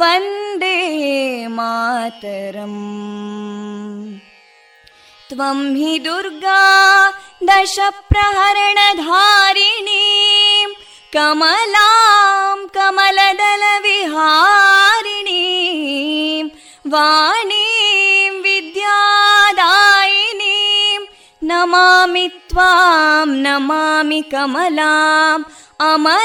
वन्दे मातरम् त्वं हि दुर्गा दशप्रहरणधारिणीं कमलां कमलदलविहारिणीं वाणीं विद्यादायिनीं नमामि त्वां नमामि कमलाम् अमलामतुलां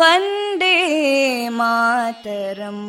वन्दे मातरम्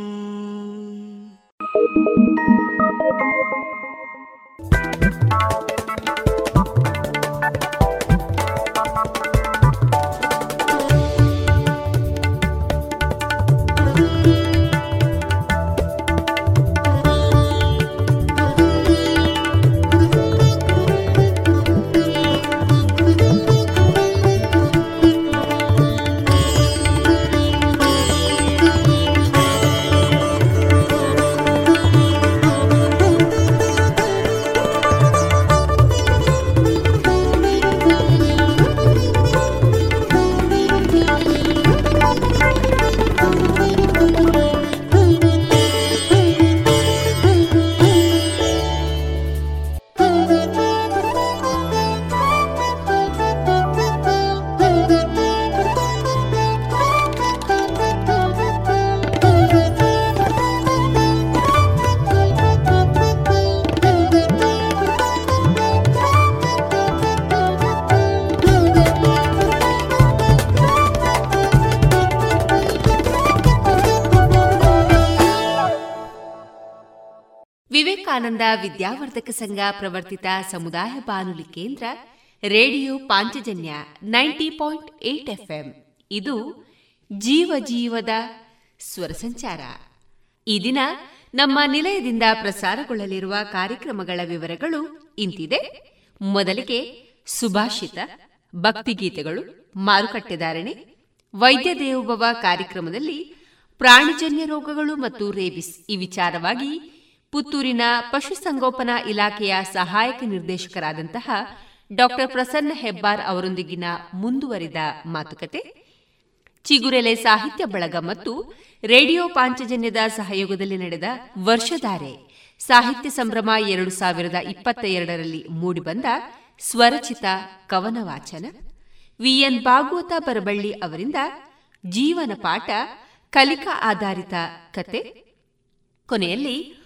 ವಿವೇಕಾನಂದ ವಿದ್ಯಾವರ್ಧಕ ಸಂಘ ಪ್ರವರ್ತಿತ ಸಮುದಾಯ ಬಾನುಲಿ ಕೇಂದ್ರ, radio Panchajanya ninety point eight FM. ಇದು ಜೀವ ಜೀವದ ಸ್ವರ ಸಂಚಾರ. ಈ ದಿನ ನಮ್ಮ ನಿಲಯದಿಂದ ಪ್ರಸಾರಗೊಳ್ಳಲಿರುವ ಕಾರ್ಯಕ್ರಮಗಳ ವಿವರಗಳು ಇಂತಿದೆ. ಮೊದಲಿಗೆ ಸುಭಾಷಿತ, ಭಕ್ತಿಗೀತೆಗಳು ಮಾರುಕಟ್ಟೆದಾರಣೆ ವೈದ್ಯ ದೇವೋಭವ ಕಾರ್ಯಕ್ರಮದಲ್ಲಿ ಪ್ರಾಣಿಜನ್ಯ ರೋಗಗಳು ಮತ್ತು ರೇಬಿಸ್ ಈ ವಿಚಾರವಾಗಿ ಪುತ್ತೂರಿನ ಪಶುಸಂಗೋಪನಾ ಇಲಾಖೆಯ ಸಹಾಯಕ ನಿರ್ದೇಶಕರಾದಂತಹ ಡಾಕ್ಟರ್ ಪ್ರಸನ್ನ ಹೆಬ್ಬಾರ್ ಅವರೊಂದಿಗಿನ ಮುಂದುವರಿದ ಮಾತುಕತೆ. ಚಿಗುರೆಲೆ ಸಾಹಿತ್ಯ ಬಳಗ ಮತ್ತು ರೇಡಿಯೋ ಪಾಂಚಜನ್ಯದ ಸಹಯೋಗದಲ್ಲಿ ನಡೆದ ವರ್ಷಧಾರೆ ಸಾಹಿತ್ಯ ಸಂಭ್ರಮ ಎರಡು ಸಾವಿರದ ಇಪ್ಪತ್ತ ಎರಡರಲ್ಲಿ ಮೂಡಿಬಂದ ಸ್ವರಚಿತ ಕವನ ವಾಚನ ವಿಎನ್ ಭಾಗವತ ಬರಬಳ್ಳಿ ಅವರಿಂದ ಜೀವನ ಪಾಠ ಕಲಿಕಾ ಆಧಾರಿತ ಕತೆ. ಕೊನೆಯಲ್ಲಿ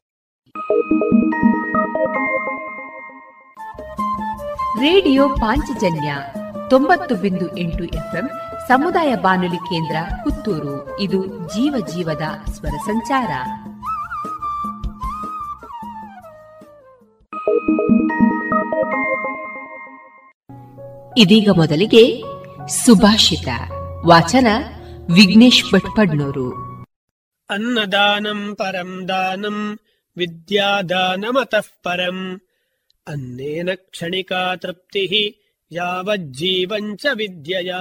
ರೇಡಿಯೋ ಪಾಂಚಜನ್ಯ ತೊಂಬತ್ತು ಬಿಂದು ಎಂಟು ಎಫ್ಎಂ ಸಮುದಾಯ ಬಾನುಲಿ ಕೇಂದ್ರ ಪುತ್ತೂರು. ಇದು ಜೀವ ಜೀವದ ಸ್ವರ ಸಂಚಾರ. ಇದೀಗ ಮೊದಲಿಗೆ ಸುಭಾಷಿತ. ವಾಚನ ವಿಘ್ನೇಶ್ ಭಟ್ಪಡ್ನೂರು. ಅನ್ನದಾನಂ ಪರಂ ದಾನಂ ವಿದ್ಯಾದಾನಮತಃ ಪರಂ. ಅನ್ನೇನ ಕ್ಷಣಿಕಾ ತೃಪ್ತಿ ಯಾವಜ್ಜೀವಂಚ ವಿದ್ಯೆಯ.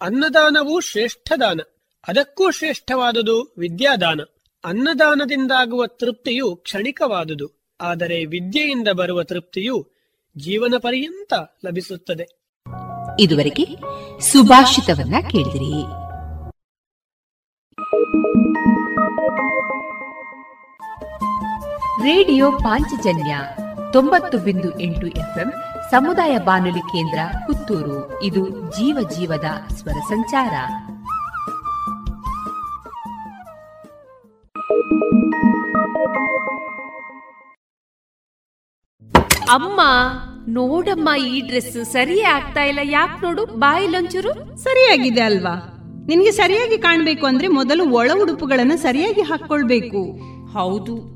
ಅನ್ನದಾನವು ಶ್ರೇಷ್ಠ ದಾನ ಅದಕ್ಕೂ ಶ್ರೇಷ್ಠವಾದುದು ವಿದ್ಯಾದಾನ. ಅನ್ನದಾನದಿಂದಾಗುವ ತೃಪ್ತಿಯು ಕ್ಷಣಿಕವಾದುದು, ಆದರೆ ವಿದ್ಯೆಯಿಂದ ಬರುವ ತೃಪ್ತಿಯು ಜೀವನ ಪರ್ಯಂತ ಲಭಿಸುತ್ತದೆ. ಇದುವರೆಗೆ ಸುಭಾಷಿತವನ್ನ ಕೇಳಿದಿರಿ. ರೇಡಿಯೋ ಪಾಂಚಜನ್ಯ ತೊಂಬತ್ತು ಬಿಂದು ಎಂಟು ಎಫ್ಎಂ ಸಮುದಾಯ ಬಾನುಲಿ ಕೇಂದ್ರ ಪುತ್ತೂರು. ಇದು ಜೀವ ಜೀವದ ಸ್ವರ ಸಂಚಾರ. ಅಮ್ಮ ನೋಡಮ್ಮ ಈ ಡ್ರೆಸ್ ಸರಿಯೇ ಆಗ್ತಾ ಇಲ್ಲ. ಯಾಕೆ ನೋಡು ಬಾಯಿಲೊಂಚೂರು ಸರಿಯಾಗಿದೆ ಅಲ್ವಾ? ನಿನ್ಗೆ ಸರಿಯಾಗಿ ಕಾಣ್ಬೇಕು ಅಂದ್ರೆ ಮೊದಲು ಒಳ ಉಡುಪುಗಳನ್ನ ಸರಿಯಾಗಿ ಹಾಕೊಳ್ಬೇಕು ಹೌದು.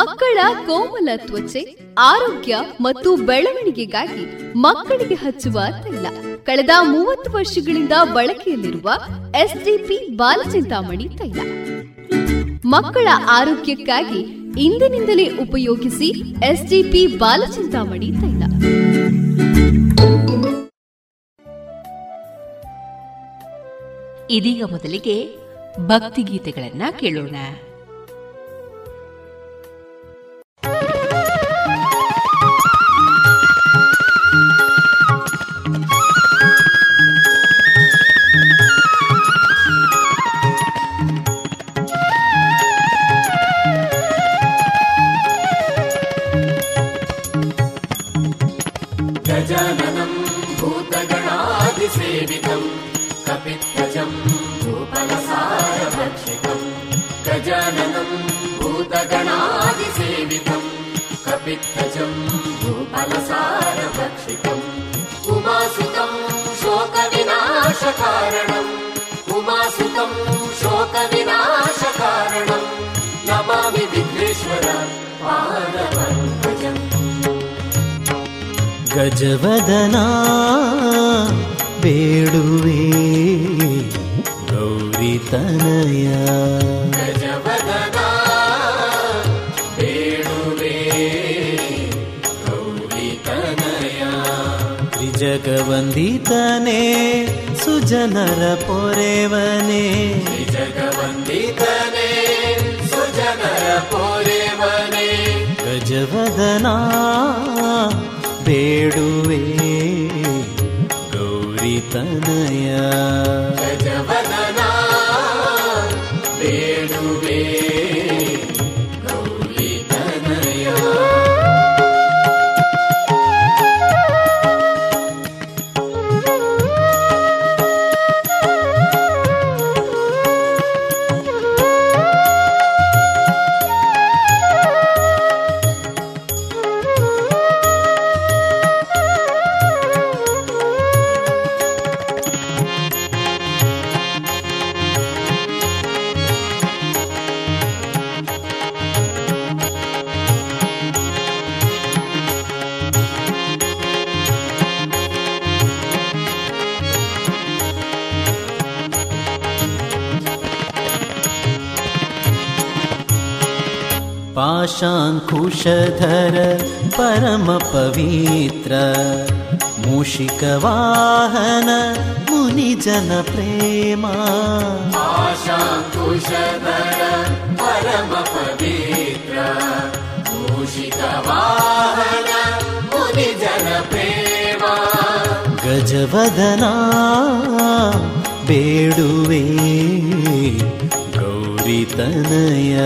ಮಕ್ಕಳ ಕೋಮಲ ತ್ವಚೆ, ಆರೋಗ್ಯ ಮತ್ತು ಬೆಳವಣಿಗೆಗಾಗಿ ಮಕ್ಕಳಿಗೆ ಹಚ್ಚುವ ತೈಲ. ಕಳೆದ ಮೂವತ್ತು ವರ್ಷಗಳಿಂದ ಬಳಕೆಯಲ್ಲಿರುವ ಎಸ್ಡಿಪಿ ಬಾಲಚಿಂತಾಮಣಿ ತೈಲ. ಮಕ್ಕಳ ಆರೋಗ್ಯಕ್ಕಾಗಿ ಇಂದಿನಿಂದಲೇ ಉಪಯೋಗಿಸಿ ಎಸ್ಡಿಪಿ ಬಾಲಚಿಂತಾಮಣಿ ತೈಲ. ಇದೀಗ ಮೊದಲಿಗೆ ಭಕ್ತಿಗೀತೆಗಳನ್ನ ಕೇಳೋಣ. विद्धजम् भूपलसारभक्षितम् उमासुतम् शोकविनाशकारणम्। उमासुतम् शोकविनाशकारणम्। नमामि विघ्नेश्वर पादवद्भजम् गजवदना वेडुवे गौरितनया। ತ್ರಿಜಗವಂದಿತನೇ ಸುಜನರ ಪೊರೆವನೇ ಜಗವಂದಿತನೇ ಸುಜನರ ಪೊರೆವನೆ. ಗಜವದನ ಬೇಡುವೆ ಗೌರಿ ತನಯ ಗಜವದನ धर परमपवित्र मूषिकवाहन मुनिजनप्रेमा परमप्रेम मूषिकवा मुनिजनप्रेमा गजवदना बेडुवे गौरितनय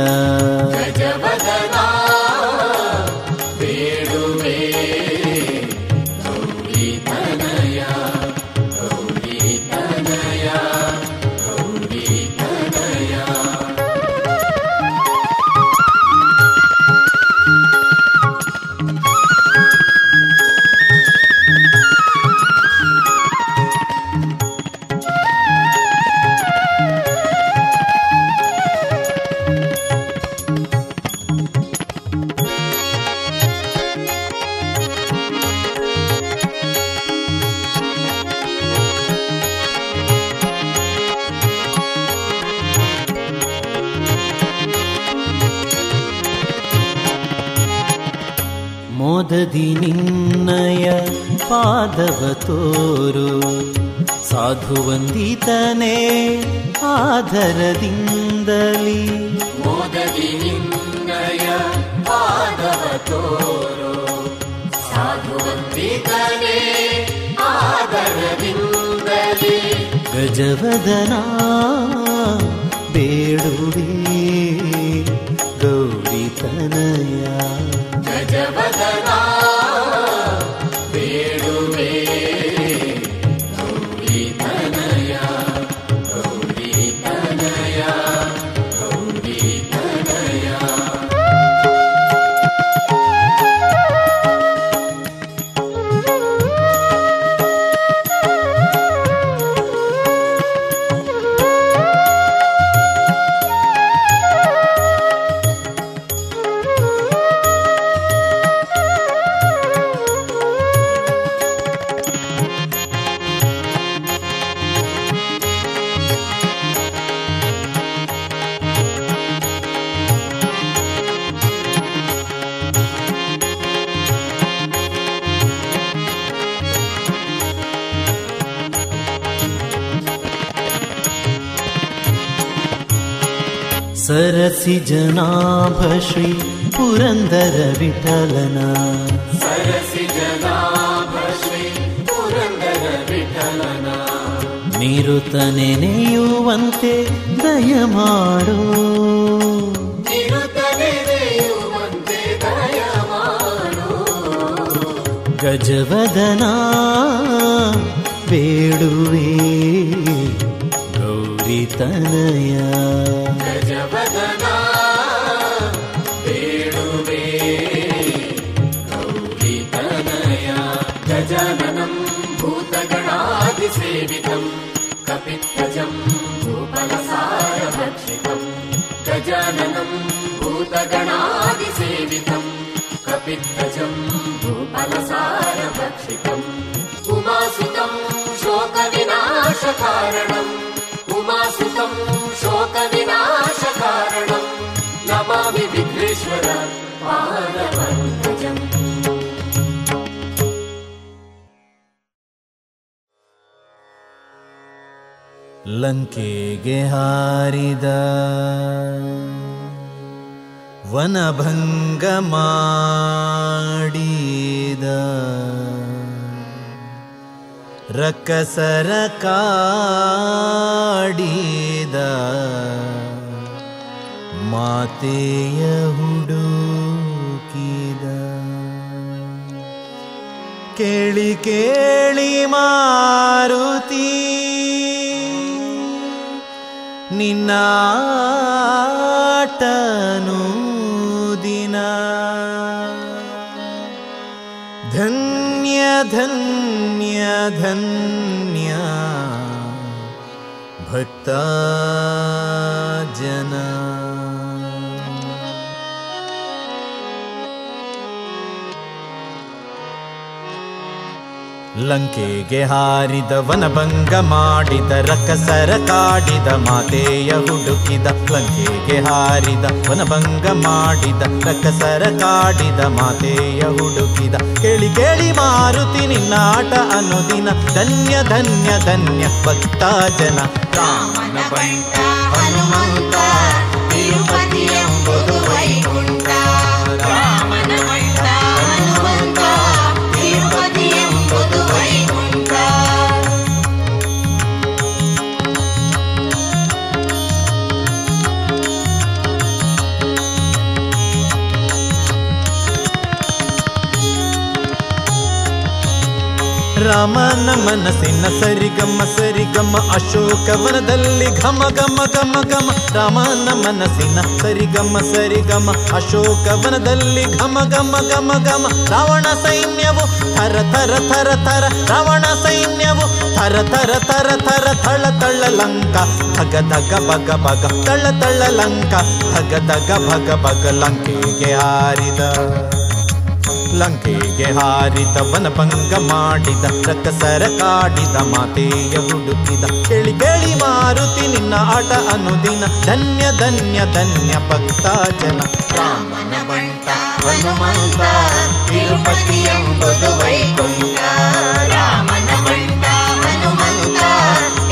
ಆಧರದಿಂದಲಿ. ಮೋದದಿ ನಿನ್ನಯ ಪಾದವ ತೋರೋ. ಸಾಧುವಂತಿಕನೇ ಆದರದಿಂದಲೇ ಗಜವದನ ಬೇಡುವೆ. ಸರಸಿ ಜನಾಭ ಶ್ರೀ ಪುರಂದರ ವಿಠಲನ ಸರಸಿ ಜನಾಭ ಶ್ರೀ ಪುರಂದರ ವಿಠಲನ. ನಿರುತ ನೆನೆಯುವಂತೆ ದಯ ಮಾಡು. ಗಜವದನ ಬೇಡುವೆ ಗೌರಿ ತನಯ. कपित्तजम् भूपलसारभक्षितम् गजाननम् भूतगणादिसेवितम् कपित्वजम् भूपलसारभक्षितम् उमासुतम् शोकविनाशकारणम् उमासुतम् शोकविनाशकारणम् नमामि विघ्नेश्वर ಲಂಕೆಗೆ ಹಾರಿದ ವನಭಂಗ ಮಾಡಿದ ರಕ್ಕಸರ ಕಾಡಿದ ಮಾತೆಯ ಹುಡುಕಿದ. ಕೇಳಿ ಕೇಳಿ ಮಾರುತಿ निनाटनुदिना। धन्य धन्य धन्या भक्ता जना। ಲಂಕೆಗೆ ಹಾರಿದ ವನಭಂಗ ಮಾಡಿದ ರಕಸರ ಕಾಡಿದ ಮಾತೆಯ ಹುಡುಕಿದ ಲಂಕೆಗೆ ಹಾರಿದ ವನಭಂಗ ಮಾಡಿದ ರಕಸರ ಕಾಡಿದ ಮಾತೆಯ ಹುಡುಕಿದ ಕೇಳಿ ಕೇಳಿ ಮಾರುತಿ ನಿನ್ನಾಟ ಅನುದಿನ ಧನ್ಯ ಧನ್ಯ ಧನ್ಯ ಭಕ್ತ ಜನ. ರಾಮನ ಹನುಮಂತ ರಾಮನ ಮನಸ್ಸಿನ ಸರಿಗಮ ಸರಿಗಮ ಅಶೋಕವನದಲ್ಲಿ ಘಮ ಗಮ ಗಮ ಗಮ ರಾಮನ ಮನಸ್ಸಿನ ಸರಿಗಮ ಸರಿಗಮ ಅಶೋಕವನದಲ್ಲಿ ಘಮ ಗಮ ಗಮ ಗಮ ರಾವಣ ಸೈನ್ಯವು ಥರ ಥರ ಥರ ಥರ. ರಾವಣ ಸೈನ್ಯವು ಥರ ಥರ ಥರ ಥರ. ಥಳ ತಳ್ಳ ಲಂಕ ಧಗ ಧಗ, ಭಗ ಭಗ. ತಳ್ಳ ತಳ್ಳ ಲಂಕ ಧಗ ಧಗ, ಭಗ ಭಗ. ಲಂಕೆಗೆ ಹಾರಿದ. ಲಂಕೆಗೆ ಹಾರಿದ ವನಭಂಗ ಮಾಡಿದ ರಕ್ಕಸರ ಕಾಡಿದ, ಮಾತೆಯ ಹುಡುಕಿದ. ಕೇಳಿ ಕೇಳಿ ಮಾರುತಿ, ನಿನ್ನ ಆಟ ಅನುದಿನ. ಧನ್ಯ ಧನ್ಯ ಧನ್ಯ ಭಕ್ತ ಜನ. ರಾಮನ ಬಂಟ, ಹನುಮಂತ, ತಿರುಪತಿ ಎಂಬುದು ವೈಕುಂಠ. ರಾಮನ ಬಂಟ, ಹನುಮಂತ,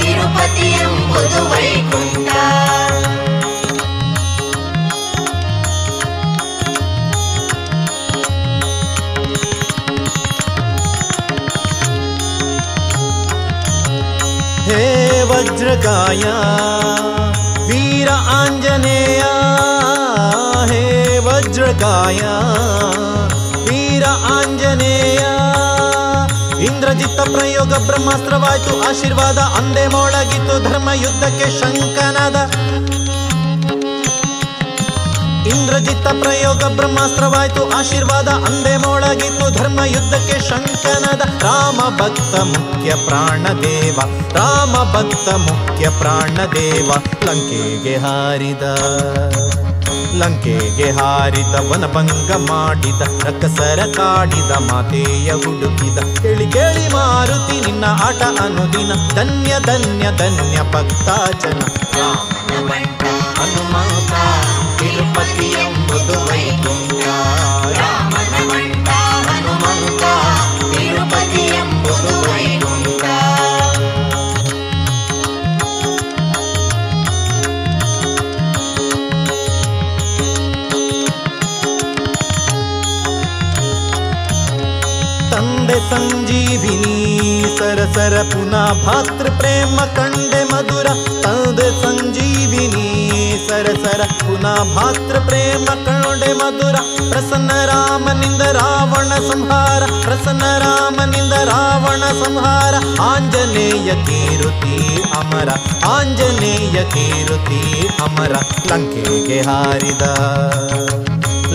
ತಿರುಪತಿ ಎಂಬುದು ವೈಕುಂಠ. ಹೇ ವಜ್ರಕಾಯ, ವೀರ ಆಂಜನೇಯ, ಹೇ ವಜ್ರಕಾಯ, ವೀರ ಆಂಜನೇಯ. ಇಂದ್ರಜಿತ್ತ ಪ್ರಯೋಗ ಬ್ರಹ್ಮಾಸ್ತ್ರವಾಯ್ತು, ಆಶೀರ್ವಾದ ಅಂದೇ ಮೊಳಗಿತ್ತು, ಧರ್ಮ ಯುದ್ಧಕ್ಕೆ ಶಂಕನದ. ಇಂದ್ರಜಿತ್ತ ಪ್ರಯೋಗ ಬ್ರಹ್ಮಾಸ್ತ್ರವಾಯ್ತು, ಆಶೀರ್ವಾದ ಅಂದೇ ಮೊಳಗಿತ್ತು, ಧರ್ಮ ಯುದ್ಧಕ್ಕೆ ಶಂಕನದ ರಾಮ ಭಕ್ತ ಮುಖ್ಯ ಪ್ರಾಣದೇವ ರಾಮ ಭಕ್ತ ಮುಖ್ಯ ಪ್ರಾಣದೇವ ಲಂಕೆಗೆ ಹಾರಿದ ಲಂಕೆಗೆ ಹಾರಿದ ವನಭಂಗ ಮಾಡಿದ ರಕ್ಕಸರ ಕಾಡಿದ ಮಾತೆಯ ಹುಡುಕಿದ. ಕೇಳಿ ಕೇಳಿ ಮಾರುತಿ ನಿನ್ನ ಆಟ ಅನುದಿನ ಧನ್ಯ ಧನ್ಯ ಧನ್ಯ ಭಕ್ತ ಜನ ರಾಮನ ಬಂಟ ಹನುಮಂತ ತಿರುಪತಿ ಎಂಬುದು ವೈಕುಂಠ. ಹನುಮಂತ. ತಂದೆ ಸಂಜೀವಿನಿ ಸರಸರ ಪುನಃ ಭಾತೃ ಪ್ರೇಮ ಕಂಡೆ ಮಧುರ ತಂದೆ ಸಂಜೀವಿನಿ ಸರಸರ ಪುನಃ ಭಾತೃ ಪ್ರೇಮ ಕಣೊಡೆ ಮಧುರ, ಪ್ರಸನ್ನ ರಾಮನಿಂದ ರಾವಣ ಸಂಹಾರ, ಪ್ರಸನ್ನ ರಾಮನಿಂದ ರಾವಣ ಸಂಹಾರ, ಆಂಜನೇಯ ಕೀರುತಿ ಅಮರ, ಆಂಜನೇಯ ಕೀರುತಿ ಅಮರ, ಲಂಕೆಗೆ ಹಾರಿದ.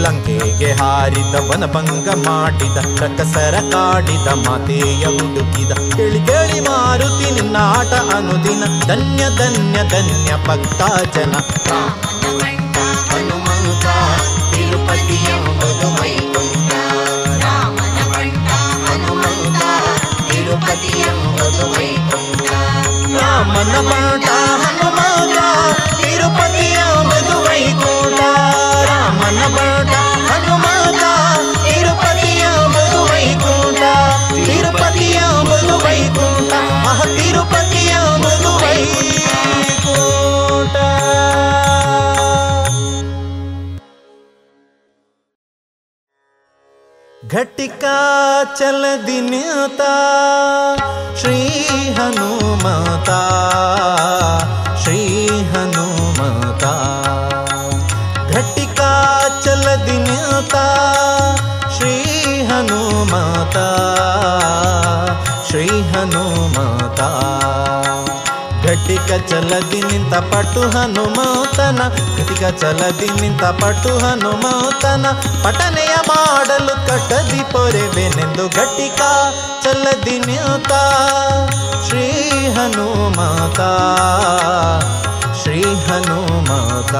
ಲಂಕೆಗೆ ಹಾರಿದ ವನಭಂಗ ಮಾಡಿದ, ರಕಸರ ಕಾಡಿದ ಮಾತೆಯ ಹುಡುಕಿದ. ಕೇಳಿ ಕೇಳಿ ಮಾರುತಿ ನಿನ್ನ ಆಟ ಅನುದಿನ, ಧನ್ಯ ಧನ್ಯ ಧನ್ಯ ಭಕ್ತ ಜನ ರಾಮನ चल दिनता श्री हनुमता श्री हनुमता। घटिका चल दिनता श्री हनुमता श्री हनुमता। ಘಟಿಕ ಚಲದಿ ನಿಂತ ಪಟು ಹನುಮಂತನ ಘಟಿಕ ಚಲದಿ ನಿಂತ ಪಟು ಹನುಮಂತನ. ಪಟನೆಯ ಮಾಡಲು ಕಟದಿ ಪೊರೆವೆನೆಂದು ಘಟಿಕ ಚಲದಿ ನಿಂತ. ಶ್ರೀ ಹನುಮತ ಶ್ರೀ ಹನುಮತ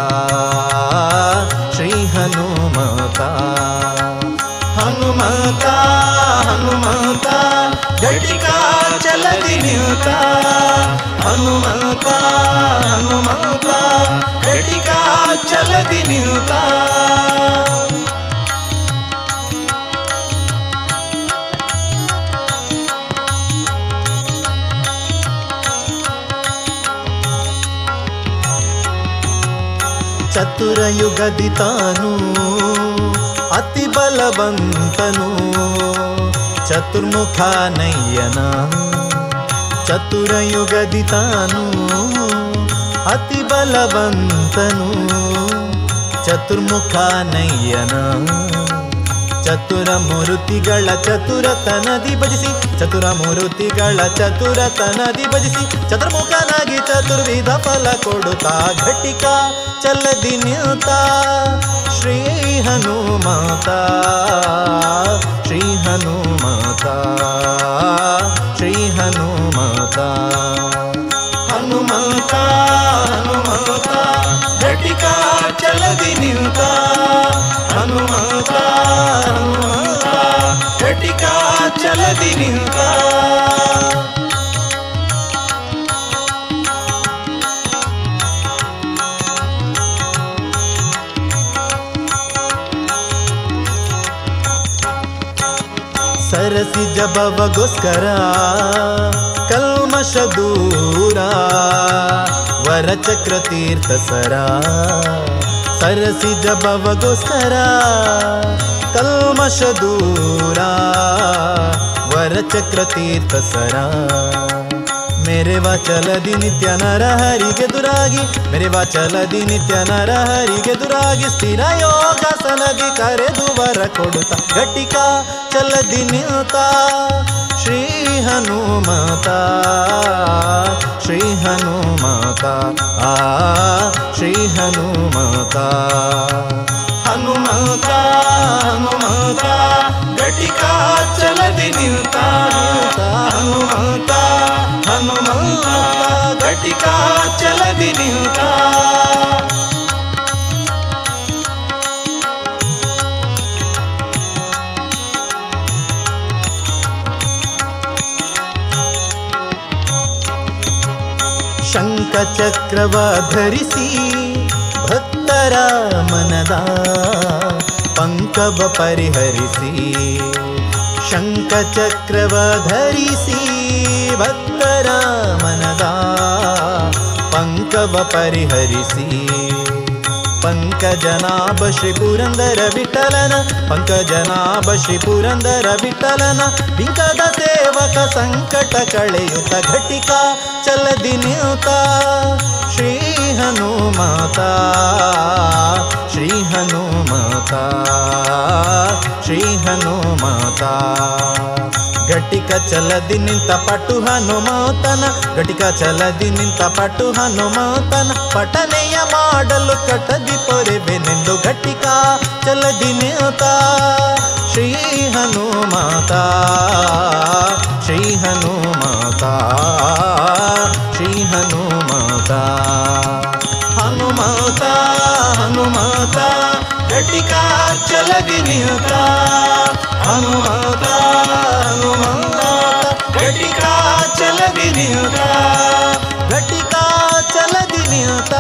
ಶ್ರೀ ಹನುಮತ. ಹನುಮತ ಹನುಮತ. ಘಟಿಕ ಚಲದಿ ನಿಂತ ಹನುಮಂತ ಹನುಮಂತ ಘಟಿಕ ಚಲದಿ ನಿಂತ ಚತುರಯುಗದಿ ತಾನು ಅತಿ ಬಲವಂತನು ಚತುರ್ಮುಖ ನಯ್ಯನ ಚತುರಯುಗದಿ ತಾನು ಅತಿ ಬಲವಂತನು. ಚತುರ್ಮುಖ ನಯ್ಯನ ಚತುರ ಮೂರುತಿಗಳ ಚತುರತನದಿ ಭಜಿಸಿ ಚತುರ ಮೂರುತಿಗಳ ಚತುರತನದಿ ಭಜಿಸಿ, ಚತುರ್ಮುಖನಾಗಿ ಚತುರ್ವಿಧ ಫಲ ಕೊಡುತ್ತಾ, ಘಟಿಕ ಚಲದಿ ನಿಲ್ತಾ, ಶ್ರೀ ಹನುಮತ. ಶ್ರೀ ಹನುಮತ ಶ್ರೀ ಹನುಮತ ಹನುಮಂತ ಹನುಮಂತ ಘಟಿಕ ಚಲದಿ ನಿಂತ ಹನುಮಂತ ಹನುಮಂತ ಘಟಿಕ ಚಲದಿ ನಿಂತ ಸರಸಿ ಜಬವಗೋಸ್ಕರ ಕಲ್ಮಶ ದೂರ ವರಚಕ್ರ ತೀರ್ಥ ಸರ ಸರಸಿ ಜಬವಗೋಸ್ಕರ ಕಲ್ಮಶ ದೂರ ವರಚಕ್ರ ತೀರ್ಥ ಸರ ಮೆರೆವ ಚಲದಿ ನಿತ್ಯ ನರ ಹರಿಗೆ ದುರಾಗಿ ಮೆರೆವ ಚಲದಿ ನಿತ್ಯ ನರ ಹರಿಗೆ ದುರಾಗಿ ಸ್ಥಿರ ಯೋಗಾಸನದಿ ಕರೆದು ವರ ಕೊಡುತ್ತ ಘಟಿಕ ಚಲದಿ ನಿಂತ ಶ್ರೀ ಹನುಮತ ಶ್ರೀ ಹನುಮತ ಆ ಶ್ರೀ ಹನುಮತ ಹನುಮತ ಹನುಮತ ಘಟಿಕ ಚಲದಿ ನಿಂತ ಹನುಮತ ಹನುಮಂತ ಘಟಿಕ ಚಲದಿ ನಿಂತ. ಶಂಖ ಚಕ್ರವ ಧರಿಸಿ ಭಕ್ತರ ಮನದ ಪಂಕವ ಪರಿಹರಿಸಿ. ಶಂಖ ಚಕ್ರವ ಧರಿಸಿ ಭಕ್ತರ ಮನದ ಪಂಕವ ಪರಿಹರಿಸಿ. ಪಂಕಜನಾಭ ಶ್ರೀ ಪುರಂದರ ವಿಠಲನ, ಪಂಕಜನಾಭ ಶ್ರೀ ಪುರಂದರ ವಿಠಲನ. ಬಿಂಕದ ಸೇವಕ ಸಂಕಟ ಕಳೆಯುತ್ತ ಘಟಿಕ, ಚಲದಿ ನಿಂತ ಶ್ರೀ ಹನುಮತ ಶ್ರೀ ಹನುಮತ ಶ್ರೀ ಹನುಮತ. ಘಟಿಕ ಚಲದಿ ನಿಂತ ಪಟು ಹನುಮತನ ಘಟಿಕ ಚಲದಿ ನಿಂತ ಪಟು ಹನುಮತನ ಪಠನೆಯ ಮಾಡಲು ಕಟದಿ ಪೊರೆವೆನೆಂದು ಘಟಿಕ ಚಲದಿ ನಿಂತ ಶ್ರೀ ಹನುಮತ ಶ್ರೀ ಹನುಮತ ಶ್ರೀ ಹನುಮತ ಹನುಮತ ಹನುಮತ ಘಟಿಕ ಚಲದಿ ನಿಂತ ಹನುಮತ ಹನುಮಂತ ಘಟಿಕ ಚಲದಿ ನಿಂತ ಘಟಿಕ ಚಲದಿ ನಿಂತ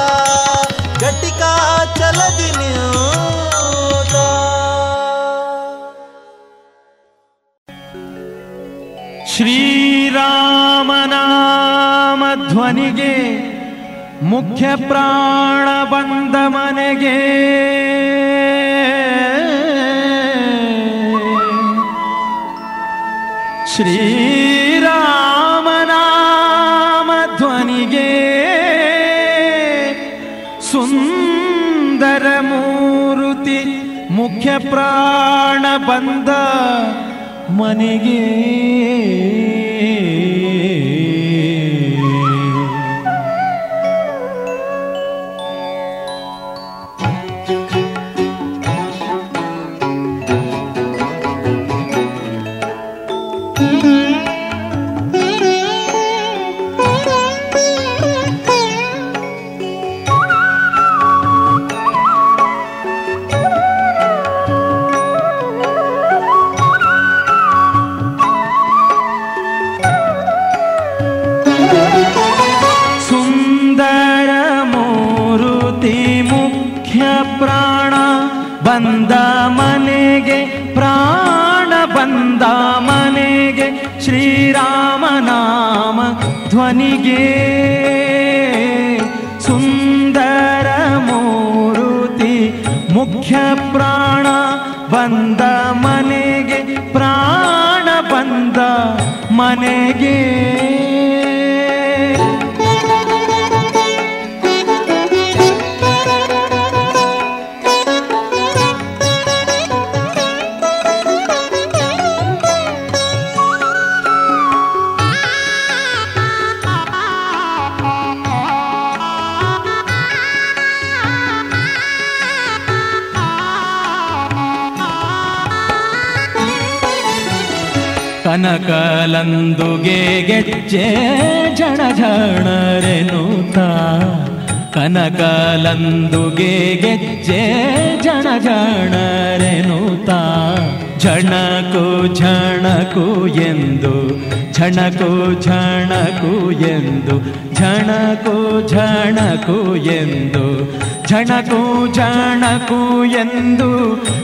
ಘಟಿಕ ಚಲದಿ ನಿಂತ ಶ್ರೀರಾಮನಾಮ ಧ್ವನಿಗೆ ಮುಖ್ಯ ಪ್ರಾಣ ಬಂದ ಮನೆಗೆ ಶ್ರೀರಾಮನಾಮ ಧ್ವನಿಗೆ ಸುಂದರ ಮೂರುತಿ ಮುಖ್ಯ ಪ್ರಾಣ ಬಂದ ಮನೆಗೆ. ಬಂದ ಮನೆಗೆ, ಪ್ರಾಣ ಬಂದ ಮನೆಗೆ, ಶ್ರೀರಾಮ ನಾಮ ಧ್ವನಿಗೆ. ಸುಂದರ ಮೂರುತಿ, ಮುಖ್ಯ ಪ್ರಾಣ ಬಂದ ಮನೆಗೆ, ಪ್ರಾಣ ಬಂದ ಮನೆಗೆ. ಕನಕಲಂದುಗೆ ಗೆಜ್ಜೆ ಜಣ ಜಣರೆನುತ ಕನಕಲಂದುಗೆ ಗೆಜ್ಜೆ ಜಣ ಜಣರೆನುತ ಝಣಕು ಝಣಕು ಎಂದು, ಝಣಕು ಝಣಕು ಎಂದು, ಝಣಕು ಝಣಕು ಎಂದು, ಝಣಕು ಝಣಕು ಎಂದು,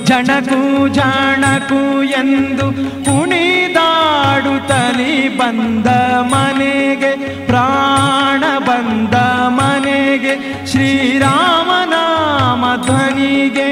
ಝಣಕು ಝಣಕು ಎಂದು ಕುಣಿದಾಡುತ್ತಲಿ ಬಂದ ಮನೆಗೆ ಪ್ರಾಣ ಬಂದ ಮನೆಗೆ ಶ್ರೀರಾಮನಾಮ ಧ್ವನಿಗೆ.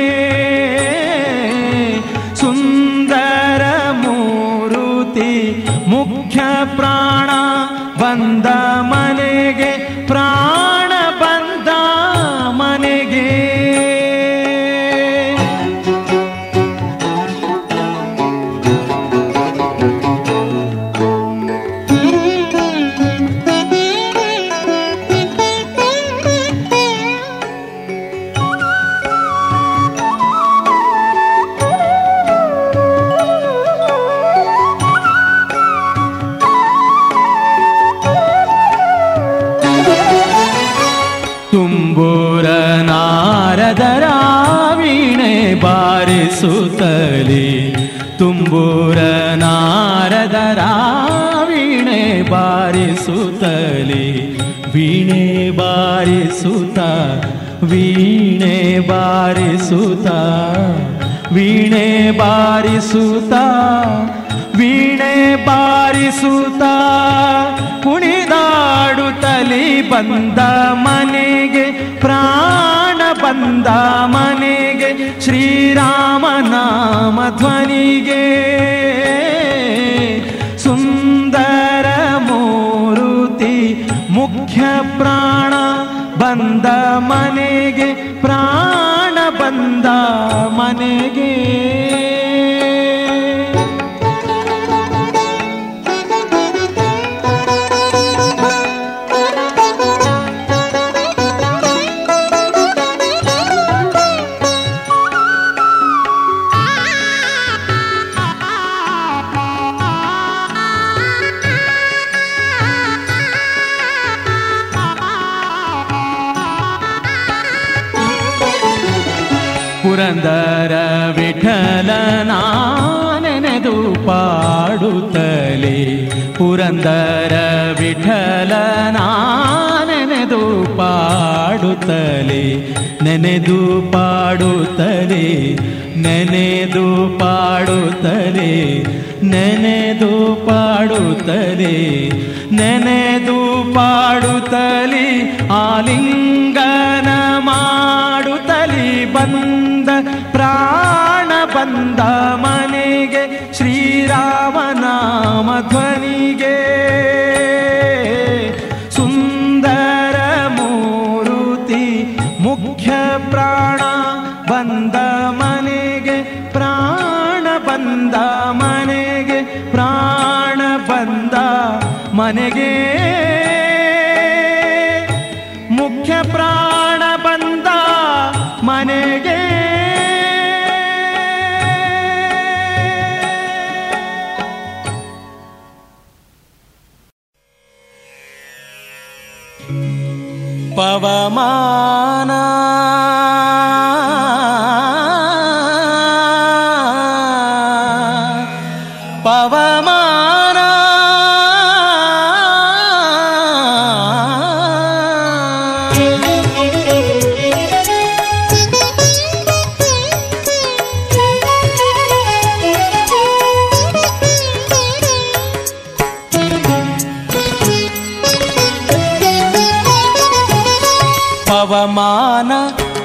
ಪವಮಾನ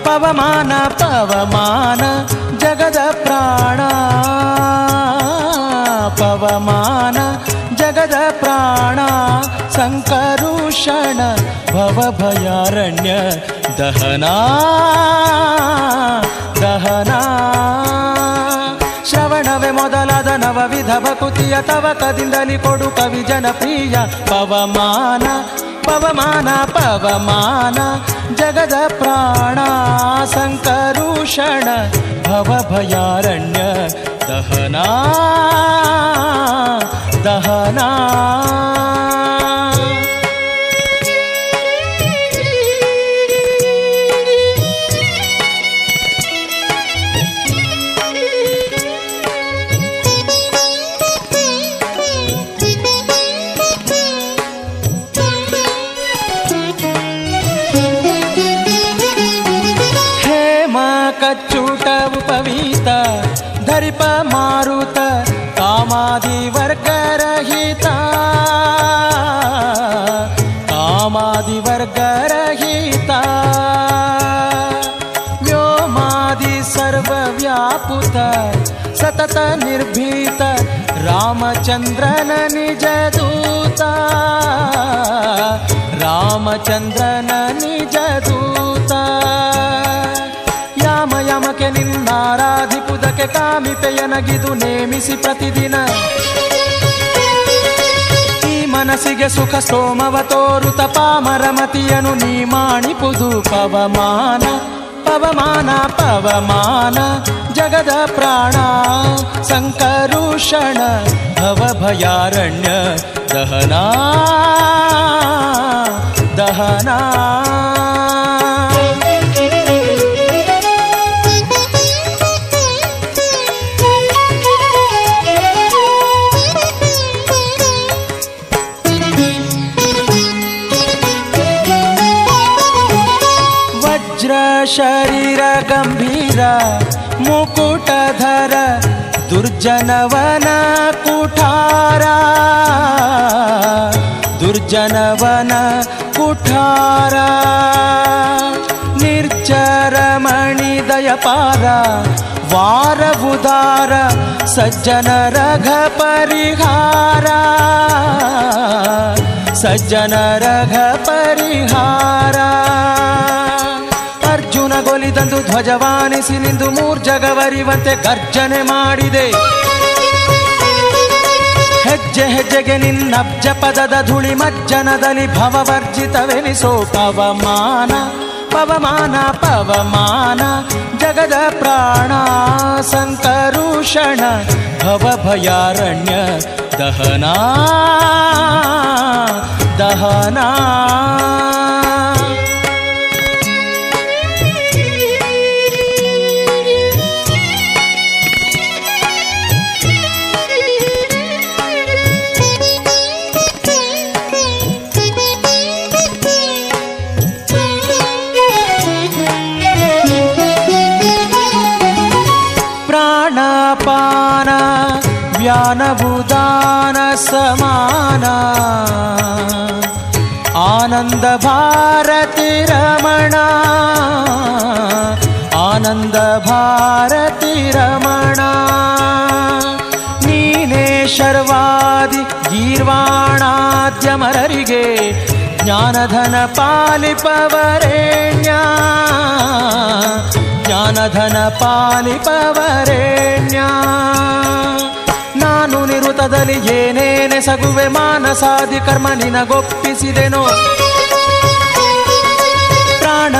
ಪವಮಾನ ಪವಮಾನ ಜಗದ ಪ್ರಾಣ ಪವಮಾನ ಜಗದ ಪ್ರಾಣ ಸಂಕರುಷಣ ಭವಭಯಾರಣ್ಯ ದಹನ ದಹನ ಶ್ರವಣವೇ ಮೊದಲಾದ ನವವಿಧ ಭಕುತಿಯ ತವಕದಿಂದಲಿ ಕೊಡು ಕವಿ ಜನಪ್ರಿಯ ಪವಮಾನ पवमान पवमाना जगदप्राणा सङ्करूपषण भवभयारण्य दहना दहना। कामादिवर्गरहिता कामादिवर्गरहिता। व्योमादि सर्वव्यापुत सतत निर्भीत रामचन्द्रन निजदूता। रामचन्द्रननि ನಿನ್ನಾರಾಧಿಪುದಕ್ಕೆ ಕಾಮಿಪೆಯನಗಿದು ನೇಮಿಸಿ ಪ್ರತಿದಿನ. ಈ ಮನಸ್ಸಿಗೆ ಸುಖ ಸೋಮವ ತೋರು ತಪಾಮರಮತಿಯನು ನೀ ಮಾಣಿಪುದು ಪವಮಾನ ಪವಮಾನ ಪವಮಾನ, ಜಗದ ಪ್ರಾಣ, ಸಂಕರುಷಣ, ಭವಭಯಾರಣ್ಯ, ದಹನಾ, ದಹನ. ಮುಕುಟಧರ ದುರ್ಜನವನ ಕುಠಾರ. ದುರ್ಜನವನ ಕುಠಾರ. ನಿರ್ಜರ ಮಣಿದಯಪಾರ ವಾರಬುಧಾರ ಸಜ್ಜನ ರಘ ಪರಿಹಾರ. ಸಜ್ಜನ ರಘ ಪರಿಹಾರ. ಅರ್ಜುನ ಗೊಲಿದಂದು ಧ್ವಜವಾನಿಸಿ ನಿಂದು ಮೂರ್ಜಗವರಿವಂತೆ ಗರ್ಜನೆ ಮಾಡಿದೆ. ಹೆಜ್ಜೆ ಹೆಜ್ಜೆಗೆ ನಿನ್ನಬ್ಜ ಪದದ ಧುಳಿ ಮಜ್ಜನದಲ್ಲಿ ಭವವರ್ಜಿತವೆನಿಸೋ ಪವಮಾನ ಪವಮಾನ ಪವಮಾನ, ಜಗದ ಪ್ರಾಣ, ಸಂಕರುಷಣ, ಭವಭಯಾರಣ್ಯ, ದಹನ ದಹನ. ಆನಂದ ಭಾರತಿ ರಮಣ, ಆನಂದ ಭಾರತಿ ರಮಣ. ನೀನೇ ಶರ್ವಾದಿ ಗೀರ್ವಾಣಾದ್ಯಮರರಿಗೆ, ಜ್ಞಾನಧನ ಪಾಲಿಪವರೇಣ್ಯ. ಜ್ಞಾನಧನ ಪಾಲಿಪವರೇಣ್ಯ. ನಾನು ನಿರುತದಲ್ಲಿ ಏನೇನೆ ಸಗುವೆ ಮಾನಸಾದಿ ಕರ್ಮ ನಿನಗೊಪ್ಪಿಸಿದೆನೋ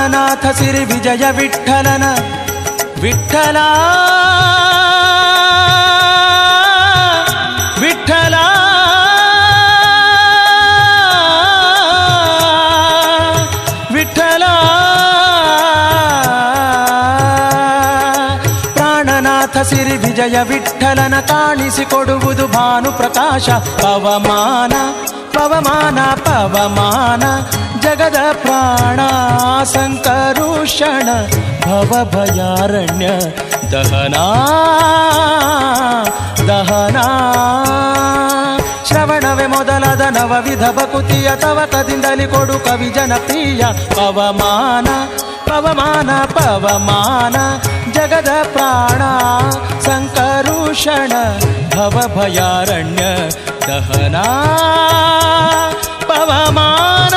ಪ್ರಾಣನಾಥ ಸಿರಿ ವಿಜಯ ವಿಠಲನ ವಿಠಲ ವಿಠಲ ವಿಠಲ ಪ್ರಾಣನಾಥ ಸಿರಿ ವಿಜಯ ವಿಠಲನ ಕಾಣಿಸಿಕೊಡುವುದು ಭಾನು ಪ್ರಕಾಶ ಪವಮಾನ ಪವಮಾನ ಪವಮಾನ, ಜಗದ ಪ್ರಾಣ ಸಂಕರುಷಣ ಭವಭಯಾರಣ್ಯ, ದಹನ ದಹನ. ಶ್ರವಣವೇ ಮೊದಲಾದ ನವವಿಧ ಬಕುತಿಯ ತವಕದಿಂದಲಿ ಕೊಡು ಕವಿ ಜನಪ್ರಿಯ ಪವಮಾನ. ಪವಮಾನ ಪವಮಾನ, ಜಗದ ಪ್ರಾಣ ಸಂಕರುಷಣ ಭವ ಭಯಾರಣ್ಯ ದಹನಾ ಪವಮಾನ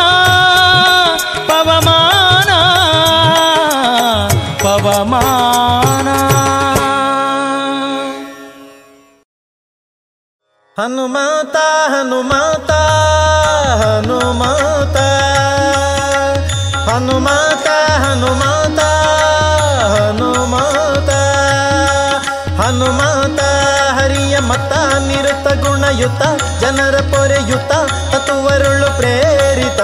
ಪವಮಾನ ಪವಮಾನ. ಹನುಮಾತ ಹನುಮಾತ ಹನುಮಾತ ಹನುಮಾತ ಹನುಮಾತ. ಮತ ನಿರುತ ಗುಣಯುತ ಜನರ ಪೊರೆಯುತ ತತ್ವರುಳು ಪ್ರೇರಿತ.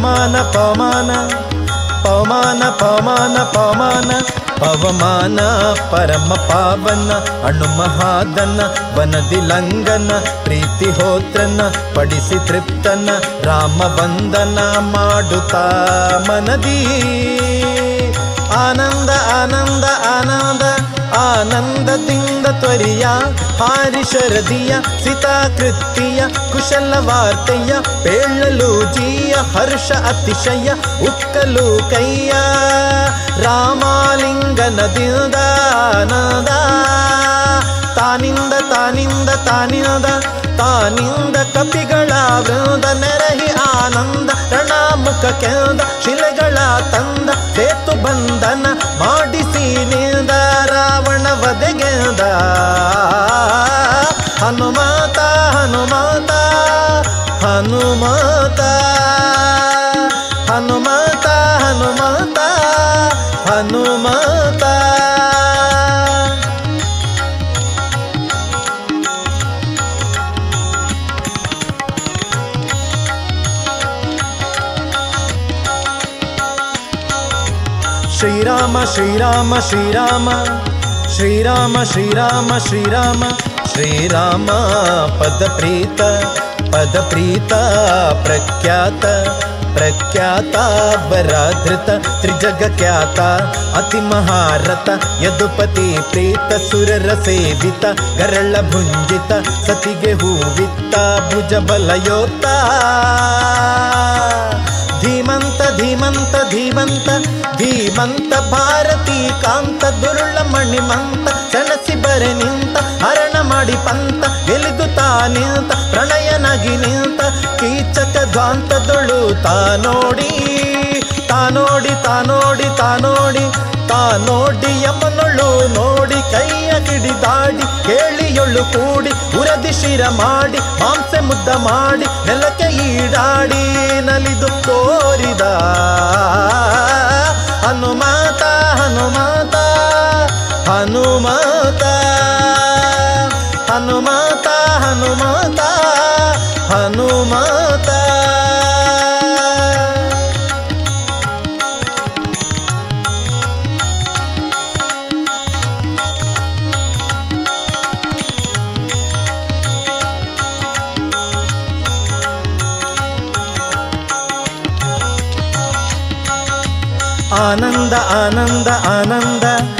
ಪವಮಾನ ಪವಮಾನ ಪವಮಾನ ಪವಮಾನ ಪವಮಾನ ಪವಮಾನ, ಪರಮ ಪಾವನ ಅಣು ಮಹಾದನ ವನದಿ ಲಂಗನ ಪ್ರೀತಿ ಹೋತ್ರನ ಪಡಿಸಿ ತೃಪ್ತನ ರಾಮ ವಂದನ ಮಾಡುತ್ತಾ ಮನದಿ. ಆನಂದ ಆನಂದ ಆನಂದ. ಆನಂದದಿಂದ ತ್ವರಿಯ, ಹಾರಿ ಶರದಿಯ ಸಿತಾಕೃತಿಯ ಕುಶಲ ವಾರ್ತೆಯ ಪೇಳಲು ಜೀಯ, ಹರ್ಷ ಅತಿಶಯ, ಉಕ್ಕಲು ಕೈಯ ರಾಮಾಲಿಂಗನದಿಂದ ನದ ತಾನಿಂದ ತಾನಿಂದ ತಾನಿಂದ ತಾನಿಂದ ಕಪಿಗಳ ವೃಂದ, ನೆರಹಿ ಆನಂದ, ರಣಾಮುಖ ಕೆಂದ, ಶಿಲೆಗಳ ತಂದ, ಸೇತು ಬಂಧನ ಮಾಡಿಸಿ ರಾವಣ ವಧೆಗೆಂದ ಹನುಮಾತ ಹನುಮಾತ ಹನುಮಾತ. ಹನುಮಾತ ಹನುಮಾತ ಹನುಮಾತ. ಶ್ರೀರಾಮ ಶ್ರೀರಾಮ ಶ್ರೀರಾಮ. ಶ್ರೀರಾಮ ಶ್ರೀರಾಮ ಶ್ರೀರಾಮ ಶ್ರೀರಾಮ, ಪದ ಪ್ರೀತ ಪದ ಪ್ರೀತ, ಪ್ರಖ್ಯಾತ ಪ್ರಖ್ಯಾತ ಬರಾಧೃತ ತ್ರಿಜಗ ಖ್ಯಾತ ಅತಿ ಮಹಾರಥ, ಯದುಪತಿ ಪ್ರೀತ, ಸುರರ ಸೇವಿತ, ಗರಳ ಭುಂಜಿತ, ಸತಿಗೆ ಹೂವಿತ್ತ, ಭುಜ ಬಲಯೋತ ಧೀಮಂತ ಧೀಮಂತ ಧೀಮಂತ ಧೀಮಂತ ಭಾರತಿ ಕಾಂತ ದುರುಳ ಮಣಿಮಂತ ಸೆಣಸಿ ಬರೆ ನಿಂತ, ಹರಣ ಮಾಡಿ ಪಂತ, ಎಲಿದು ತಾ ನಿಂತ, ಪ್ರಣಯನಾಗಿ ನಿಂತ, ಕೀಚಕ ಧ್ವಾಂತದೊಳು ತಾ ನೋಡಿ ತಾ ನೋಡಿ ತಾ ನೋಡಿ ತಾ ನೋಡಿ ತಾ ನೋಡಿ ಯಮನೊಳು ನೋಡಿ, ಕೈಯ ಕಿಡಿದಾಡಿ ಕೇಳಿಯೊಳು ಕೂಡಿ, ಉರದಿ ಶಿರ ಮಾಡಿ, ಮಾಂಸೆ ಮುದ್ದ ಮಾಡಿ, ನೆಲಕ್ಕೆ ಈಡಾಡಿ, ನಲಿದು ತೋರಿದ ಹನುಮತ ಹನುಮತ ಹನುಮತ ಹನುಮತ. ಆನಂದ ಆನಂದ ಆನಂದ.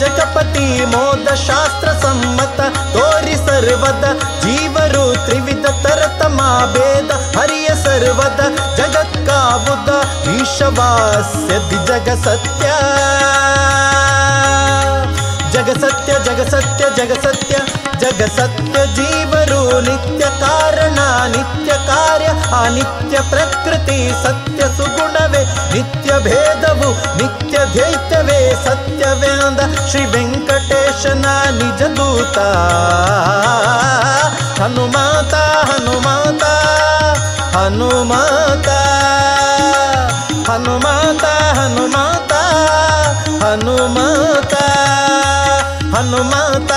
ಜಗಪತಿ ಮೋದ ಶಾಸ್ತ್ರ ಸಮ್ಮತ, ತೋರಿ ಸರ್ವದ ಜೀವರು ತ್ರಿವಿಧ ತರತಮ ಭೇದ ಹರಿಯ ಸರ್ವದ ಜಗತ್ಕಾವುದ, ಈಶವಾಸ್ಯದಿ ಜಗ ಸತ್ಯ ಜಗ ಸತ್ಯ ಜಗ ಸತ್ಯ ಜಗ ಸತ್ಯ ಜಗ ಸತ್ಯ ಜೀವರು ನಿತ್ಯ ಕಾರಣ, ನಿತ್ಯ ಕಾರ್ಯ, ಅನಿತ್ಯ ಪ್ರಕೃತಿ ಸತ್ಯ ಸುಗುಣವೇ. ನಿತ್ಯ ಭೇದವು, ನಿತ್ಯ ದ್ವೈತವೇ. ಸತ್ಯವೇಂದ ಶ್ರೀ ವೆಂಕಟೇಶನ ನಿಜ ದೂತ. ಹನುಮಾತ ಹನುಮಾತ ಹನುಮಾತ ಹನುಮಾತ. ಹನುಮಾತ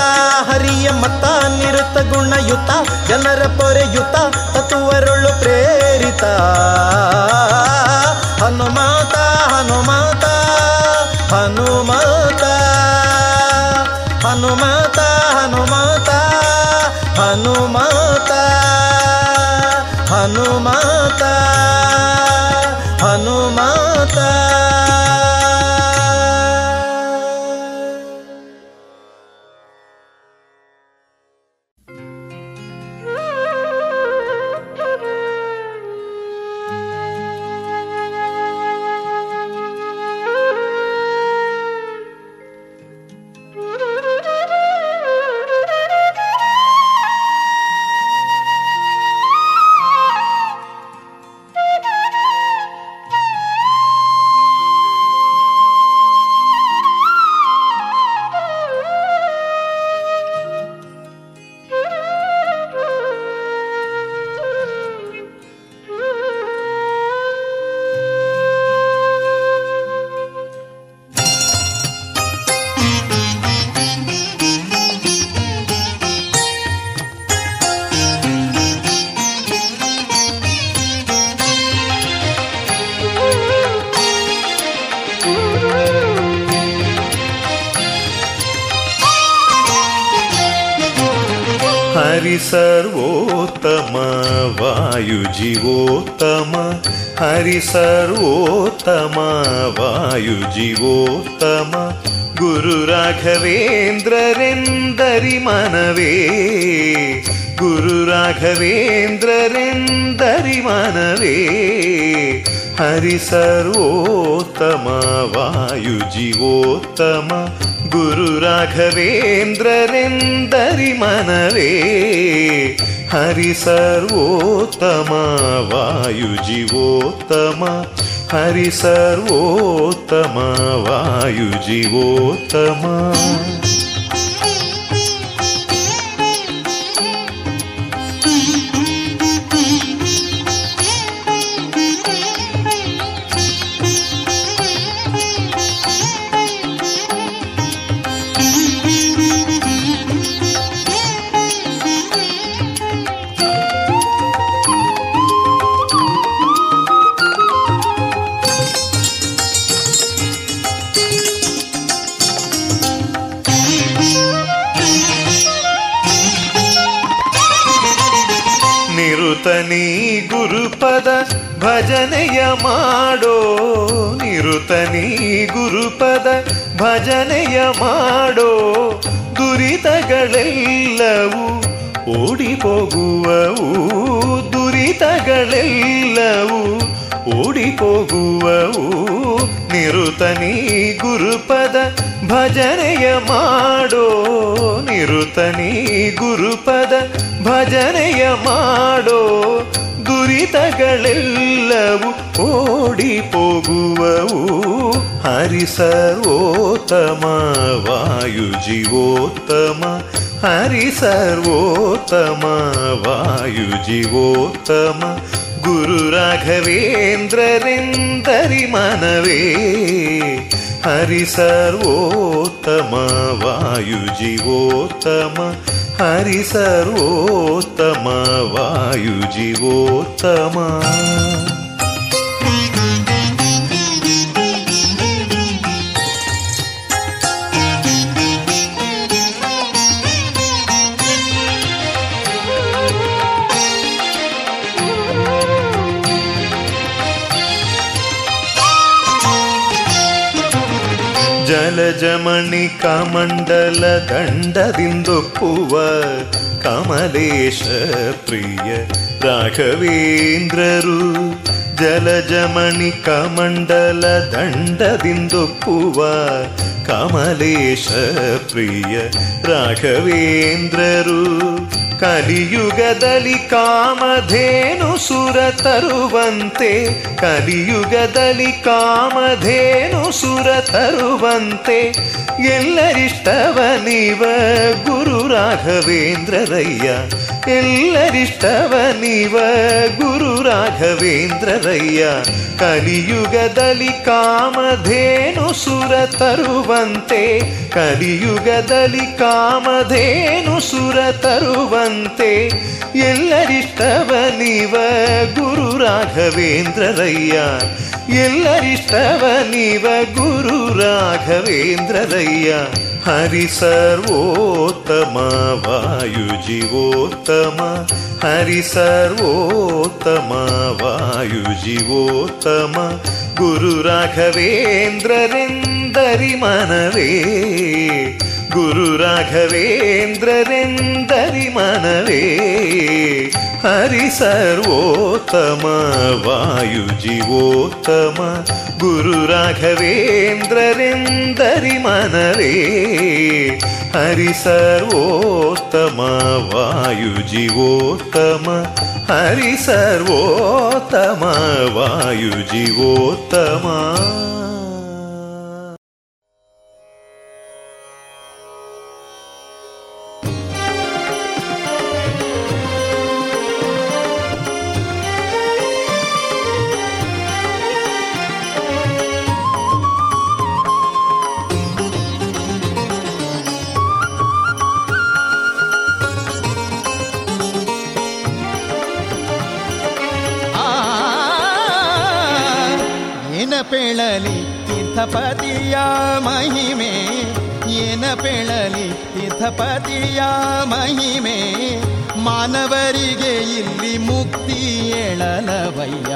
ಹರಿಯ ಮತ, ನಿರುತ ಗುಣಯುತ, ಜನರ ಪೊರೆಯುತ, ತತ್ವರುಳು ಪ್ರೇರಿತ. ಹನುಮಾತ ಹನುಮಾತ ಹನುಮಾತ ಹನುಮಾತ ಹನುಮಾತ ಹನುಮಾತ ಹನುಮಾತ. जीवोत्तम गुरुराघवेन्द्ररेन्दरि मनवे गुरुराघवेन्द्ररेन्दरि मनवे हरिसर्वोत्तम वायुजीवोत्तम गुरुराघवेन्द्ररेन्दरि मनवे हरिसर्वोत्तम वायुजीवोत्तम हरि सर्वोत्तमवायुजीवोत्तम ಭಜನೆಯ ಮಾಡೋ ದುರಿತಗಳೆಲ್ಲವೂ ಓಡಿ ಹೋಗುವವು. ದುರಿತಗಳೆಲ್ಲವೂ ಓಡಿ ಹೋಗುವವು. ನಿರುತನಿ ಗುರುಪದ ಭಜನೆಯ ಮಾಡೋ ನಿರುತನಿ ಗುರುಪದ ಭಜನೆಯ ಮಾಡೋ ದುರಿತಗಳೆಲ್ಲವೂ ಓಡಿ हरि सर्वोत्तम वायुजीवोत्तम हरि सर्वोत्तम वायुजीवोत्तम गुरुराघवेन्द्ररेन्दरिमनवे हरि सर्वोत्तम वायुजीवोत्तम हरि सर्वोत्तम वायुजीवोत्तम ಜಲಜಮಣಿ ಕಮಂಡಲ ದಂಡದಿಂದೊಪ್ಪುವ ಕಮಲೇಶ ಪ್ರಿಯ ರಾಘವೇಂದ್ರರು. ಜಲಜಮಣಿ ಕಮಂಡಲ ದಂಡದಿಂದೊಪ್ಪುವ ಕಮಲೇಶ ಪ್ರಿಯ ರಾಘವೇಂದ್ರರು, ಕಲಿಯುಗದಲ್ಲಿ ಕಾಮಧೇನು ಸುರ ತರುವಂತೆ, ಕಲಿಯುಗದಲ್ಲಿ ಕಾಮಧೇನು ಸುರ ತರುವಂತೆ, ಎಲ್ಲರಿಷ್ಟವ ನೀವ ಗುರು ರಾಘವೇಂದ್ರರಯ್ಯ. ಎಲ್ಲರಿಷ್ಟವ ನೀವ ಗುರು ರಾಘವೇಂದ್ರರಯ್ಯ. ಕಲಿಯುಗದಲ್ಲಿ ಕಾಮಧೇನು ಸುರ ತರುವಂತೆ, ಕಲಿಯುಗದಲ್ಲಿ ಕಾಮಧೇನು ಸುರ ತರುವಂತೆ ಎಲ್ಲರಿಷ್ಟವ ನೀವ ಗುರು ರಾಘವೇಂದ್ರರಯ್ಯ. ಎಲ್ಲರಿಷ್ಟವ ನೀವ ಗುರು ರಾಘವೇಂದ್ರರಯ್ಯ. हरि सर्वोत्तम वायुजिवोत्तम हरि सर्वोत्तम वायुजीवोत्तम गुरुराघवेन्द्ररिन्दरि मानवे குரு ராகவேந்திரரெந்தரி மனவே ஹரி சர்வோத்தம வாயு ஜீவோத்தம குரு ராகவேந்திரரெந்தரி மனவே ஹரி சர்வோத்தம வாயு ஜீவோத்தம ஹரி சர்வோத்தம வாயு ஜீவோத்தமா. ಪೇಳಲಿ ತೀರ್ಥಪತಿಯ ಮಹಿಮೆ, ಏನ ಪೇಳಲಿ ತೀರ್ಥಪತಿಯ ಮಹಿಮೆ, ಮಾನವರಿಗೆ ಇಲ್ಲಿ ಮುಕ್ತಿ ಏಳಲವಯ್ಯ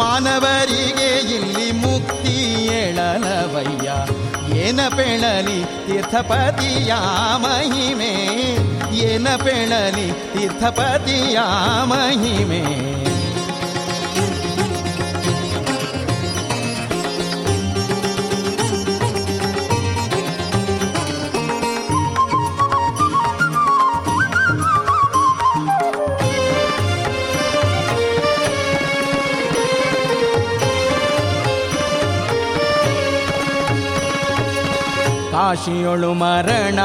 ಮಾನವರಿಗೆ ಇಲ್ಲಿ ಮುಕ್ತಿ ಏಳಲವಯ್ಯ ಏನ ಪೇಳಲಿ ತೀರ್ಥಪತಿಯ ಮಹಿಮೆ, ಏನ ಪೇಳಲಿ ತೀರ್ಥಪತಿಯ ಮಹಿಮೆ. ಕಾಶಿಯೊಳು ಮರಣ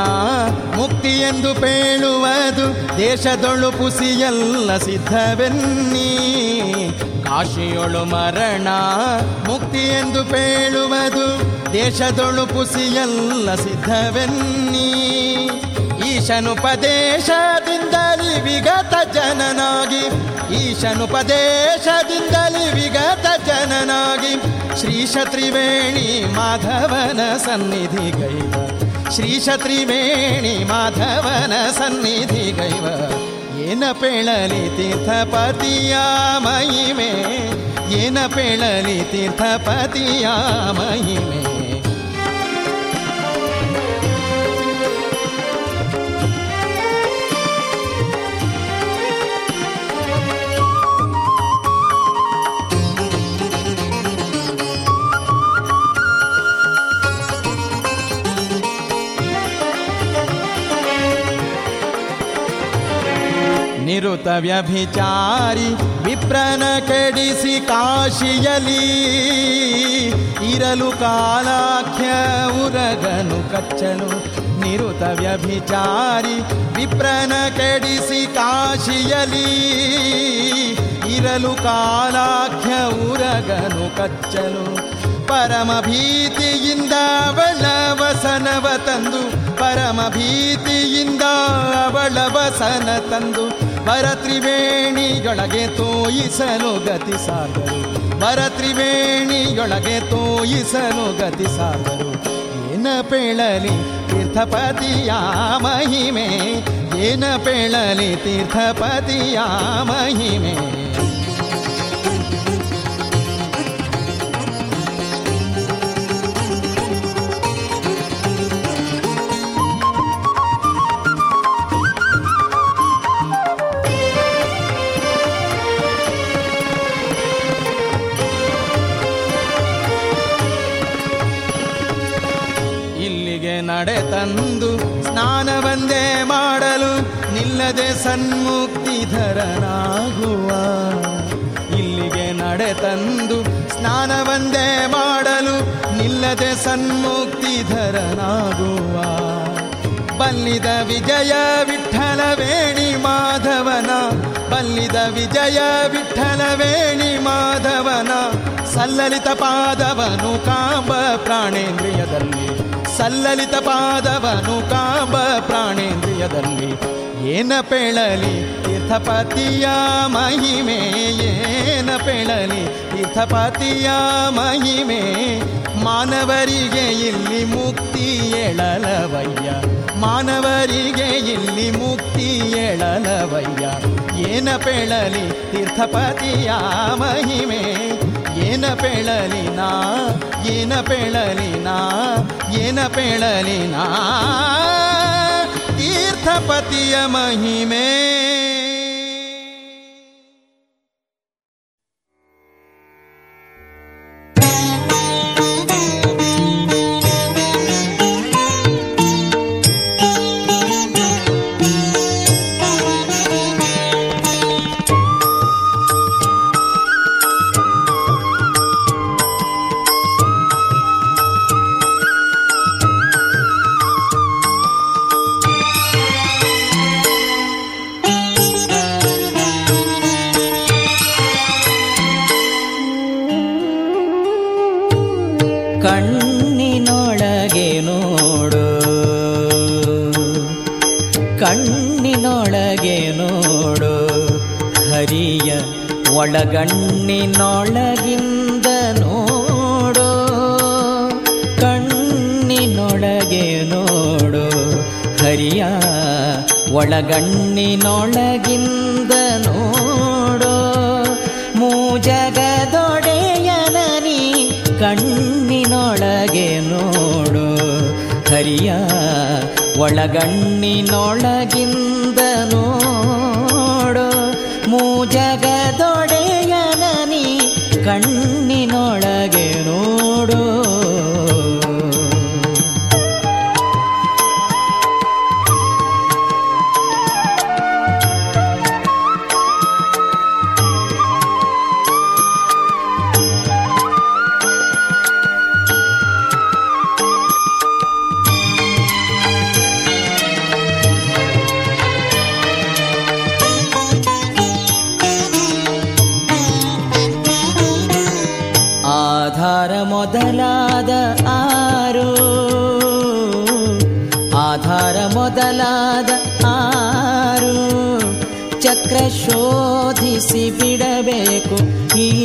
ಮುಕ್ತಿ ಎಂದು ಪೇಳುವುದು ದೇಶದೊಳು ಪುಸಿಯಲ್ಲ ಸಿದ್ಧವೆನ್ನಿ. ಕಾಶಿಯೊಳು ಮರಣ ಮುಕ್ತಿ ಎಂದು ಪೇಳುವುದು ದೇಶದೊಳು ಪುಸಿಯಲ್ಲ ಸಿದ್ಧವೆನ್ನಿ. ಈಶನುಪದೇಶದಿಂದಲಿ ವಿಗತ ಜನನಾಗಿ, ಈಶನುಪದೇಶದಿಂದಲಿ ವಿಗತ ಜನನಾಗಿ, ಶ್ರೀ ಶತ್ರಿವೇಣಿ ಮಾಧವನ ಸನ್ನಿಧಿ ಗೈವ, ಶ್ರೀ ಶತ್ರಿವೇಣಿ ಮಾಧವನ ಸನ್ನಿಧಿ ಗೈವ. ಏನ ಪೇಳಲಿ ತೀರ್ಥಪತಿಯ ಮಹಿಮೆ ಏನ ಪೇಳಲಿ ತೀರ್ಥಪತಿಯ ಮಹಿಮೆ ನಿರುತ ವ್ಯಭಿಚಾರಿ ವಿಪ್ರನ ಕೆಡಿಸಿ ಕಾಶಿಯಲಿ. ಇರಲು ಕಾಲಾಖ್ಯ ಉರಗನು ಕಚ್ಚನು ನಿರುತ ವ್ಯಭಿಚಾರಿ ವಿಪ್ರನ ಕೆಡಿಸಿ ಕಾಶಿಯಲಿ. ಇರಲು ಕಾಲಾಖ್ಯ ಉರಗನು ಕಚ್ಚನು ಪರಮ ಭೀತಿಯಿಂದ ಅವಳ ವಸನವ ತಂದು. ಪರಮ ಭೀತಿಯಿಂದ ಅವಳ ವಸನ ತಂದು. ಭರತ್ರಿವೇಣಿಯೊಳಗೆ ತೋಯಿಸಲು ಗತಿ ಸಾಗರು ಭರತ್ರಿವೇಣಿಯೊಳಗೆ ತೋಯಿಸಲು ಗತಿ ಸಾಗರು ಏನ ಪೇಳಲಿ ತೀರ್ಥಪತಿಯ ಮಹಿಮೆ? ಏನ ಪೇಳಲಿ ತೀರ್ಥಪತಿಯ ಮಹಿಮೆ? ನಡೆ ತಂದು ಸ್ನಾನವಂದೇ ಮಾಡಲು ನಿಲ್ಲದೆ ಸನ್ಮುಕ್ತಿಧರನಾಗುವ ಇಲ್ಲಿಗೆ ನಡೆ ತಂದು ಸ್ನಾನವಂದೇ ಮಾಡಲು ನಿಲ್ಲದೆ ಸನ್ಮುಕ್ತಿಧರನಾಗುವ ಬಲ್ಲಿದ ವಿಜಯ ವಿಠಲ ವೇಣಿ ಮಾಧವನ, ಬಲ್ಲಿದ ವಿಜಯ ವಿಠಲ ವೇಣಿ ಮಾಧವನ, ಸಲ್ಲಲಿತ ಪಾದವನು ಕಾಂಬ ಪ್ರಾಣೇಂದ್ರಿಯದಲ್ಲಿ. ಸಲ್ಲಲಿತ ಪಾದವನು ಕಾಂಬ ಪ್ರಾಣೇಂದ್ರಿಯದಲ್ಲಿ. ಏನ ಪೆಳಲಿ ತೀರ್ಥಪತಿಯ ಮಹಿಮೆ, ಏನ ಪೆಳಲಿ ತೀರ್ಥಪತಿಯ ಮಹಿಮೆ. ಮಾನವರಿಗೆ ಇಲ್ಲಿ ಮುಕ್ತಿ ಎಳಲವಯ್ಯ ಮಾನವರಿಗೆ ಇಲ್ಲಿ ಮುಕ್ತಿ ಎಳಲವಯ್ಯ ಏನ ಪೆಳಲಿ ತೀರ್ಥಪತಿಯ ಮಹಿಮೆ ಏನ ಪೇಳಲಿನ ಏನ ಪೇಳಲಿನ ಏನ ಪೇಳಲಿನ? ತೀರ್ಥಪತಿಯ ಮಹಿಮೆ. ಒಳಗಣ್ಣಿನೊಳಗಿಂದ ನೋಡೋ ಮೂಜಗದೊಡೆಯನನಿ ಕಣ್ಣಿನೊಳಗೆ ನೋಡು ಹರಿಯ ಒಳಗಣ್ಣಿನೊಳಗಿಂದ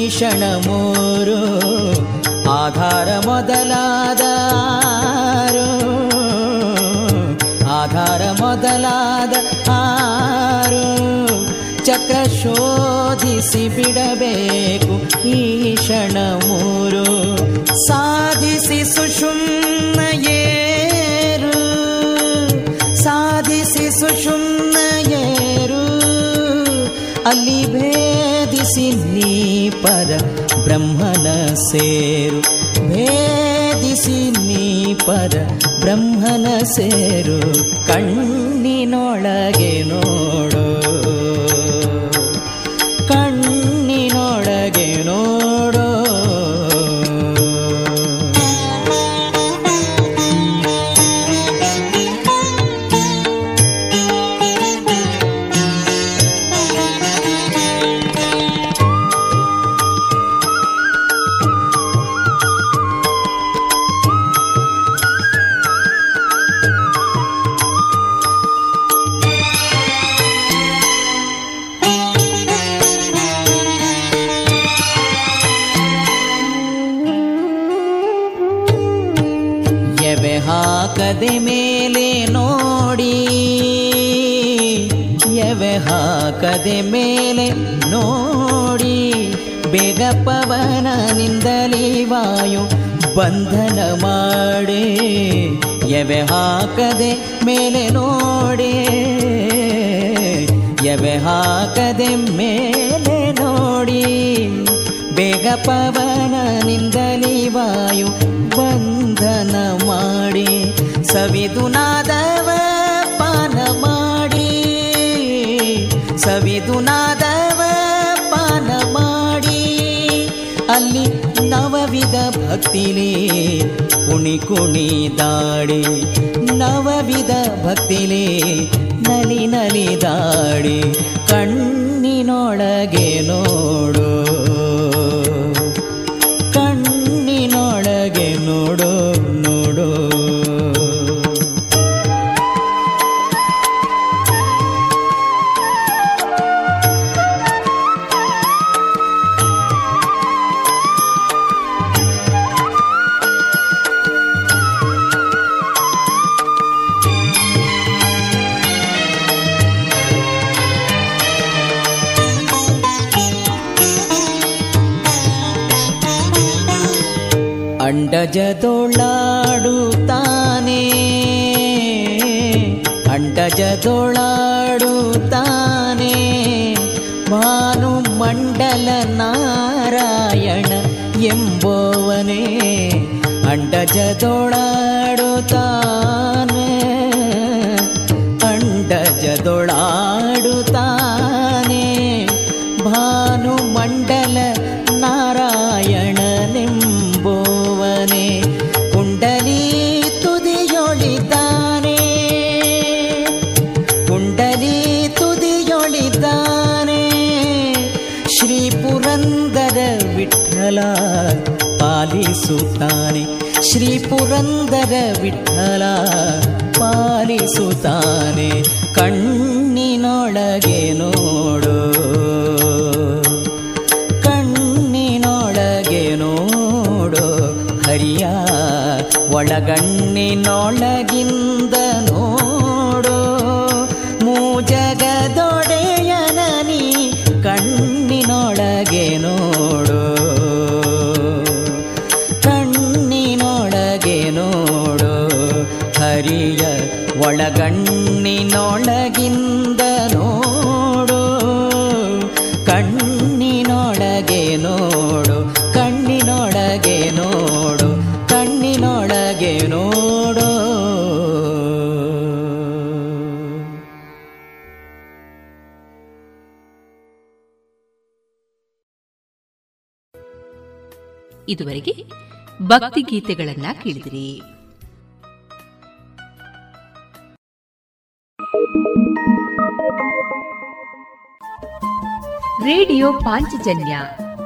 ಈ ಕ್ಷಣ ಮೂರು. ಆಧಾರ ಮೊದಲಾದಾರು. ಆಧಾರ ಮೊದಲಾದ ಆರು. ಚಕ್ರ ಶೋಧಿಸಿ ಬಿಡಬೇಕು ಈ ಮೂರು. ಸಾಧಿಸಿ ಸುಷುಮ್ನ ಏರು. ಸಾಧಿಸಿ ಸುಷುಮ್ನ ಏರು. ಅಲ್ಲಿ ಭೇದಿಸಿ ಪರ ಬ್ರಹ್ಮನ ಸೇರು. ಭೇದಿಸಿ ನೀ ಪರ ಬ್ರಹ್ಮನ ಸೇರು. ಕಣ್ಣಿನೊಳಗೆ ನೋಡು. ಬಂಧನ ಮಾಡಿ, ಎವೆ ಹಾಕದೆ ಮೇಲೆ ನೋಡಿ, ಎವೆ ಹಾಕದೆ ಮೇಲೆ ನೋಡಿ. ಬೇಗ ಪವನನಿಂದಲೇ ವಾಯು ಬಂಧನ ಮಾಡಿ ಸವಿದು ನಾದವ ಪಾನ ಮಾಡಿ. ಸವಿದು ನಾದವ ಪಾನ ಮಾಡಿ, ಅಲ್ಲಿ ನವವಿಧ ಭಕ್ತಿಲಿ ಕುಣಿ ಕುಣಿ ದಾಡಿ. ನವವಿಧ ಭಕ್ತಿಲಿ ನಲಿ ನಲಿ ದಾಡಿ. ಕಣ್ಣಿನೊಳಗೆ ನೋಡು ಅಂಡಜದೊಳಾಡುತ್ತಾನೆ ಭಾನು ಮಂಡಲ ನಾರಾಯಣ ಎಂಬುವನೇ ಅಂಡಜದೊಳಾಡುತ್ತಾನೆ. ಅಂಡಜದೊಳಾಡುತ್ತಾನೆ ಪಾಲಿಸುತ್ತಾನೆ. ಶ್ರೀ ಪುರಂದರ ವಿಠಲ ಪಾಲಿಸುತ್ತಾನೆ. ಕಣ್ಣಿನೊಳಗೆ ನೋಡು. ಕಣ್ಣಿನೊಳಗೆ ನೋಡು. ಹರಿಯ ಒಳಗಣ್ಣಿನೊಳಗಿಂದ ಒಳಗಣ್ಣಿನೊಳಗಿಂದ ನೋಡು ಕಣ್ಣಿನೊಳಗೆ ನೋಡು ಕಣ್ಣಿನೊಳಗೆ ನೋಡು ಕಣ್ಣಿನೊಳಗೆ ನೋಡು. ಇದುವರೆಗೆ ಭಕ್ತಿ ಗೀತೆಗಳನ್ನ ಕೇಳಿದಿರಿ. ಪಾಂಚಜನ್ಯ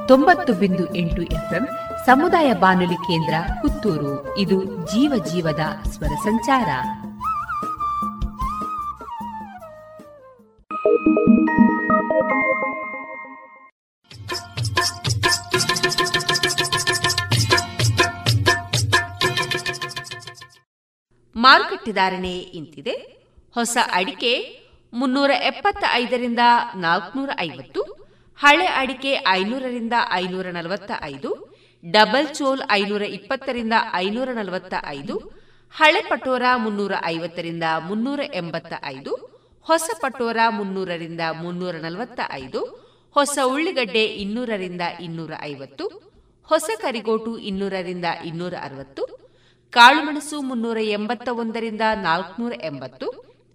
ತೊಂಬತ್ತು ಬಿಂದು ಎಂಟು ಎಫ್ಎಂ ಸಮುದಾಯ ಬಾನುಲಿ ಕೇಂದ್ರ ಪುತ್ತೂರು. ಇದು ಜೀವ ಜೀವದ ಸ್ವರ ಸಂಚಾರ. ಮಾರುಕಟ್ಟೆ ಧಾರಣೆ ಇಂತಿದೆ. ಹೊಸ ಅಡಿಕೆ ಮುನ್ನೂರ ಎಪ್ಪತ್ತ ಐದರಿಂದ ನಾಲ್ಕುನೂರ ಐವತ್ತು ಹಳೆ ಅಡಿಕೆ ಐನೂರರಿಂದ ಐನೂರ ನಲವತ್ತ ಐದು ಡಬಲ್ ಚೋಲ್ ಐನೂರ ಇಪ್ಪತ್ತರಿಂದ ಐನೂರ ನಲವತ್ತ ಐದು ಹಳೆ ಪಟೋರ ಮುನ್ನೂರ ಐವತ್ತರಿಂದ ಮುನ್ನೂರ ಎಂಬತ್ತ ಐದು ಹೊಸ ಪಟೋರ ಮುನ್ನೂರರಿಂದ ಮುನ್ನೂರ ನಲವತ್ತ ಐದು ಹೊಸ ಉಳ್ಳಿಗಡ್ಡೆ ಇನ್ನೂರರಿಂದ ಇನ್ನೂರ ಐವತ್ತು ಹೊಸ ಕರಿಗೋಟು ಇನ್ನೂರರಿಂದ ಇನ್ನೂರ ಅರವತ್ತು ಕಾಳುಮೆಣಸು ಮುನ್ನೂರ ಎಂಬತ್ತ ಒಂದರಿಂದ ನಾಲ್ಕುನೂರ ಎಂಬತ್ತು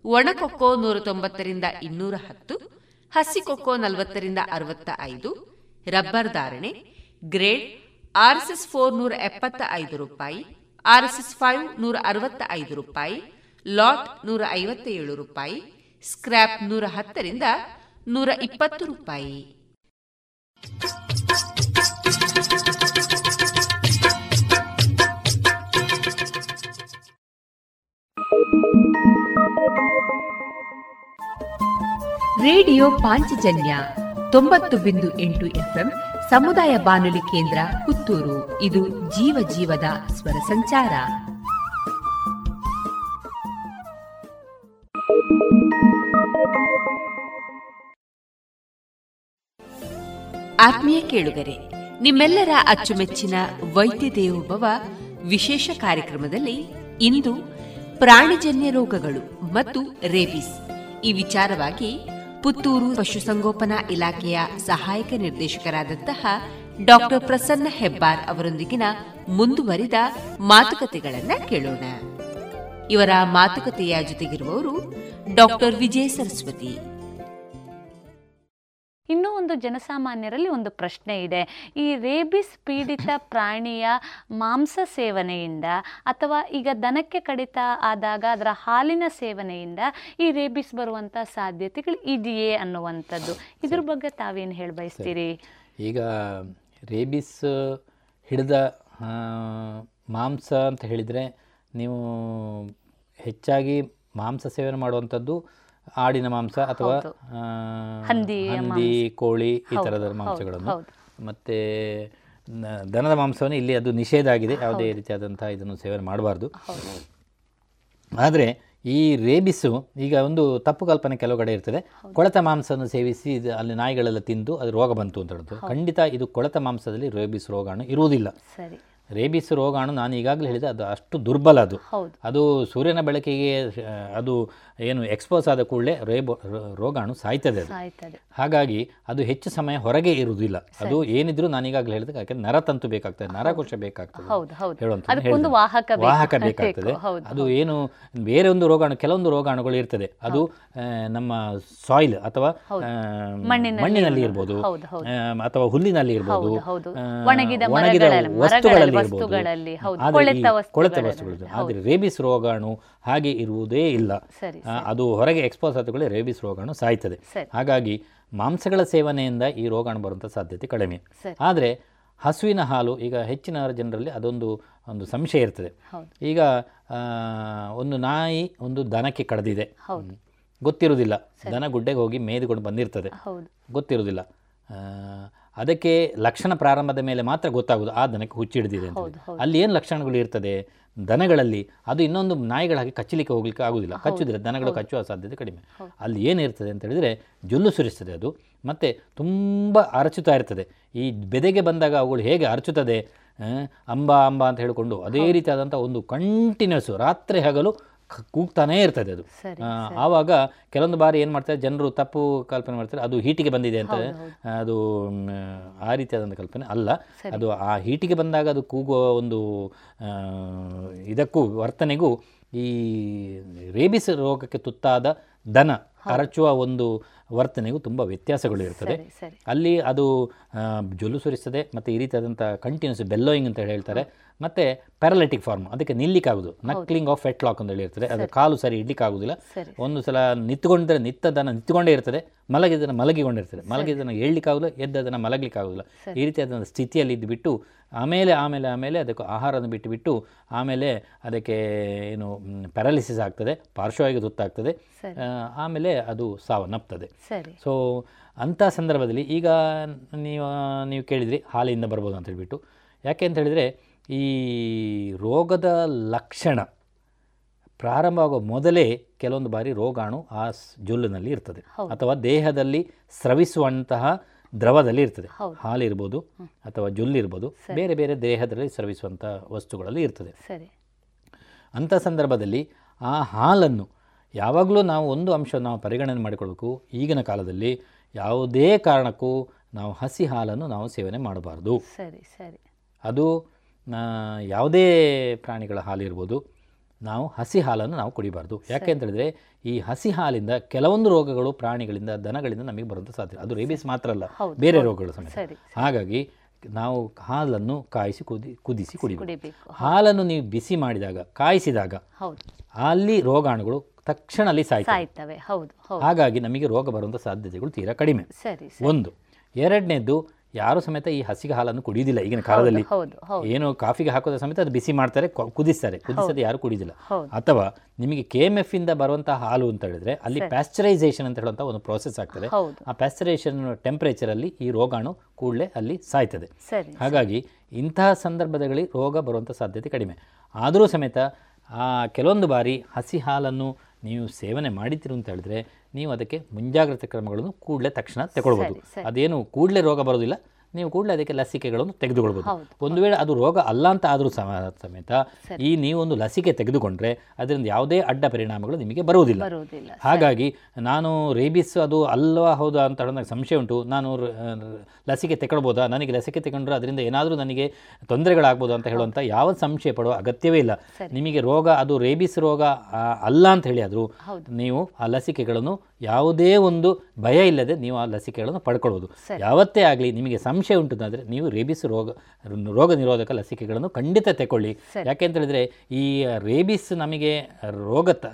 ಒಣಕೊಕ್ಕೋ ನೂರ ತೊಂಬತ್ತರಿಂದ ಇನ್ನೂರ ಹತ್ತು ಹಸಿಕೊಕ್ಕೋ ನಲವತ್ತರಿಂದ ಅರವತ್ತ ಐದು ರಬ್ಬರ್ ಧಾರಣೆ, ಗ್ರೇಡ್, ಆರ್ಎಸ್ಎಸ್ ಫೋರ್ ನೂರ ಎಪ್ಪತ್ತ ಐದು ರೂಪಾಯಿ, ಆರ್ಎಸ್ಎಸ್ ಫೈವ್ ನೂರ ಅರವತ್ತ ಐದು ರೂಪಾಯಿ, ಲಾಟ್ ನೂರ ಐವತ್ತ ಏಳು ರೂಪಾಯಿ, ಸ್ಕ್ರ್ಯಾಪ್ ನೂರ ಹತ್ತರಿಂದ ನೂರ ಇಪ್ಪತ್ತು ರೂಪಾಯಿ. ರೇಡಿಯೋ ಪಾಂಚಜನ್ಯ ತೊಂಬತ್ತು ಬಿಂದು ಎಂಟು ಎಫ್ಎಂ ಸಮುದಾಯ ಬಾನುಲಿ ಕೇಂದ್ರ ಪುತ್ತೂರು. ಇದು ಜೀವ ಜೀವದ ಸ್ವರ ಸಂಚಾರ. ಆತ್ಮೀಯ ಕೇಳುಗರೆ, ನಿಮ್ಮೆಲ್ಲರ ಅಚ್ಚುಮೆಚ್ಚಿನ ವೈದ್ಯ ದೇವೋಭವ ವಿಶೇಷ ಕಾರ್ಯಕ್ರಮದಲ್ಲಿ ಇಂದು ಪ್ರಾಣಿಜನ್ಯ ರೋಗಗಳು ಮತ್ತು ರೇಬಿಸ್ ಈ ವಿಚಾರವಾಗಿ ಪುತ್ತೂರು ಪಶುಸಂಗೋಪನಾ ಇಲಾಖೆಯ ಸಹಾಯಕ ನಿರ್ದೇಶಕರಾದಂತಹ ಡಾಕ್ಟರ್ ಪ್ರಸನ್ನ ಹೆಬ್ಬಾರ್ ಅವರೊಂದಿಗಿನ ಮುಂದುವರಿದ ಮಾತುಕತೆಗಳನ್ನ ಕೇಳೋಣ. ಇವರ ಮಾತುಕತೆಯ ಜೊತೆಗಿರುವವರು ಡಾಕ್ಟರ್ ವಿಜಯ ಸರಸ್ವತಿ. ಇನ್ನೂ ಒಂದು ಜನಸಾಮಾನ್ಯರಲ್ಲಿ ಒಂದು ಪ್ರಶ್ನೆ ಇದೆ. ಈ ರೇಬಿಸ್ ಪೀಡಿತ ಪ್ರಾಣಿಯ ಮಾಂಸ ಸೇವನೆಯಿಂದ ಅಥವಾ ಈಗ ದನಕ್ಕೆ ಕಡಿತ ಆದಾಗ ಅದರ ಹಾಲಿನ ಸೇವನೆಯಿಂದ ಈ ರೇಬಿಸ್ ಬರುವಂಥ ಸಾಧ್ಯತೆಗಳು ಇದೆಯೇ ಅನ್ನುವಂಥದ್ದು. ಇದ್ರ ಬಗ್ಗೆ ತಾವೇನು ಹೇಳಿ ಬಯಸ್ತೀರಿ? ಈಗ ರೇಬಿಸ್ ಹಿಡಿದ ಮಾಂಸ ಅಂತ ಹೇಳಿದರೆ ನೀವು ಹೆಚ್ಚಾಗಿ ಮಾಂಸ ಸೇವನೆ ಮಾಡುವಂಥದ್ದು ಆಡಿನ ಮಾಂಸ ಅಥವಾ ಹೌದು. ಹಂದಿ. ಕೋಳಿ ಈ ತರದ ಥರದ ಮಾಂಸಗಳನ್ನು. ಮತ್ತೆ ದನದ ಮಾಂಸವನ್ನು ಇಲ್ಲಿ ಅದು ನಿಷೇಧ ಆಗಿದೆ. ಯಾವುದೇ ರೀತಿಯಾದಂತಹ ರೀತಿಯಾದಂಥ ಇದನ್ನು ಸೇವನೆ ಮಾಡಬಾರ್ದು. ಆದರೆ ಈ ರೇಬಿಸ್ಸು ಈಗ ಒಂದು ತಪ್ಪು ಕಲ್ಪನೆ ಕೆಲವು ಕಡೆ ಇರ್ತದೆ. ಕೊಳೆತ ಮಾಂಸವನ್ನು ಸೇವಿಸಿ ಇದು ಅಲ್ಲಿ ನಾಯಿಗಳೆಲ್ಲ ತಿಂದು ಅದು ರೋಗ ಬಂತು ಅಂತ ಹೇಳ್ತಾರೆ ಖಂಡಿತ ಇದು ಕೊಳೆತ ಮಾಂಸದಲ್ಲಿ ರೇಬಿಸ್ ರೋಗಾಣು ಇರುವುದಿಲ್ಲ. ರೇಬಿಸ್ ರೋಗಾಣು ನಾನು ಈಗಾಗಲೇ ಹೇಳಿದೆ ಅದು ಅಷ್ಟು ದುರ್ಬಲ ಅದು. ಅದು ಸೂರ್ಯನ ಬೆಳಕಿಗೆ ಅದು ಏನು ಎಕ್ಸ್ಪೋಸ್ ಆದ ಕೂಡಲೇ ರೇಬೋ ರೋಗಾಣು ಸಾಯ್ತದೆ ಅದು. ಹಾಗಾಗಿ ಅದು ಹೆಚ್ಚು ಸಮಯ ಹೊರಗೆ ಇರುವುದಿಲ್ಲ. ಅದು ಏನಿದ್ರು ನಾನು ಈಗಾಗಲೇ ಹೇಳಿದ ಯಾಕೆ ನರ ತಂತು ಬೇಕಾಗ್ತದೆ ನರಕೋಶ ಬೇಕಾಗ್ತದೆ. ಅದಕ್ಕೊಂದು ವಾಹಕ ಬೇಕು. ವಾಹಕ ಬೇಕು, ಬೇಕಾಗ್ತದೆ. ಅದು ಏನು ಬೇರೆ ಒಂದು ರೋಗಾಣು ಕೆಲವೊಂದು ರೋಗಾಣುಗಳು ಇರ್ತದೆ. ಅದು ನಮ್ಮ ಸಾಯಿಲ್ ಅಥವಾ ಮಣ್ಣಿನಲ್ಲಿ ಇರ್ಬೋದು. ಅಥವಾ ಹುಲ್ಲಿನಲ್ಲಿ ಇರ್ಬೋದು ಒಣಗಿದ ವಸ್ತುಗಳಲ್ಲಿ ಇರ್ಬೋದು. ಕೊಳೆತ ವಸ್ತುಗಳು ಆದರೆ ರೇಬಿಸ್ ರೋಗಾಣು ಹಾಗೆ ಇರುವುದೇ ಇಲ್ಲ. ಅದು ಹೊರಗೆ ಎಕ್ಸ್ಪೋಸ್ ಆದ ರೇಬಿಸ್ ರೋಗಾಣು ಸಾಯ್ತದೆ. ಹಾಗಾಗಿ ಮಾಂಸಗಳ ಸೇವನೆಯಿಂದ ಈ ರೋಗಾಣು ಬರುವಂಥ ಸಾಧ್ಯತೆ ಕಡಿಮೆ. ಆದರೆ ಹಸುವಿನ ಹಾಲು ಈಗ ಹೆಚ್ಚಿನ ಜನರಲ್ಲಿ ಅದೊಂದು ಒಂದು ಸಂಶಯ ಇರ್ತದೆ. ಈಗ ಒಂದು ನಾಯಿ ಒಂದು ದನಕ್ಕೆ ಕಡ್ದಿದೆ. ಗೊತ್ತಿರುವುದಿಲ್ಲ. ದನ ಗುಡ್ಡೆಗೆ ಹೋಗಿ ಮೇಯ್ದುಕೊಂಡು ಬಂದಿರ್ತದೆ. ಗೊತ್ತಿರುವುದಿಲ್ಲ. ಅದಕ್ಕೆ ಲಕ್ಷಣ ಪ್ರಾರಂಭದ ಮೇಲೆ ಮಾತ್ರ ಗೊತ್ತಾಗೋದು ಆ ದನಕ್ಕೆ ಹುಚ್ಚಿಡಿದಿದೆ ಅಂತ. ಅಲ್ಲಿ ಏನು ಲಕ್ಷಣಗಳು ಇರ್ತದೆ? ದನಗಳಲ್ಲಿ ಅದು ಇನ್ನೊಂದು ನಾಯಿಗಳ ಹಾಗೆ ಕಚ್ಚಲಿಕ್ಕೆ ಹೋಗ್ಲಿಕ್ಕೆ ಆಗೋದಿಲ್ಲ ಕಚ್ಚುದಿಲ್ಲ. ದನಗಳು ಕಚ್ಚುವ ಸಾಧ್ಯತೆ ಕಡಿಮೆ. ಅಲ್ಲಿ ಏನಿರ್ತದೆ ಅಂತ ಹೇಳಿದರೆ ಜೊಲ್ಲು ಸುರಿಸ್ತದೆ ಅದು. ಮತ್ತು ತುಂಬ ಅರಚುತ್ತಾ ಇರ್ತದೆ. ಈ ಬೆದೆಗೆ ಬಂದಾಗ ಅವುಗಳು ಹೇಗೆ ಅರಚುತ್ತದೆ ಅಂಬಾ ಅಂಬ ಅಂತ ಹೇಳಿಕೊಂಡು ಅದೇ ರೀತಿಯಾದಂಥ ಒಂದು ಕಂಟಿನ್ಯೂಸ್ ರಾತ್ರಿ ಹಗಲು ಕೂಗ್ತಾನೇ ಇರ್ತದೆ ಅದು. ಆವಾಗ ಕೆಲವೊಂದು ಬಾರಿ ಏನು ಮಾಡ್ತಾರೆ ಜನರು ತಪ್ಪು ಕಲ್ಪನೆ ಮಾಡ್ತಾರೆ ಅದು ಹೀಟಿಗೆ ಬಂದಿದೆ ಅಂತ. ಅದು ಆ ರೀತಿಯಾದಂಥ ಕಲ್ಪನೆ ಅಲ್ಲ. ಅದು ಆ ಹೀಟಿಗೆ ಬಂದಾಗ ಅದು ಕೂಗುವ ಒಂದು ಇದಕ್ಕೂ ವರ್ತನೆಗೂ ಈ ರೇಬಿಸ್ ರೋಗಕ್ಕೆ ತುತ್ತಾದ ದನ ಅರಚುವ ಒಂದು ವರ್ತನೆಗೂ ತುಂಬ ವ್ಯತ್ಯಾಸಗಳು ಇರ್ತದೆ. ಅಲ್ಲಿ ಅದು ಜೊಲ್ಲು ಸುರಿಸ್ತದೆ ಮತ್ತು ಈ ರೀತಿಯಾದಂಥ ಕಂಟಿನ್ಯೂಸ್ ಬೆಲ್ಲೋಯಿಂಗ್ ಅಂತ ಹೇಳ್ತಾರೆ. ಮತ್ತು ಪ್ಯಾರಾಲಿಟಿಕ್ ಫಾರ್ಮ್ ಅದಕ್ಕೆ ನಿಲ್ಲಿಕ್ಕಾಗೋದು. ನಕ್ಲಿಂಗ್ ಆಫ್ ಫೆಟ್ ಲಾಕ್ ಅಂತ ಹೇಳಿರ್ತಾರೆ ಅದು ಕಾಲು ಸರಿ ಇಡ್ಲಿಕ್ಕಾಗೋದಿಲ್ಲ. ಒಂದು ಸಲ ನಿಂತ್ಕೊಂಡಿದ್ರೆ ನಿತ್ತದನ್ನು ನಿಂತ್ಕೊಂಡೇ ಇರ್ತದೆ. ಮಲಗಿದ್ದನ್ನು ಮಲಗಿಕೊಂಡಿರ್ತದೆ ಮಲಗಿದ್ದನ್ನು ಏಳ್ಲಿಕ್ಕಾಗೋದಿಲ್ಲ ಎದ್ದದನ್ನು ಮಲಗಲಿಕ್ಕಾಗೋದಿಲ್ಲ. ಈ ರೀತಿಯಾದ ಸ್ಥಿತಿಯಲ್ಲಿ ಇದ್ದುಬಿಟ್ಟು ಆಮೇಲೆ ಆಮೇಲೆ ಆಮೇಲೆ ಅದಕ್ಕೆ ಆಹಾರವನ್ನು ಬಿಟ್ಟು ಬಿಟ್ಟು ಆಮೇಲೆ ಅದಕ್ಕೆ ಏನು ಪ್ಯಾರಾಲಿಸಿಸ್ ಆಗ್ತದೆ. ಪಾರ್ಶ್ವವಾಗಿ ತುತ್ತಾಗ್ತದೆ. ಆಮೇಲೆ ಅದು ಸಾವನ್ನಪ್ತದೆ. ಸೊ ಅಂಥ ಸಂದರ್ಭದಲ್ಲಿ ಈಗ ನೀವು ನೀವು ಕೇಳಿದ್ರಿ ಹಾಲಿಂದ ಬರ್ಬೋದು ಅಂತ ಹೇಳ್ಬಿಟ್ಟು. ಯಾಕೆ ಅಂತ ಹೇಳಿದರೆ ಈ ರೋಗದ ಲಕ್ಷಣ ಪ್ರಾರಂಭವಾಗುವ ಮೊದಲೇ ಕೆಲವೊಂದು ಬಾರಿ ರೋಗಾಣು ಆ ಜೊಲ್ಲಿನಲ್ಲಿ ಇರ್ತದೆ. ಅಥವಾ ದೇಹದಲ್ಲಿ ಸ್ರವಿಸುವಂತಹ ದ್ರವದಲ್ಲಿ ಇರ್ತದೆ. ಹಾಲು ಇರ್ಬೋದು ಅಥವಾ ಜೊಲ್ಲಿರ್ಬೋದು ಬೇರೆ ಬೇರೆ ದೇಹದಲ್ಲಿ ಸ್ರವಿಸುವಂಥ ವಸ್ತುಗಳಲ್ಲಿ ಇರ್ತದೆ. ಸರಿ. ಅಂಥ ಸಂದರ್ಭದಲ್ಲಿ ಆ ಹಾಲನ್ನು ಯಾವಾಗಲೂ ನಾವು ಒಂದು ಅಂಶ ನಾವು ಪರಿಗಣನೆ ಮಾಡಿಕೊಳ್ಬೇಕು. ಈಗಿನ ಕಾಲದಲ್ಲಿ ಯಾವುದೇ ಕಾರಣಕ್ಕೂ ನಾವು ಹಸಿ ಹಾಲನ್ನು ನಾವು ಸೇವನೆ ಮಾಡಬಾರ್ದು. ಸರಿ ಸರಿ. ಅದು ಯಾವುದೇ ಪ್ರಾಣಿಗಳ ಹಾಲಿರ್ಬೋದು ನಾವು ಹಸಿ ಹಾಲನ್ನು ನಾವು ಕುಡಿಬಾರ್ದು. ಯಾಕೆ ಅಂತ ಹೇಳಿದ್ರೆ ಈ ಹಸಿ ಹಾಲಿಂದ ಕೆಲವೊಂದು ರೋಗಗಳು ಪ್ರಾಣಿಗಳಿಂದ ದನಗಳಿಂದ ನಮಗೆ ಬರುವಂಥ ಸಾಧ್ಯ ಅದು ರೇಬಿಸ್ ಮಾತ್ರ ಅಲ್ಲ ಬೇರೆ. ರೋಗಗಳು ಸಮೇತ. ಹಾಗಾಗಿ ನಾವು ಹಾಲನ್ನು ಕಾಯಿಸಿ ಕುದಿ ಕುದಿಸಿ ಕುಡಿಬೇಕು. ಹಾಲನ್ನು ನೀವು ಬಿಸಿ ಮಾಡಿದಾಗ ಕಾಯಿಸಿದಾಗ ಅಲ್ಲಿ ರೋಗಾಣುಗಳು ತಕ್ಷಣ ಅಲ್ಲಿ ಸಾಯ್ತವೆ. ಹೌದು ಹಾಗಾಗಿ ನಮಗೆ ರೋಗ ಬರುವಂಥ ಸಾಧ್ಯತೆಗಳು ತೀರಾ ಕಡಿಮೆ. ಸರಿ ಒಂದು ಎರಡನೇದ್ದು ಯಾರು ಸಮೇತ ಈ ಹಸಿಗೆ ಹಾಲನ್ನು ಕುಡಿಯೋದಿಲ್ಲ ಈಗಿನ ಕಾಲದಲ್ಲಿ. ಏನು ಕಾಫಿಗೆ ಹಾಕೋದ ಸಮೇತ ಅದು ಬಿಸಿ ಮಾಡ್ತಾರೆ ಕುದಿಸ್ತಾರೆ ಕುದಿಸದೆ ಯಾರು ಕುಡಿಯೋದಿಲ್ಲ ಅಥವಾ ನಿಮಗೆ ಕೆ ಎಂ ಎಫ್ ಇಂದ ಬರುವಂತಹ ಹಾಲು ಅಂತ ಹೇಳಿದ್ರೆ ಅಲ್ಲಿ ಪ್ಯಾಸ್ಚರೈಸೇಷನ್ ಅಂತ ಹೇಳುವಂತಹ ಒಂದು ಪ್ರೋಸೆಸ್ ಆಗ್ತದೆ. ಆ ಪ್ಯಾಸ್ಚರೈಸೇಷನ್ ಟೆಂಪರೇಚರ್ ಅಲ್ಲಿ ಈ ರೋಗಾಣು ಕೂಡಲೇ ಅಲ್ಲಿ ಸಾಯ್ತದೆ. ಹಾಗಾಗಿ ಇಂತಹ ಸಂದರ್ಭದಲ್ಲಿ ರೋಗ ಬರುವಂಥ ಸಾಧ್ಯತೆ ಕಡಿಮೆ. ಆದರೂ ಸಮೇತ ಆ ಕೆಲವೊಂದು ಬಾರಿ ಹಸಿ ಹಾಲನ್ನು ನೀವು ಸೇವನೆ ಮಾಡಿದ್ದೀರಿ ಅಂತ ಹೇಳಿದ್ರೆ ನೀವು ಅದಕ್ಕೆ ಮುಂಜಾಗ್ರತೆ ಕ್ರಮಗಳನ್ನು ಕೂಡಲೇ ತಕ್ಷಣ ತಗೊಳ್ಬೋದು. ಅದೇನು ಕೂಡಲೇ ರೋಗ ಬರೋದಿಲ್ಲ ನೀವು ಕೂಡಲೇ ಅದಕ್ಕೆ ಲಸಿಕೆಗಳನ್ನು ತೆಗೆದುಕೊಳ್ಬೋದು. ಒಂದು ವೇಳೆ ಅದು ರೋಗ ಅಲ್ಲ ಅಂತ ಆದರೂ ಸಮೇತ ಈ ನೀವು ಒಂದು ಲಸಿಕೆ ತೆಗೆದುಕೊಂಡ್ರೆ ಅದರಿಂದ ಯಾವುದೇ ಅಡ್ಡ ಪರಿಣಾಮಗಳು ನಿಮಗೆ ಬರುವುದಿಲ್ಲ. ಹಾಗಾಗಿ ನಾನು ರೇಬಿಸ್ ಅದು ಅಲ್ವಾ ಹೌದಾ ಅಂತ ನನಗೆ ಸಂಶಯ ಉಂಟು. ನಾನು ಲಸಿಕೆ ತಗೊಳ್ಬೋದಾ ನನಗೆ ಲಸಿಕೆ ತಗೊಂಡ್ರೆ ಅದರಿಂದ ಏನಾದರೂ ನನಗೆ ತೊಂದರೆಗಳಾಗ್ಬೋದು ಅಂತ ಹೇಳುವಂಥ ಯಾವ ಸಂಶಯ ಪಡುವ ಅಗತ್ಯವೇ ಇಲ್ಲ. ನಿಮಗೆ ರೋಗ ಅದು ರೇಬಿಸ್ ರೋಗ ಅಲ್ಲ ಅಂತ ಹೇಳಿ ಆದರೂ ನೀವು ಆ ಲಸಿಕೆಗಳನ್ನು ಯಾವುದೇ ಒಂದು ಭಯ ಇಲ್ಲದೆ ನೀವು ಆ ಲಸಿಕೆಗಳನ್ನು ಪಡ್ಕೊಳ್ಬೋದು. ಯಾವತ್ತೇ ಆಗಲಿ ನಿಮಗೆ ಸಂಶಯ ಉಂಟುದಾದರೆ ನೀವು ರೇಬಿಸ್ ರೋಗ ರೋಗ ನಿರೋಧಕ ಲಸಿಕೆಗಳನ್ನು ಖಂಡಿತ ತಗೊಳ್ಳಿ. ಯಾಕೆ ಅಂತ ಹೇಳಿದ್ರೆ ಈ ರೇಬಿಸ್ ನಮಗೆ ರೋಗ ತ-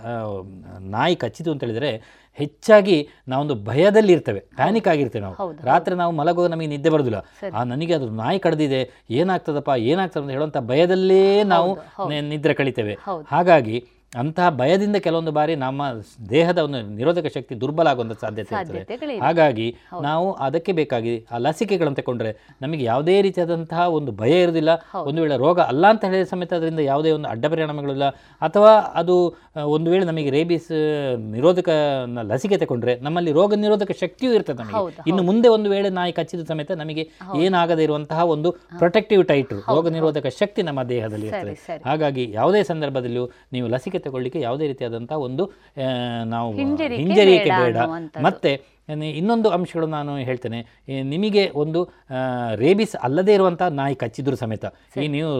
ನಾಯಿ ಕಚ್ಚಿತು ಅಂತ ಹೇಳಿದರೆ ಹೆಚ್ಚಾಗಿ ನಾವೊಂದು ಭಯದಲ್ಲಿ ಇರ್ತೇವೆ. ಪ್ಯಾನಿಕ್ ಆಗಿರ್ತೇವೆ ನಾವು. ರಾತ್ರಿ ನಾವು ಮಲಗುವಾಗ ನಮಗೆ ನಿದ್ದೆ ಬರೋದಿಲ್ಲ. ಆ ನನಗೆ ಅದು ನಾಯಿ ಕಡ್ದಿದೆ ಏನಾಗ್ತದಪ್ಪ ಏನಾಗ್ತದೆ ಅಂತ ಹೇಳುವಂಥ ಭಯದಲ್ಲೇ ನಾವು ನಿದ್ರೆ ಕಳಿತೇವೆ. ಹಾಗಾಗಿ ಅಂತಹ ಭಯದಿಂದ ಕೆಲವೊಂದು ಬಾರಿ ನಮ್ಮ ದೇಹದ ಒಂದು ನಿರೋಧಕ ಶಕ್ತಿ ದುರ್ಬಲ ಆಗುವಂಥ ಸಾಧ್ಯತೆ ಇರ್ತದೆ. ಹಾಗಾಗಿ ನಾವು ಅದಕ್ಕೆ ಬೇಕಾಗಿ ಆ ಲಸಿಕೆಗಳನ್ನು ತಗೊಂಡ್ರೆ ನಮಗೆ ಯಾವುದೇ ರೀತಿಯಾದಂತಹ ಒಂದು ಭಯ ಇರೋದಿಲ್ಲ ಒಂದು ವೇಳೆ ರೋಗ ಅಲ್ಲ ಅಂತ ಹೇಳಿದ ಸಮೇತ ಅದರಿಂದ ಯಾವುದೇ ಒಂದು ಅಡ್ಡ ಪರಿಣಾಮಗಳಿಲ್ಲ ಅಥವಾ ಅದು ಒಂದು ವೇಳೆ ನಮಗೆ ರೇಬಿಸ್ ನಿರೋಧಕ ಲಸಿಕೆ ತಗೊಂಡ್ರೆ ನಮ್ಮಲ್ಲಿ ರೋಗ ನಿರೋಧಕ ಶಕ್ತಿಯೂ ಇರ್ತದೆ ನಮಗೆ. ಇನ್ನು ಮುಂದೆ ಒಂದು ವೇಳೆ ನಾಯಿ ಕಚ್ಚಿದ ಸಮೇತ ನಮಗೆ ಏನಾಗದೇ ಇರುವಂತಹ ಒಂದು ಪ್ರೊಟೆಕ್ಟಿವ್ ಟೈಟ್ ರೋಗ ನಿರೋಧಕ ಶಕ್ತಿ ನಮ್ಮ ದೇಹದಲ್ಲಿ ಇರ್ತದೆ. ಹಾಗಾಗಿ ಯಾವುದೇ ಸಂದರ್ಭದಲ್ಲಿಯೂ ನೀವು ಲಸಿಕೆ ತಗೊಳ್ಳಿಕ್ಕೆ ಯಾವುದೇ ರೀತಿಯಾದಂಥ ಒಂದು ನಾವು ಹಿಂಜರಿಕೆ ಬೇಡ ಮತ್ತೆ ಇನ್ನೊಂದು ಅಂಶಗಳು ನಾನು ಹೇಳ್ತೇನೆ. ನಿಮಗೆ ಒಂದು ರೇಬಿಸ್ ಅಲ್ಲದೇ ಇರುವಂಥ ನಾಯಿ ಕಚ್ಚಿದ್ರು ಸಮೇತ. ಈ ನೀವು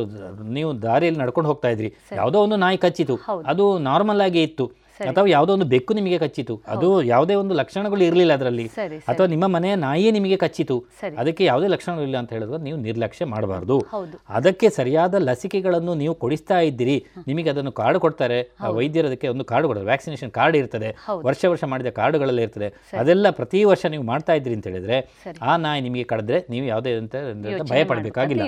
ನೀವು ದಾರಿಯಲ್ಲಿ ನಡ್ಕೊಂಡು ಹೋಗ್ತಾ ಇದ್ರಿ. ಯಾವುದೋ ಒಂದು ನಾಯಿ ಕಚ್ಚಿತು. ಅದು ನಾರ್ಮಲ್ ಆಗಿ ಇತ್ತು. ಅಥವಾ ಯಾವುದೋ ಒಂದು ಬೆಕ್ಕು ನಿಮಗೆ ಕಚ್ಚಿತು. ಅದು ಯಾವುದೇ ಒಂದು ಲಕ್ಷಣಗಳು ಇರಲಿಲ್ಲ ಅದರಲ್ಲಿ. ಅಥವಾ ನಿಮ್ಮ ಮನೆಯ ನಾಯಿಯೇ ನಿಮಗೆ ಕಚ್ಚಿತು. ಅದಕ್ಕೆ ಯಾವುದೇ ಲಕ್ಷಣಗಳು ಇಲ್ಲ ಅಂತ ಹೇಳಿದ್ರೆ ನೀವು ನಿರ್ಲಕ್ಷ್ಯ ಮಾಡಬಾರ್ದು. ಅದಕ್ಕೆ ಸರಿಯಾದ ಲಸಿಕೆಗಳನ್ನು ನೀವು ಕೊಡಿಸ್ತಾ ಇದ್ದೀರಿ. ನಿಮಗೆ ಅದನ್ನು ಕಾರ್ಡ್ ಕೊಡ್ತಾರೆ. ಆ ವೈದ್ಯರು ಅದಕ್ಕೆ ಒಂದು ಕಾರ್ಡ್ ಕೊಡ್ತಾರೆ. ವ್ಯಾಕ್ಸಿನೇಷನ್ ಕಾರ್ಡ್ ಇರ್ತದೆ. ವರ್ಷ ವರ್ಷ ಮಾಡಿದ ಕಾರ್ಡ್ಗಳೆಲ್ಲ ಇರ್ತದೆ. ಅದೆಲ್ಲ ಪ್ರತಿ ವರ್ಷ ನೀವು ಮಾಡ್ತಾ ಇದ್ದೀರಿ ಅಂತ ಹೇಳಿದ್ರೆ ಆ ನಾಯಿ ನಿಮಗೆ ಕಡಿದ್ರೆ ನೀವು ಯಾವುದೇ ಅಂತ ಭಯ ಪಡಬೇಕಾಗಿಲ್ಲ.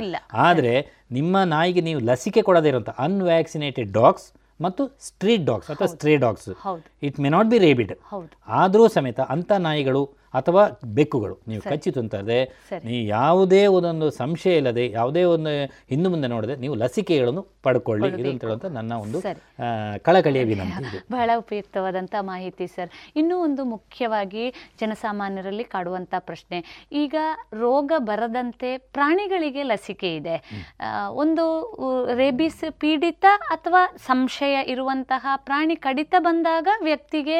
ಆದರೆ ನಿಮ್ಮ ನಾಯಿಗೆ ನೀವು ಲಸಿಕೆ ಕೊಡದೇ ಇರುವಂಥ ಅನ್ವ್ಯಾಕ್ಸಿನೇಟೆಡ್ ಡಾಗ್ಸ್ ಮತ್ತು ಸ್ಟ್ರೀಟ್ ಡಾಗ್ಸ್ ಅಥವಾ stray dogs. It may not be rabid. ಆದರೂ ಸಮೇತ ಅಂಥ ನಾಯಿಗಳು ಅಥವಾ ಬೆಕ್ಕುಗಳು ನೀವು ಕಚ್ಚಿತು ಅಂತಂದರೆ ನೀವು ಯಾವುದೇ ಒಂದೊಂದು ಸಂಶಯ ಇಲ್ಲದೆ ಯಾವುದೇ ಒಂದು ಹಿಂದೆ ಮುಂದೆ ನೋಡದೆ ನೀವು ಲಸಿಕೆಗಳನ್ನು ಪಡ್ಕೊಳ್ಳಿ ಇದು ಅಂತ ಹೇಳುವಂಥ ನನ್ನ ಒಂದು ಕಳಕಳಿಯ ವಿನಂತಿ ಬಹಳ ಉಪಯುಕ್ತವಾದಂಥ ಮಾಹಿತಿ ಸರ್. ಇನ್ನೂ ಒಂದು ಮುಖ್ಯವಾಗಿ ಜನಸಾಮಾನ್ಯರಲ್ಲಿ ಕಾಡುವಂಥ ಪ್ರಶ್ನೆ. ಈಗ ರೋಗ ಬರದಂತೆ ಪ್ರಾಣಿಗಳಿಗೆ ಲಸಿಕೆ ಇದೆ. ಒಂದು ರೇಬಿಸ್ ಪೀಡಿತ ಅಥವಾ ಸಂಶಯ ಇರುವಂತಹ ಪ್ರಾಣಿ ಕಡಿತ ಬಂದಾಗ ವ್ಯಕ್ತಿಗೆ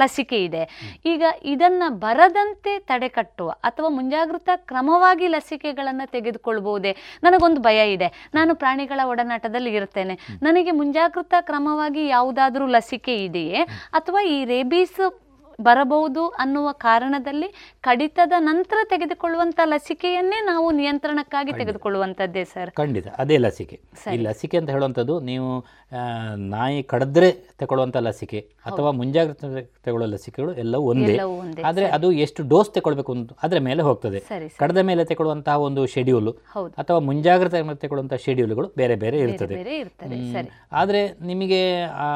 ಲಸಿಕೆ ಇದೆ. ಈಗ ಇದನ್ನು ಬರದಂತೆ ತಡೆಗಟ್ಟುವ ಅಥವಾ ಮುಂಜಾಗ್ರತಾ ಕ್ರಮವಾಗಿ ಲಸಿಕೆಗಳನ್ನು ತೆಗೆದುಕೊಳ್ಬಹುದೇ? ನನಗೊಂದು ಭಯ ಇದೆ. ನಾನು ಪ್ರಾಣಿಗಳ ಒಡನಾಟದಲ್ಲಿ ಇರ್ತೇನೆ. ನನಗೆ ಮುಂಜಾಗ್ರತಾ ಕ್ರಮವಾಗಿ ಯಾವುದಾದ್ರೂ ಲಸಿಕೆ ಇದೆಯೇ? ಅಥವಾ ಈ ರೇಬೀಸ್ ಬರಬಹುದು ಅನ್ನುವ ಕಾರಣದಲ್ಲಿ ಕಡಿತದ ನಂತರ ತೆಗೆದುಕೊಳ್ಳುವಂತ ಲಸಿಕೆಯನ್ನೇ ನಾವು ನಿಯಂತ್ರಣಕ್ಕಾಗಿ ತೆಗೆದುಕೊಳ್ಳುವಂತದ್ದೇ ಸರ್. ಖಂಡಿತ. ಅದೇ ಲಸಿಕೆ. ಈ ಲಸಿಕೆ ಅಂತ ಹೇಳುವಂಥದ್ದು ನೀವು ನಾಯಿ ಕಡಿದ್ರೆ ತಗೊಳ್ಳುವಂಥ ಲಸಿಕೆ ಅಥವಾ ಮುಂಜಾಗ್ರತೆ ತಗೊಳ್ಳುವ ಲಸಿಕೆಗಳು ಎಲ್ಲವೂ ಒಂದೇ. ಆದರೆ ಅದು ಎಷ್ಟು ಡೋಸ್ ತಗೊಳ್ಬೇಕು ಅಂತ ಅದರ ಮೇಲೆ ಹೋಗ್ತದೆ. ಕಡದ ಮೇಲೆ ತಗೊಳ್ಳುವಂತಹ ಒಂದು ಶೆಡ್ಯೂಲ್ ಅಥವಾ ಮುಂಜಾಗ್ರತೆ ಮೇಲೆ ತಗೊಳ್ಳುವಂಥ ಶೆಡ್ಯೂಲ್ಗಳು ಬೇರೆ ಬೇರೆ ಇರ್ತದೆ. ಆದರೆ ನಿಮಗೆ ಆ,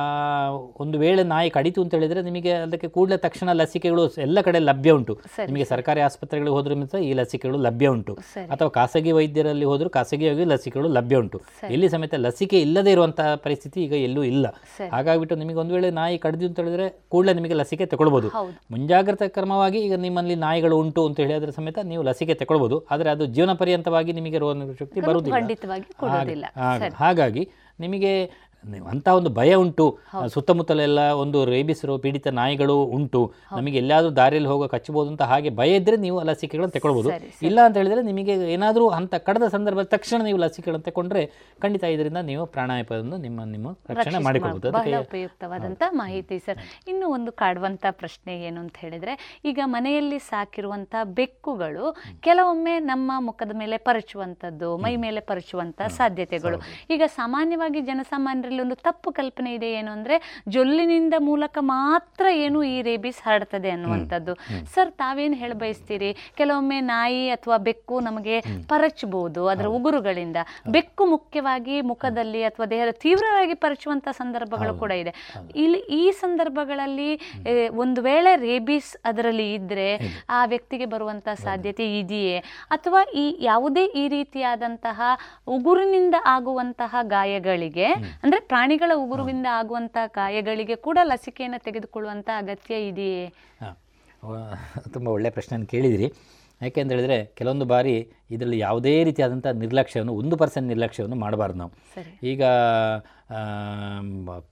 ಒಂದು ವೇಳೆ ನಾಯಿ ಕಡಿತು ಅಂತ ಹೇಳಿದ್ರೆ ನಿಮಗೆ ಅದಕ್ಕೆ ಕೂಡಲೇ ತಕ್ಷಣ ಲಸಿಕೆಗಳು ಎಲ್ಲ ಕಡೆ ಲಭ್ಯ ಉಂಟು. ನಿಮಗೆ ಸರ್ಕಾರಿ ಆಸ್ಪತ್ರೆಗಳಿಗೆ ಹೋದ್ರೆ ಮಿತ್ರ ಈ ಲಸಿಕೆಗಳು ಲಭ್ಯ ಉಂಟು. ಅಥವಾ ಖಾಸಗಿ ವೈದ್ಯರಲ್ಲಿ ಹೋದರೂ ಖಾಸಗಿಯಾಗಿ ಲಸಿಕೆಗಳು ಲಭ್ಯ ಉಂಟು. ಇಲ್ಲಿ ಸಮೇತ ಲಸಿಕೆ ಇಲ್ಲದೆ ಇರುವಂತಹ ಪರಿಸ್ಥಿತಿ ಈಗ ಎಲ್ಲೂ ಇಲ್ಲ. ಹಾಗಾಗಿಬಿಟ್ಟು ನಿಮಗೆ ಒಂದು ವೇಳೆ ನಾಯಿ ಕಡ್ದು ಅಂತ ಹೇಳಿದ್ರೆ ಕೂಡಲೇ ನಿಮಗೆ ಲಸಿಕೆ ತಗೊಳ್ಬಹುದು ಹೌದು. ಮುಂಜಾಗ್ರತಾ ಕ್ರಮವಾಗಿ ಈಗ ನಿಮ್ಮಲ್ಲಿ ನಾಯಿಗಳು ಉಂಟು ಅಂತ ಹೇಳಿದ್ರೆ ಸಮೇತ ನೀವು ಲಸಿಕೆ ತಗೊಳ್ಬಹುದು ಆದರೆ ಅದು ಜೀವನ ಪರ್ಯಂತವಾಗಿ ನಿಮಗೆ ರೋಗ ಶಕ್ತಿ ಬರುವುದಿಲ್ಲ. ಹಾಗಾಗಿ ನಿಮಗೆ ಅಂಥ ಒಂದು ಭಯ ಉಂಟು. ಸುತ್ತಮುತ್ತಲೆಲ್ಲ ಒಂದು ರೇಬಿಸ್ ರೋ ಪೀಡಿತ ನಾಯಿಗಳು ಉಂಟು. ನಮಗೆ ಎಲ್ಲಾದರೂ ದಾರಿಯಲ್ಲಿ ಹೋಗೋ ಕಚ್ಚಬಹುದು ಅಂತ ಹಾಗೆ ಭಯ ಇದ್ದರೆ ನೀವು ಲಸಿಕೆಗಳನ್ನು ತಗೊಳ್ಬೋದು ಇಲ್ಲ ಅಂತ ಹೇಳಿದ್ರೆ ನಿಮಗೆ ಏನಾದರೂ ಅಂತ ಕಡದ ಸಂದರ್ಭದ ತಕ್ಷಣ ನೀವು ಲಸಿಕೆಗಳನ್ನು ತಗೊಂಡ್ರೆ ಖಂಡಿತ ಇದರಿಂದ ನೀವು ಪ್ರಾಣಾಯಾಮವನ್ನು ನಿಮ್ಮ ನಿಮ್ಮ ರಕ್ಷಣೆ ಮಾಡಿಕೊಳ್ಳಬಹುದು ಮಾಡಿಕೊಳ್ಬೋದು. ಬಹಳ ಉಪಯುಕ್ತವಾದಂಥ ಮಾಹಿತಿ ಸರ್. ಇನ್ನು ಒಂದು ಕಾಡುವಂಥ ಪ್ರಶ್ನೆ ಏನು ಅಂತ ಹೇಳಿದ್ರೆ ಈಗ ಮನೆಯಲ್ಲಿ ಸಾಕಿರುವಂಥ ಬೆಕ್ಕುಗಳು ಕೆಲವೊಮ್ಮೆ ನಮ್ಮ ಮುಖದ ಮೇಲೆ ಪರಚುವಂಥದ್ದು ಮೈ ಮೇಲೆ ಪರಚುವಂಥ ಸಾಧ್ಯತೆಗಳು. ಈಗ ಸಾಮಾನ್ಯವಾಗಿ ಜನಸಾಮಾನ್ಯರಲ್ಲಿ ಒಂದು ತಪ್ಪು ಕಲ್ಪನೆ ಇದೆ ಏನು ಅಂದ್ರೆ ಜೊಲ್ಲಿನಿಂದ ಮೂಲಕ ಮಾತ್ರ ಏನು ಈ ರೇಬಿಸ್ ಹರಡ್ತದೆ ಅನ್ನುವಂಥದ್ದು. ಸರ್ ತಾವೇನು ಹೇಳ ಬಯಸ್ತೀರಿ ಕೆಲವೊಮ್ಮೆ ನಾಯಿ ಅಥವಾ ಬೆಕ್ಕು ನಮಗೆ ಪರಚಬಹುದು ಅದರ ಉಗುರುಗಳಿಂದ. ಬೆಕ್ಕು ಮುಖ್ಯವಾಗಿ ಮುಖದಲ್ಲಿ ಅಥವಾ ದೇಹದ ತೀವ್ರವಾಗಿ ಪರಚುವಂಥ ಸಂದರ್ಭಗಳು ಕೂಡ ಇದೆ. ಇಲ್ಲಿ ಈ ಸಂದರ್ಭಗಳಲ್ಲಿ ಒಂದು ವೇಳೆ ರೇಬಿಸ್ ಅದರಲ್ಲಿ ಇದ್ರೆ ಆ ವ್ಯಕ್ತಿಗೆ ಬರುವಂತಹ ಸಾಧ್ಯತೆ ಇದೆಯೇ? ಅಥವಾ ಈ ಯಾವುದೇ ಈ ರೀತಿಯಾದಂತಹ ಉಗುರಿನಿಂದ ಆಗುವಂತಹ ಗಾಯಗಳಿಗೆ ಅಂದ್ರೆ ಪ್ರಾಣಿಗಳ ಉಗುರುವಿಂದ ಆಗುವಂತ ಕಾಯಗಳಿಗೆ ಕೂಡ ಲಸಿಕೆಯನ್ನು ತೆಗೆದುಕೊಳ್ಳುವಂತ ಅಗತ್ಯ ಇದೆಯೇ? ತುಂಬ ಒಳ್ಳೆಯ ಪ್ರಶ್ನೆಯನ್ನು ಕೇಳಿದಿರಿ. ಯಾಕೆ ಅಂತ ಹೇಳಿದರೆ ಕೆಲವೊಂದು ಬಾರಿ ಇದರಲ್ಲಿ ಯಾವುದೇ ರೀತಿಯಾದಂಥ ನಿರ್ಲಕ್ಷ್ಯವನ್ನು ಒಂದು ಪರ್ಸೆಂಟ್ ನಿರ್ಲಕ್ಷ್ಯವನ್ನು ಮಾಡಬಾರ್ದು ನಾವು. ಈಗ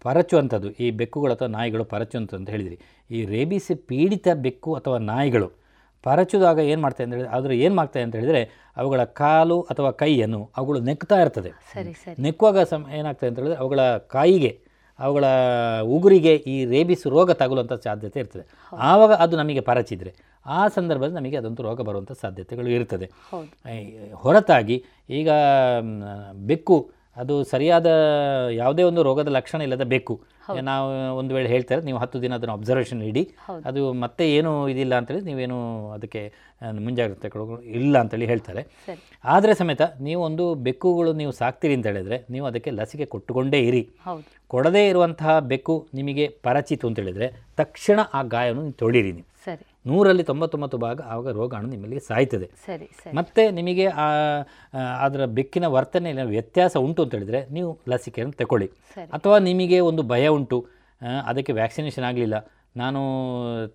ಪರಚುವಂಥದ್ದು ಈ ಬೆಕ್ಕುಗಳು ಅಥವಾ ನಾಯಿಗಳು ಪರಚುವಂಥದ್ದು ಅಂತ ಹೇಳಿದಿರಿ. ಈ ರೇಬಿಸ್ ಪೀಡಿತ ಬೆಕ್ಕು ಅಥವಾ ನಾಯಿಗಳು ಪರಚುದಾಗ ಏನು ಮಾಡ್ತದೆ ಅಂತ ಹೇಳಿದ್ರೆ ಅದ್ರ ಏನು ಮಾಡ್ತದೆ ಅಂತ ಹೇಳಿದರೆ ಅವುಗಳ ಕಾಲು ಅಥವಾ ಕೈಯನ್ನು ಅವುಗಳು ನೆಕ್ತಾ ಇರ್ತದೆ. ಸರಿ ಸರಿ. ನೆಕ್ಕುವಾಗ ಸಮ ಏನಾಗ್ತದೆ ಅಂತ ಹೇಳಿದ್ರೆ ಅವುಗಳ ಕಾಯಿಗೆ ಅವುಗಳ ಉಗುರಿಗೆ ಈ ರೇಬಿಸ್ ರೋಗ ತಗುಲುವಂಥ ಸಾಧ್ಯತೆ ಇರ್ತದೆ. ಆವಾಗ ಅದು ನಮಗೆ ಪರಚಿದ್ರೆ ಆ ಸಂದರ್ಭದಲ್ಲಿ ನಮಗೆ ಅದಂತೂ ರೋಗ ಬರುವಂಥ ಸಾಧ್ಯತೆಗಳು ಇರ್ತದೆ. ಹೊರತಾಗಿ ಈಗ ಬೆಕ್ಕು ಅದು ಸರಿಯಾದ ಯಾವುದೇ ಒಂದು ರೋಗದ ಲಕ್ಷಣ ಇಲ್ಲದ ಬೇಕು ನಾವು ಒಂದು ವೇಳೆ ಹೇಳ್ತಾರೆ ನೀವು ಹತ್ತು ದಿನ ಅದನ್ನು ಅಬ್ಸರ್ವೇಷನ್ ಇಡಿ. ಅದು ಮತ್ತೆ ಏನು ಇದಿಲ್ಲ ಅಂತೇಳಿ ನೀವೇನು ಅದಕ್ಕೆ ಮುಂಜಾಗ್ರತೆ ಕೊಡೋ- ಇಲ್ಲ ಅಂತೇಳಿ ಹೇಳ್ತಾರೆ. ಆದರೆ ಸಮೇತ ನೀವು ಒಂದು ಬೆಕ್ಕುಗಳು ನೀವು ಸಾಕ್ತೀರಿ ಅಂತ ಹೇಳಿದರೆ ನೀವು ಅದಕ್ಕೆ ಲಸಿಕೆ ಕೊಟ್ಟುಕೊಂಡೇ ಇರಿ. ಕೊಡದೇ ಇರುವಂತಹ ಬೆಕ್ಕು ನಿಮಗೆ ಪರಚಿತು ಅಂತ ಹೇಳಿದರೆ ತಕ್ಷಣ ಆ ಗಾಯವನ್ನು ನೀವು ತೊಡೀರಿ ನೀವು. ನೂರಲ್ಲಿ ತೊಂಬತ್ತೊಂಬತ್ತು ಭಾಗ ಆವಾಗ ರೋಗಾಣು ನಿಮ್ಮಲ್ಲಿ ಸಾಯ್ತದೆ. ಸರಿ ಮತ್ತೆ ನಿಮಗೆ ಆ ಅದರ ಬೆಕ್ಕಿನ ವರ್ತನೆಯಲ್ಲಿ ವ್ಯತ್ಯಾಸ ಉಂಟು ಅಂತ ಹೇಳಿದ್ರೆ ನೀವು ಲಸಿಕೆಯನ್ನು ತಗೊಳ್ಳಿ. ಅಥವಾ ನಿಮಗೆ ಒಂದು ಭಯ ಉಂಟು ಅದಕ್ಕೆ ವ್ಯಾಕ್ಸಿನೇಷನ್ ಆಗಲಿಲ್ಲ ನಾನು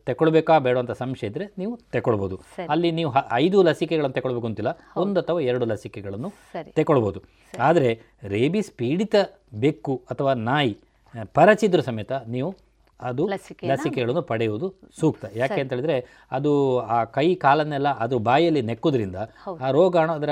ತಗೊಳ್ಬೇಕಾ ಬೇಡ ಅಂತ ಸಂಶಯ ಇದ್ದರೆ ನೀವು ತಗೊಳ್ಬೋದು ಅಲ್ಲಿ ನೀವು ಐದು ಲಸಿಕೆಗಳನ್ನು ತಗೊಳ್ಬೇಕು ಅಂತಿಲ್ಲ ಒಂದು ಅಥವಾ ಎರಡು ಲಸಿಕೆಗಳನ್ನು. ತಗೊಳ್ಬೋದು ಆದರೆ ರೇಬಿಸ್ ಪೀಡಿತ ಬೆಕ್ಕು ಅಥವಾ ನಾಯಿ ಪರಚಿದ್ರ ಸಮೇತ ನೀವು ಅದು ಲಸಿಕೆ ಲಸಿಕೆಗಳನ್ನು ಪಡೆಯುವುದು ಸೂಕ್ತ. ಯಾಕೆ ಅಂತ ಹೇಳಿದ್ರೆ ಅದು ಆ ಕೈ ಕಾಲನ್ನೆಲ್ಲ ಅದು ಬಾಯಲ್ಲಿ ನೆಕ್ಕುದ್ರಿಂದ ಆ ರೋಗಾಣು ಅದರ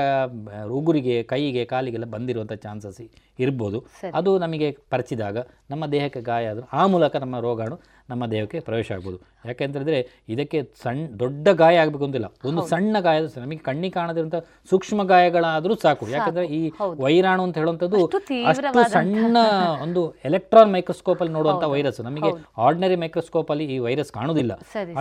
ಉಗುರಿಗೆ ಕೈಗೆ ಕಾಲಿಗೆಲ್ಲ ಬಂದಿರುವಂಥ ಚಾನ್ಸಸ್ ಇರ್ಬೋದು. ಅದು ನಮಗೆ ಪರಿಚಿದಾಗ ನಮ್ಮ ದೇಹಕ್ಕೆ ಗಾಯ ಆದರೂ ಆ ಮೂಲಕ ನಮ್ಮ ರೋಗಾಣು ನಮ್ಮ ದೇಹಕ್ಕೆ ಪ್ರವೇಶ ಆಗ್ಬೋದು. ಯಾಕೆ ಅಂತ ಹೇಳಿದ್ರೆ ಇದಕ್ಕೆ ಸಣ್ಣ ದೊಡ್ಡ ಗಾಯ ಆಗಬೇಕು ಅಂತಿಲ್ಲ. ಒಂದು ಸಣ್ಣ ಗಾಯ ನಮಗೆ ಕಣ್ಣಿಗೆ ಕಾಣದಿರುವಂಥ ಸೂಕ್ಷ್ಮ ಗಾಯಗಳಾದರೂ ಸಾಕು. ಯಾಕಂದ್ರೆ ಈ ವೈರಾಣು ಅಂತ ಹೇಳುವಂಥದ್ದು ಅಷ್ಟು ಸಣ್ಣ ಒಂದು ಎಲೆಕ್ಟ್ರಾನ್ ಮೈಕ್ರೋಸ್ಕೋಪ್ ಅಲ್ಲಿ ನೋಡುವಂಥ ವೈರಸ್ ನಮಗೆ ಆರ್ಡಿನರಿ ಮೈಕ್ರೋಸ್ಕೋಪ್ ಅಲ್ಲಿ ಈ ವೈರಸ್ ಕಾಣುವುದಿಲ್ಲ.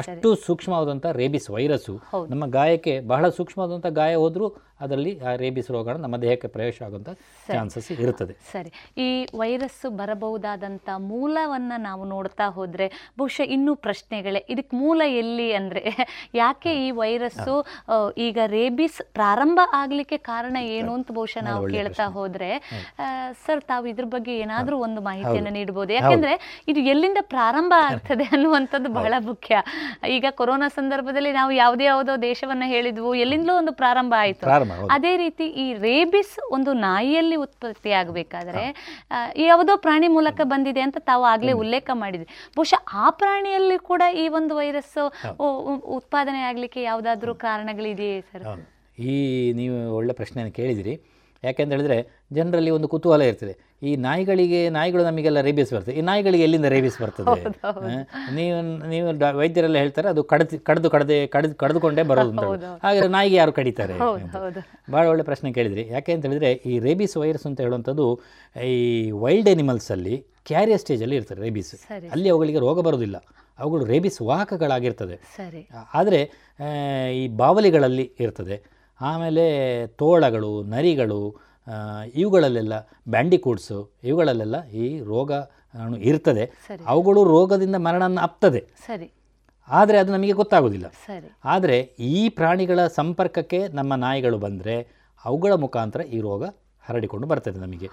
ಅಷ್ಟು ಸೂಕ್ಷ್ಮವಾದಂಥ ರೇಬಿಸ್ ವೈರಸ್ಸು ನಮ್ಮ ಗಾಯಕ್ಕೆ ಬಹಳ ಸೂಕ್ಷ್ಮವಾದಂಥ ಗಾಯ ಹೋದರೂ ಅದರಲ್ಲಿ ಆ ರೇಬಿಸ್ ರೋಗಗಳು ನಮ್ಮ ದೇಹಕ್ಕೆ ಪ್ರವೇಶ ಆಗುವಂಥ ಚಾನ್ಸಸ್ ಇರುತ್ತದೆ. ಸರಿ. ಈ ವೈರಸ್ಸು ಬರಬಹುದಾದಂಥ ಮೂಲವನ್ನು ನಾವು ನೋಡ್ತಾ ಹೋದರೆ ಬಹುಶಃ ಇನ್ನೂ ಪ್ರಶ್ನೆಗಳೇ. ಇದಕ್ಕೆ ಮೂಲ ಎಲ್ಲಿ ಅಂದರೆ ಯಾಕೆ ಈ ವೈರಸ್ಸು ಈಗ ರೇಬಿಸ್ ಪ್ರಾರಂಭ ಆಗಲಿಕ್ಕೆ ಕಾರಣ ಏನು ಅಂತ ಬಹುಶಃ ನಾವು ಕೇಳ್ತಾ. ಹೋದರೆ ಸರ್ ತಾವು ಇದ್ರ ಬಗ್ಗೆ ಏನಾದರೂ ಒಂದು ಮಾಹಿತಿಯನ್ನು ನೀಡಬಹುದು ನೀಡ್ಬೋದು ಯಾಕೆಂದರೆ ಇದು ಎಲ್ಲಿಂದ ಪ್ರಾರಂಭ ಆಗ್ತದೆ ಅನ್ನುವಂಥದ್ದು ಬಹಳ ಮುಖ್ಯ. ಈಗ ಕೊರೋನಾ ಸಂದರ್ಭದಲ್ಲಿ ನಾವು ಯಾವುದೇ ಯಾವುದೋ ದೇಶವನ್ನು ಹೇಳಿದ್ವು ಎಲ್ಲಿಂದಲೂ ಒಂದು ಪ್ರಾರಂಭ ಆಯಿತು. ಅದೇ ರೀತಿ ಈ ರೇಬಿಸ್ ಒಂದು ನಾಯಿಯಲ್ಲಿ ಉತ್ಪತ್ತಿ ಆಗಬೇಕಾದ್ರೆ ಯಾವುದೋ ಪ್ರಾಣಿ ಮೂಲಕ ಬಂದಿದೆ ಅಂತ ತಾವು ಆಗಲೇ ಉಲ್ಲೇಖ ಮಾಡಿದ್ರಿ ಬಹುಶಃ ಆ ಪ್ರಾಣಿಯಲ್ಲಿ ಕೂಡ ಈ ಒಂದು ವೈರಸ್ ಉತ್ಪಾದನೆ ಆಗಲಿಕ್ಕೆ ಯಾವುದಾದ್ರೂ ಕಾರಣಗಳಿದೆಯೇ ಸರ್? ಈ ನೀವು ಒಳ್ಳೆ ಪ್ರಶ್ನೆಯನ್ನು ಕೇಳಿದಿರಿ. ಯಾಕೆಂತ ಹೇಳಿದ್ರೆ ಜನರಲ್ಲಿ ಒಂದು ಕುತೂಹಲ ಇರ್ತದೆ. ಈ ನಾಯಿಗಳಿಗೆ ನಾಯಿಗಳು ನಮಗೆಲ್ಲ ರೇಬಿಸ್ ಬರ್ತದೆ. ಈ ನಾಯಿಗಳಿಗೆ ಎಲ್ಲಿಂದ ರೇಬಿಸ್ ಬರ್ತದೆ? ನೀವು ನೀವು ವೈದ್ಯರೆಲ್ಲ ಹೇಳ್ತಾರೆ ಅದು ಕಡದು ಕಡ್ದು ಕಡದೆ ಕಡ್ದು ಕಡ್ದುಕೊಂಡೇ ಬರೋದು ಅಂತ. ಹಾಗಾದ್ರೆ ನಾಯಿಗೆ ಯಾರು ಕಡಿತಾರೆ? ಭಾಳ ಒಳ್ಳೆ ಪ್ರಶ್ನೆ ಕೇಳಿದ್ರಿ. ಯಾಕೆ ಅಂತ ಹೇಳಿದ್ರೆ ಈ ರೇಬಿಸ್ ವೈರಸ್ ಅಂತ ಹೇಳುವಂಥದ್ದು ಈ ವೈಲ್ಡ್ ಎನಿಮಲ್ಸಲ್ಲಿ ಕ್ಯಾರಿಯರ್ ಸ್ಟೇಜಲ್ಲಿ ಇರ್ತದೆ ರೇಬಿಸ್. ಅಲ್ಲಿ ಅವುಗಳಿಗೆ ರೋಗ ಬರೋದಿಲ್ಲ ಅವುಗಳು ರೇಬಿಸ್ ವಾಹಕಗಳಾಗಿರ್ತದೆ. ಆದರೆ ಈ ಬಾವಲಿಗಳಲ್ಲಿ ಇರ್ತದೆ. ಆಮೇಲೆ ತೋಳಗಳು ನರಿಗಳು ಇವುಗಳಲ್ಲೆಲ್ಲ ಬ್ಯಾಂಡಿಕೂಡ್ಸು ಇವುಗಳಲ್ಲೆಲ್ಲ ಈ ರೋಗ ಇರ್ತದೆ. ಅವುಗಳು ರೋಗದಿಂದ ಮರಣವನ್ನು ಅಪ್ತದೆ. ಸರಿ. ಆದರೆ ಅದು ನಮಗೆ ಗೊತ್ತಾಗೋದಿಲ್ಲ. ಸರಿ. ಆದರೆ ಈ ಪ್ರಾಣಿಗಳ ಸಂಪರ್ಕಕ್ಕೆ ನಮ್ಮ ನಾಯಿಗಳು ಬಂದರೆ ಅವುಗಳ ಮುಖಾಂತರ ಈ ರೋಗ ಹರಡಿಕೊಂಡು ಬರ್ತದೆ ನಮಗೆ.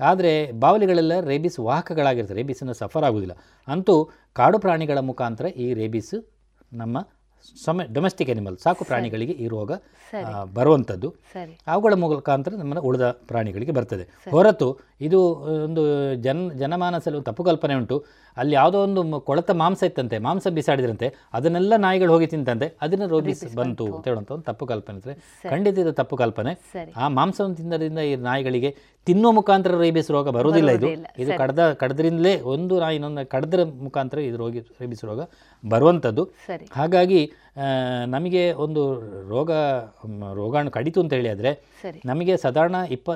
ಆದರೆ ಬಾವಲಿಗಳೆಲ್ಲ ರೇಬಿಸ್ ವಾಹಕಗಳಾಗಿರ್ತದೆ ರೇಬಿಸನ್ನು ಸಫರ್ ಆಗೋದಿಲ್ಲ. ಅಂತೂ ಕಾಡು ಪ್ರಾಣಿಗಳ ಮುಖಾಂತರ ಈ ರೇಬಿಸ್ ನಮ್ಮ ಸಮ ಡೊಮೆಸ್ಟಿಕ್ ಅನಿಮಲ್ ಸಾಕು ಪ್ರಾಣಿಗಳಿಗೆ ಈ ರೋಗ ಬರುವಂಥದ್ದು. ಅವುಗಳ ಮುಖಾಂತರ ನಮ್ಮ ಉಳಿದ ಪ್ರಾಣಿಗಳಿಗೆ ಬರ್ತದೆ. ಹೊರತು ಇದು ಒಂದು ಜನ ಜನಮಾನಸಲ್ಲಿ ಒಂದು ತಪ್ಪು ಕಲ್ಪನೆ ಉಂಟು. ಅಲ್ಲಿ ಯಾವುದೋ ಒಂದು ಕೊಳತ ಮಾಂಸ ಇತ್ತಂತೆ ಮಾಂಸ ಬಿಸಾಡಿದ್ರಂತೆ ಅದನ್ನೆಲ್ಲ ನಾಯಿಗಳು ಹೋಗಿ ತಿಂತಂತೆ ಅದನ್ನ ರೋಗಿಸ್ ಬಂತು ಅಂತ ಹೇಳುವಂಥ ಒಂದು ತಪ್ಪು ಕಲ್ಪನೆ ಅಂದರೆ ಖಂಡಿತ ಇದು ತಪ್ಪು ಕಲ್ಪನೆ. ಆ ಮಾಂಸವನ್ನು ತಿನ್ನೋದ್ರಿಂದ ಈ ನಾಯಿಗಳಿಗೆ ತಿನ್ನೋ ಮುಖಾಂತರ ರೇಬಿಸ್ ರೋಗ ಬರೋದಿಲ್ಲ ಇದು. ಇದು. ಕಡ್ದ ಕಡ್ದ್ರಿಂದಲೇ ಒಂದು ನಾಯಿ ಇನ್ನೊಂದು ಕಡ್ದ್ರ ಮುಖಾಂತರ ಇದು ರೋಗಿ ರೇಬಿಸ್ ರೋಗ ಬರುವಂಥದ್ದು. ಹಾಗಾಗಿ ನಮಗೆ ಒಂದು ರೋಗ ರೋಗಾಣು ಕಡಿತು ಅಂತ ಹೇಳಿ ಆದರೆ ನಮಗೆ ಸಾಧಾರಣ ಇಪ್ಪ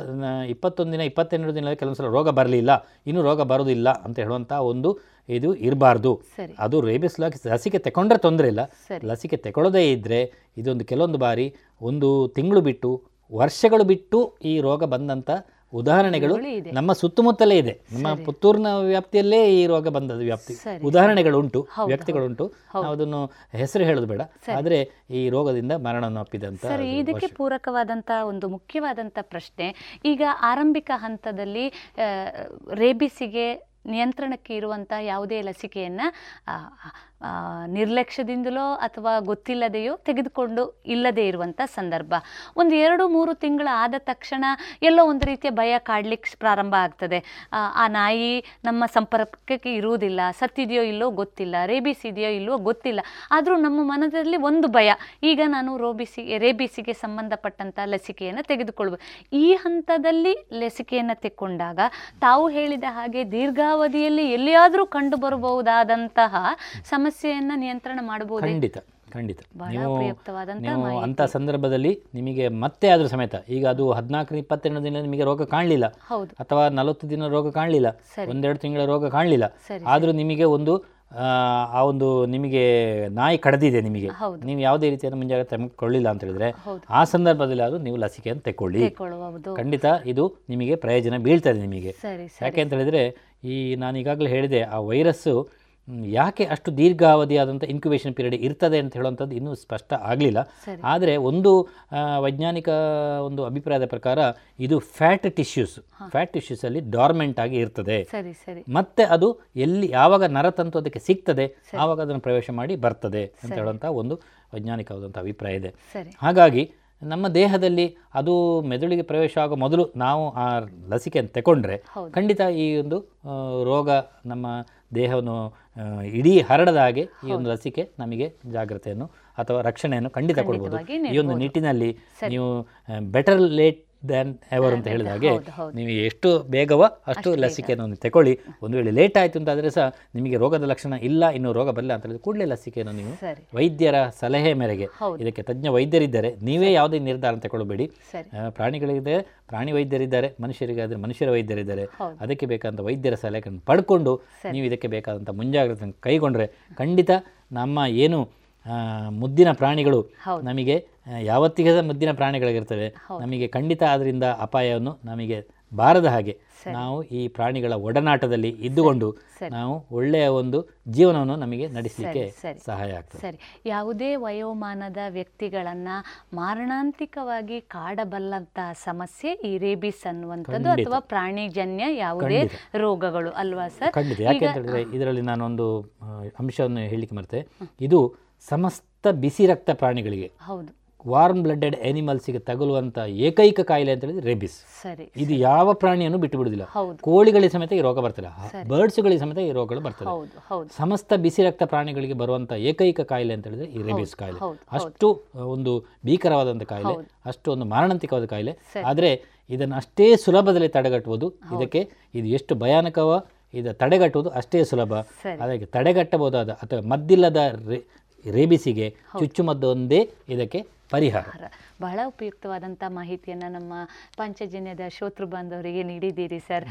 ಇಪ್ಪತ್ತೊಂದು ದಿನ ಇಪ್ಪತ್ತೆರಡು ದಿನ ಕೆಲವೊಂದು ಸಲ ರೋಗ ಬರಲಿಲ್ಲ. ಇನ್ನು ರೋಗ ಬರೋದಿಲ್ಲ ಅಂತ ಹೇಳುವಂಥ ಒಂದು ಇದು ಇರಬಾರ್ದು. ಅದು ರೇಬಿಸ್ ಲಸ್- ಲಸಿಕೆ ತಗೊಂಡ್ರೆ ತೊಂದರೆ ಇಲ್ಲ. ಲಸಿಕೆ ತಗೊಳ್ಳೋದೇ ಇದ್ದರೆ ಇದೊಂದು ಕೆಲವೊಂದು ಬಾರಿ ಒಂದು ತಿಂಗಳು ಬಿಟ್ಟು ವರ್ಷಗಳು ಬಿಟ್ಟು ಈ ರೋಗ ಬಂದಂಥ ಉದಾಹರಣೆಗಳು ನಮ್ಮ ಸುತ್ತಮುತ್ತಲೇ ಇದೆ. ನಮ್ಮ ಪುತ್ತೂರಿನ ವ್ಯಾಪ್ತಿಯಲ್ಲೇ ಈ ರೋಗ ಬಂದದ್ದು ವ್ಯಾಪ್ತಿ. ಉದಾಹರಣೆಗಳು ಉದಾಹರಣೆಗಳುಂಟು ಹೌದು, ವ್ಯಕ್ತಿಗಳುಂಟು. ನಾವು ಅದನ್ನು ಹೆಸರು ಹೇಳೋದು ಬೇಡ. ಆದರೆ ಈ ರೋಗದಿಂದ ಮರಣವನ್ನು ಅಪ್ಪಿದಂತ ಸರಿ ಇದಕ್ಕೆ ಪೂರಕವಾದಂತಹ ಪೂರಕವಾದಂಥ ಒಂದು ಮುಖ್ಯವಾದಂತ ಪ್ರಶ್ನೆ. ಈಗ ಆರಂಭಿಕ ಹಂತದಲ್ಲಿ ರೇಬಿಸಿಗೆ ನಿಯಂತ್ರಣಕ್ಕೆ ಇರುವಂತಹ ಯಾವುದೇ ಲಸಿಕೆಯನ್ನು ನಿರ್ಲಕ್ಷ್ಯದಿಂದಲೋ ಅಥವಾ ಗೊತ್ತಿಲ್ಲದೆಯೋ ತೆಗೆದುಕೊಂಡು ಇಲ್ಲದೇ ಇರುವಂಥ ಸಂದರ್ಭ. ಒಂದು ಎರಡು ಮೂರು ತಿಂಗಳು ಆದ ತಕ್ಷಣ ಎಲ್ಲೋ ಒಂದು ರೀತಿಯ ಭಯ ಕಾಡ್ಲಿಕ್ಕೆ ಪ್ರಾರಂಭ ಆಗ್ತದೆ. ಆ, ನಾಯಿ ನಮ್ಮ ಸಂಪರ್ಕಕ್ಕೆ ಇರುವುದಿಲ್ಲ ಸತ್ತಿದೆಯೋ ಇಲ್ಲೋ ಗೊತ್ತಿಲ್ಲ ರೇಬಿಸ್ ಇದೆಯೋ ಇಲ್ಲವೋ ಗೊತ್ತಿಲ್ಲ. ಆದರೂ ನಮ್ಮ ಮನದಲ್ಲಿ ಒಂದು ಭಯ ಈಗ ನಾನು ರೋಬಿಸಿ ರೇಬಿಸಿಗೆ ಸಂಬಂಧಪಟ್ಟಂಥ ಲಸಿಕೆಯನ್ನು ತೆಗೆದುಕೊಳ್ಬೋದು ಈ ಹಂತದಲ್ಲಿ ಲಸಿಕೆಯನ್ನು ತೆಕ್ಕೊಂಡಾಗ ತಾವು ಹೇಳಿದ ಹಾಗೆ ದೀರ್ಘಾವಧಿಯಲ್ಲಿ ಎಲ್ಲಿಯಾದರೂ ಕಂಡು ಬರಬಹುದಾದಂತಹ ಸಮಸ್ಯೆಯನ್ನು ನಿಯಂತ್ರಣ ಮಾಡಬಹುದು? ಖಂಡಿತ ಖಂಡಿತ. ನೀವು ಅಂತ. ಅಂಥ ಸಂದರ್ಭದಲ್ಲಿ ನಿಮಗೆ ಮತ್ತೆ ಆದ್ರೂ ಸಮೇತ ಈಗ ಅದು ಹದಿನಾಲ್ಕು ಇಪ್ಪತ್ತೆರಡು ದಿನ ನಿಮಗೆ ರೋಗ ಕಾಣಲಿಲ್ಲ. ಅಥವಾ ನಲವತ್ತು ದಿನ ರೋಗ ಕಾಣಲಿಲ್ಲ ಒಂದೆರಡು ತಿಂಗಳ ರೋಗ ಕಾಣಲಿಲ್ಲ. ಆದ್ರೂ ನಿಮಗೆ ಒಂದು ಆ, ಒಂದು ನಿಮಗೆ ನಾಯಿ ಕಡದಿದೆ ನಿಮಗೆ. ನೀವು ಯಾವುದೇ ರೀತಿಯನ್ನು ಮುಂಜಾಗ್ರತೆ ತೆಗೆದುಕೊಳ್ಳಿಲ್ಲ ಅಂತ ಹೇಳಿದ್ರೆ ಆ ಸಂದರ್ಭದಲ್ಲಿ ಅದು ನೀವು ಲಸಿಕೆಯನ್ನು ತೆಕ್ಕೊಳ್ಳಿ. ಖಂಡಿತ ಇದು ನಿಮಗೆ ಪ್ರಯೋಜನ ಬೀಳ್ತದೆ ನಿಮಗೆ. ಯಾಕೆ ಅಂತ ಹೇಳಿದ್ರೆ ಈ ನಾನು ಈಗಾಗಲೇ ಹೇಳಿದೆ ಆ ವೈರಸ್ಸು ಯಾಕೆ ಅಷ್ಟು ದೀರ್ಘಾವಧಿಯಾದಂಥ ಇನ್ಕ್ಯುಬೇಷನ್ ಪೀರಿಯಡ್ ಇರ್ತದೆ ಅಂತ ಹೇಳುವಂಥದ್ದು ಇನ್ನೂ ಸ್ಪಷ್ಟ ಆಗಲಿಲ್ಲ. ಆದರೆ ಒಂದು ವೈಜ್ಞಾನಿಕ ಒಂದು ಅಭಿಪ್ರಾಯದ ಪ್ರಕಾರ ಇದು ಫ್ಯಾಟ್ ಟಿಶ್ಯೂಸ್ ಫ್ಯಾಟ್ ಟಿಶ್ಯೂಸಲ್ಲಿ ಡಾರ್ಮೆಂಟ್ ಆಗಿ ಇರ್ತದೆ. ಮತ್ತೆ ಅದು ಎಲ್ಲಿ ಯಾವಾಗ ನರತಂತು ಅದಕ್ಕೆ ಸಿಗ್ತದೆ ಆವಾಗ ಅದನ್ನು ಪ್ರವೇಶ ಮಾಡಿ ಬರ್ತದೆ ಅಂತ. ಹೇಳುವಂಥ ಒಂದು ವೈಜ್ಞಾನಿಕವಾದಂಥ ಅಭಿಪ್ರಾಯ ಇದೆ. ಹಾಗಾಗಿ ನಮ್ಮ ದೇಹದಲ್ಲಿ ಅದು ಮೆದುಳಿಗೆ ಪ್ರವೇಶ ಆಗೋ ಮೊದಲು ನಾವು ಆ ಲಸಿಕೆಯನ್ನು ತಗೊಂಡ್ರೆ ಖಂಡಿತ ಈ ಒಂದು ರೋಗ ನಮ್ಮ ದೇಹವನ್ನು ಇಡೀ ಹರಡದ ಹಾಗೆ ಈ ಒಂದು ಲಸಿಕೆ ನಮಗೆ ಜಾಗ್ರತೆಯನ್ನು ಅಥವಾ ರಕ್ಷಣೆಯನ್ನು ಖಂಡಿತ ಕೊಡ್ಬೋದು. ಈ ಒಂದು. ನಿಟ್ಟಿನಲ್ಲಿ ನೀವು ಬೆಟರ್ ಲೇಟ್ ದ್ಯಾನ್ ಎವರ್ ಅಂತ ಹೇಳಿದ ಹಾಗೆ. ನೀವು ಎಷ್ಟು ಬೇಗವ ಅಷ್ಟು. ಲಸಿಕೆಯನ್ನು ಒಂದು ತಗೊಳ್ಳಿ ಒಂದು ವೇಳೆ ಲೇಟ್ ಆಯಿತು ಅಂತಾದರೆ ಸಹ ನಿಮಗೆ ರೋಗದ ಲಕ್ಷಣ ಇಲ್ಲ ಇನ್ನೂ ರೋಗ ಬರಲ್ಲ ಅಂತ ಹೇಳಿದ್ರೆ ಕೂಡಲೇ ಲಸಿಕೆಯನ್ನು ನೀವು ವೈದ್ಯರ ಸಲಹೆ ಮೇರೆಗೆ ಇದಕ್ಕೆ ತಜ್ಞ ವೈದ್ಯರಿದ್ದಾರೆ. ನೀವೇ ಯಾವುದೇ ನಿರ್ಧಾರ ತಗೊಳ್ಬೇಡಿ ಪ್ರಾಣಿಗಳಿದೆ ಪ್ರಾಣಿ ವೈದ್ಯರಿದ್ದಾರೆ ಮನುಷ್ಯರಿಗಾದರೆ ಮನುಷ್ಯರ ವೈದ್ಯರಿದ್ದಾರೆ. ಅದಕ್ಕೆ ಬೇಕಾದಂಥ ವೈದ್ಯರ ಸಲಹೆಗಳನ್ನು ಪಡ್ಕೊಂಡು ನೀವು ಇದಕ್ಕೆ ಬೇಕಾದಂಥ ಮುಂಜಾಗ್ರತೆಯನ್ನು ಕೈಗೊಂಡ್ರೆ ಖಂಡಿತ ನಮ್ಮ ಏನು ಮುದ್ದಿನ ಪ್ರಾಣಿಗಳು. ನಮಗೆ ಯಾವತ್ತಿಗೆ ಮುದ್ದಿನ ಪ್ರಾಣಿಗಳಾಗಿರ್ತವೆ. ನಮಗೆ ಖಂಡಿತ ಅದರಿಂದ ಅಪಾಯವನ್ನು ನಮಗೆ ಬಾರದ ಹಾಗೆ. ನಾವು ಈ ಪ್ರಾಣಿಗಳ ಒಡನಾಟದಲ್ಲಿ ಇದ್ದುಕೊಂಡು ನಾವು ಒಳ್ಳೆಯ ಒಂದು ಜೀವನವನ್ನು ನಮಗೆ ನಡೆಸಲಿಕ್ಕೆ. ಸಹಾಯ ಆಗ್ತದೆ. ಸರಿ. ಯಾವುದೇ ವಯೋಮಾನದ ವ್ಯಕ್ತಿಗಳನ್ನ ಮಾರಣಾಂತಿಕವಾಗಿ ಕಾಡಬಲ್ಲಂತಹ ಸಮಸ್ಯೆ ಈ ರೇಬಿಸ್ ಅನ್ನುವಂಥದ್ದು ಅಥವಾ ಪ್ರಾಣಿಜನ್ಯ ಯಾವುದೇ ರೋಗಗಳು ಅಲ್ವಾ ಸರ್? ಖಂಡಿತ. ಯಾಕೆ ಹೇಳಿದ್ರೆ ಇದರಲ್ಲಿ ನಾನೊಂದು ಅಂಶವನ್ನು ಹೇಳಲಿಕ್ಕೆ ಮರೆತೆ. ಇದು ಸಮಸ್ತ ಬಿಸಿ ರಕ್ತ ಪ್ರಾಣಿಗಳಿಗೆ. ಹೌದು. ವಾರ್ಮ್ ಬ್ಲಡೆಡ್ ಆನಿಮಲ್ಸಿಗೆ ತಗುಲುವಂಥ ಏಕೈಕ ಕಾಯಿಲೆ ಅಂತ ಹೇಳಿದ್ರೆ ರೇಬಿಸ್. ಸರಿ ಇದು ಯಾವ ಪ್ರಾಣಿಯನ್ನು ಬಿಟ್ಟು ಬಿಡುದಿಲ್ಲ. ಕೋಳಿಗಳಿಗೆ ಸಮೇತ ಈ ರೋಗ ಬರ್ತದೆ. ಬರ್ಡ್ಸ್ ಬರ್ಡ್ಸ್ಗಳಿಗೆ ಸಮೇತ ಈ ರೋಗಗಳು ಬರ್ತದೆ. ಸಮಸ್ತ ಬಿಸಿ ರಕ್ತ ಪ್ರಾಣಿಗಳಿಗೆ ಬರುವಂಥ ಏಕೈಕ ಕಾಯಿಲೆ ಅಂತ ಹೇಳಿದ್ರೆ ಈ ರೇಬಿಸ್ ಕಾಯಿಲೆ. ಅಷ್ಟು ಒಂದು ಭೀಕರವಾದಂಥ ಕಾಯಿಲೆ. ಅಷ್ಟು ಒಂದು ಮಾರಣಾಂತಿಕವಾದ ಕಾಯಿಲೆ. ಆದ್ರೆ ಇದನ್ನು ಅಷ್ಟೇ ಸುಲಭದಲ್ಲಿ ತಡೆಗಟ್ಟುವುದು ಇದಕ್ಕೆ ಇದು ಎಷ್ಟು ಭಯಾನಕವ ಇದು ತಡೆಗಟ್ಟುವುದು ಅಷ್ಟೇ ಸುಲಭ. ಅದಕ್ಕೆ ತಡೆಗಟ್ಟಬಹುದಾದ ಅಥವಾ ಮದ್ದಿಲ್ಲದ ರೇ ರೇಬಿಸಿಗೆ ಚುಚ್ಚುಮದ್ದು ಒಂದೇ ಇದಕ್ಕೆ ಪರಿಹಾರ. ಬಹಳ ಉಪಯುಕ್ತವಾದಂಥ ಮಾಹಿತಿಯನ್ನು ನಮ್ಮ ಪಂಚಜನ್ಯದ ಶ್ರೋತೃ ಬಾಂಧವರಿಗೆ ನೀಡಿದ್ದೀರಿ ಸರ್.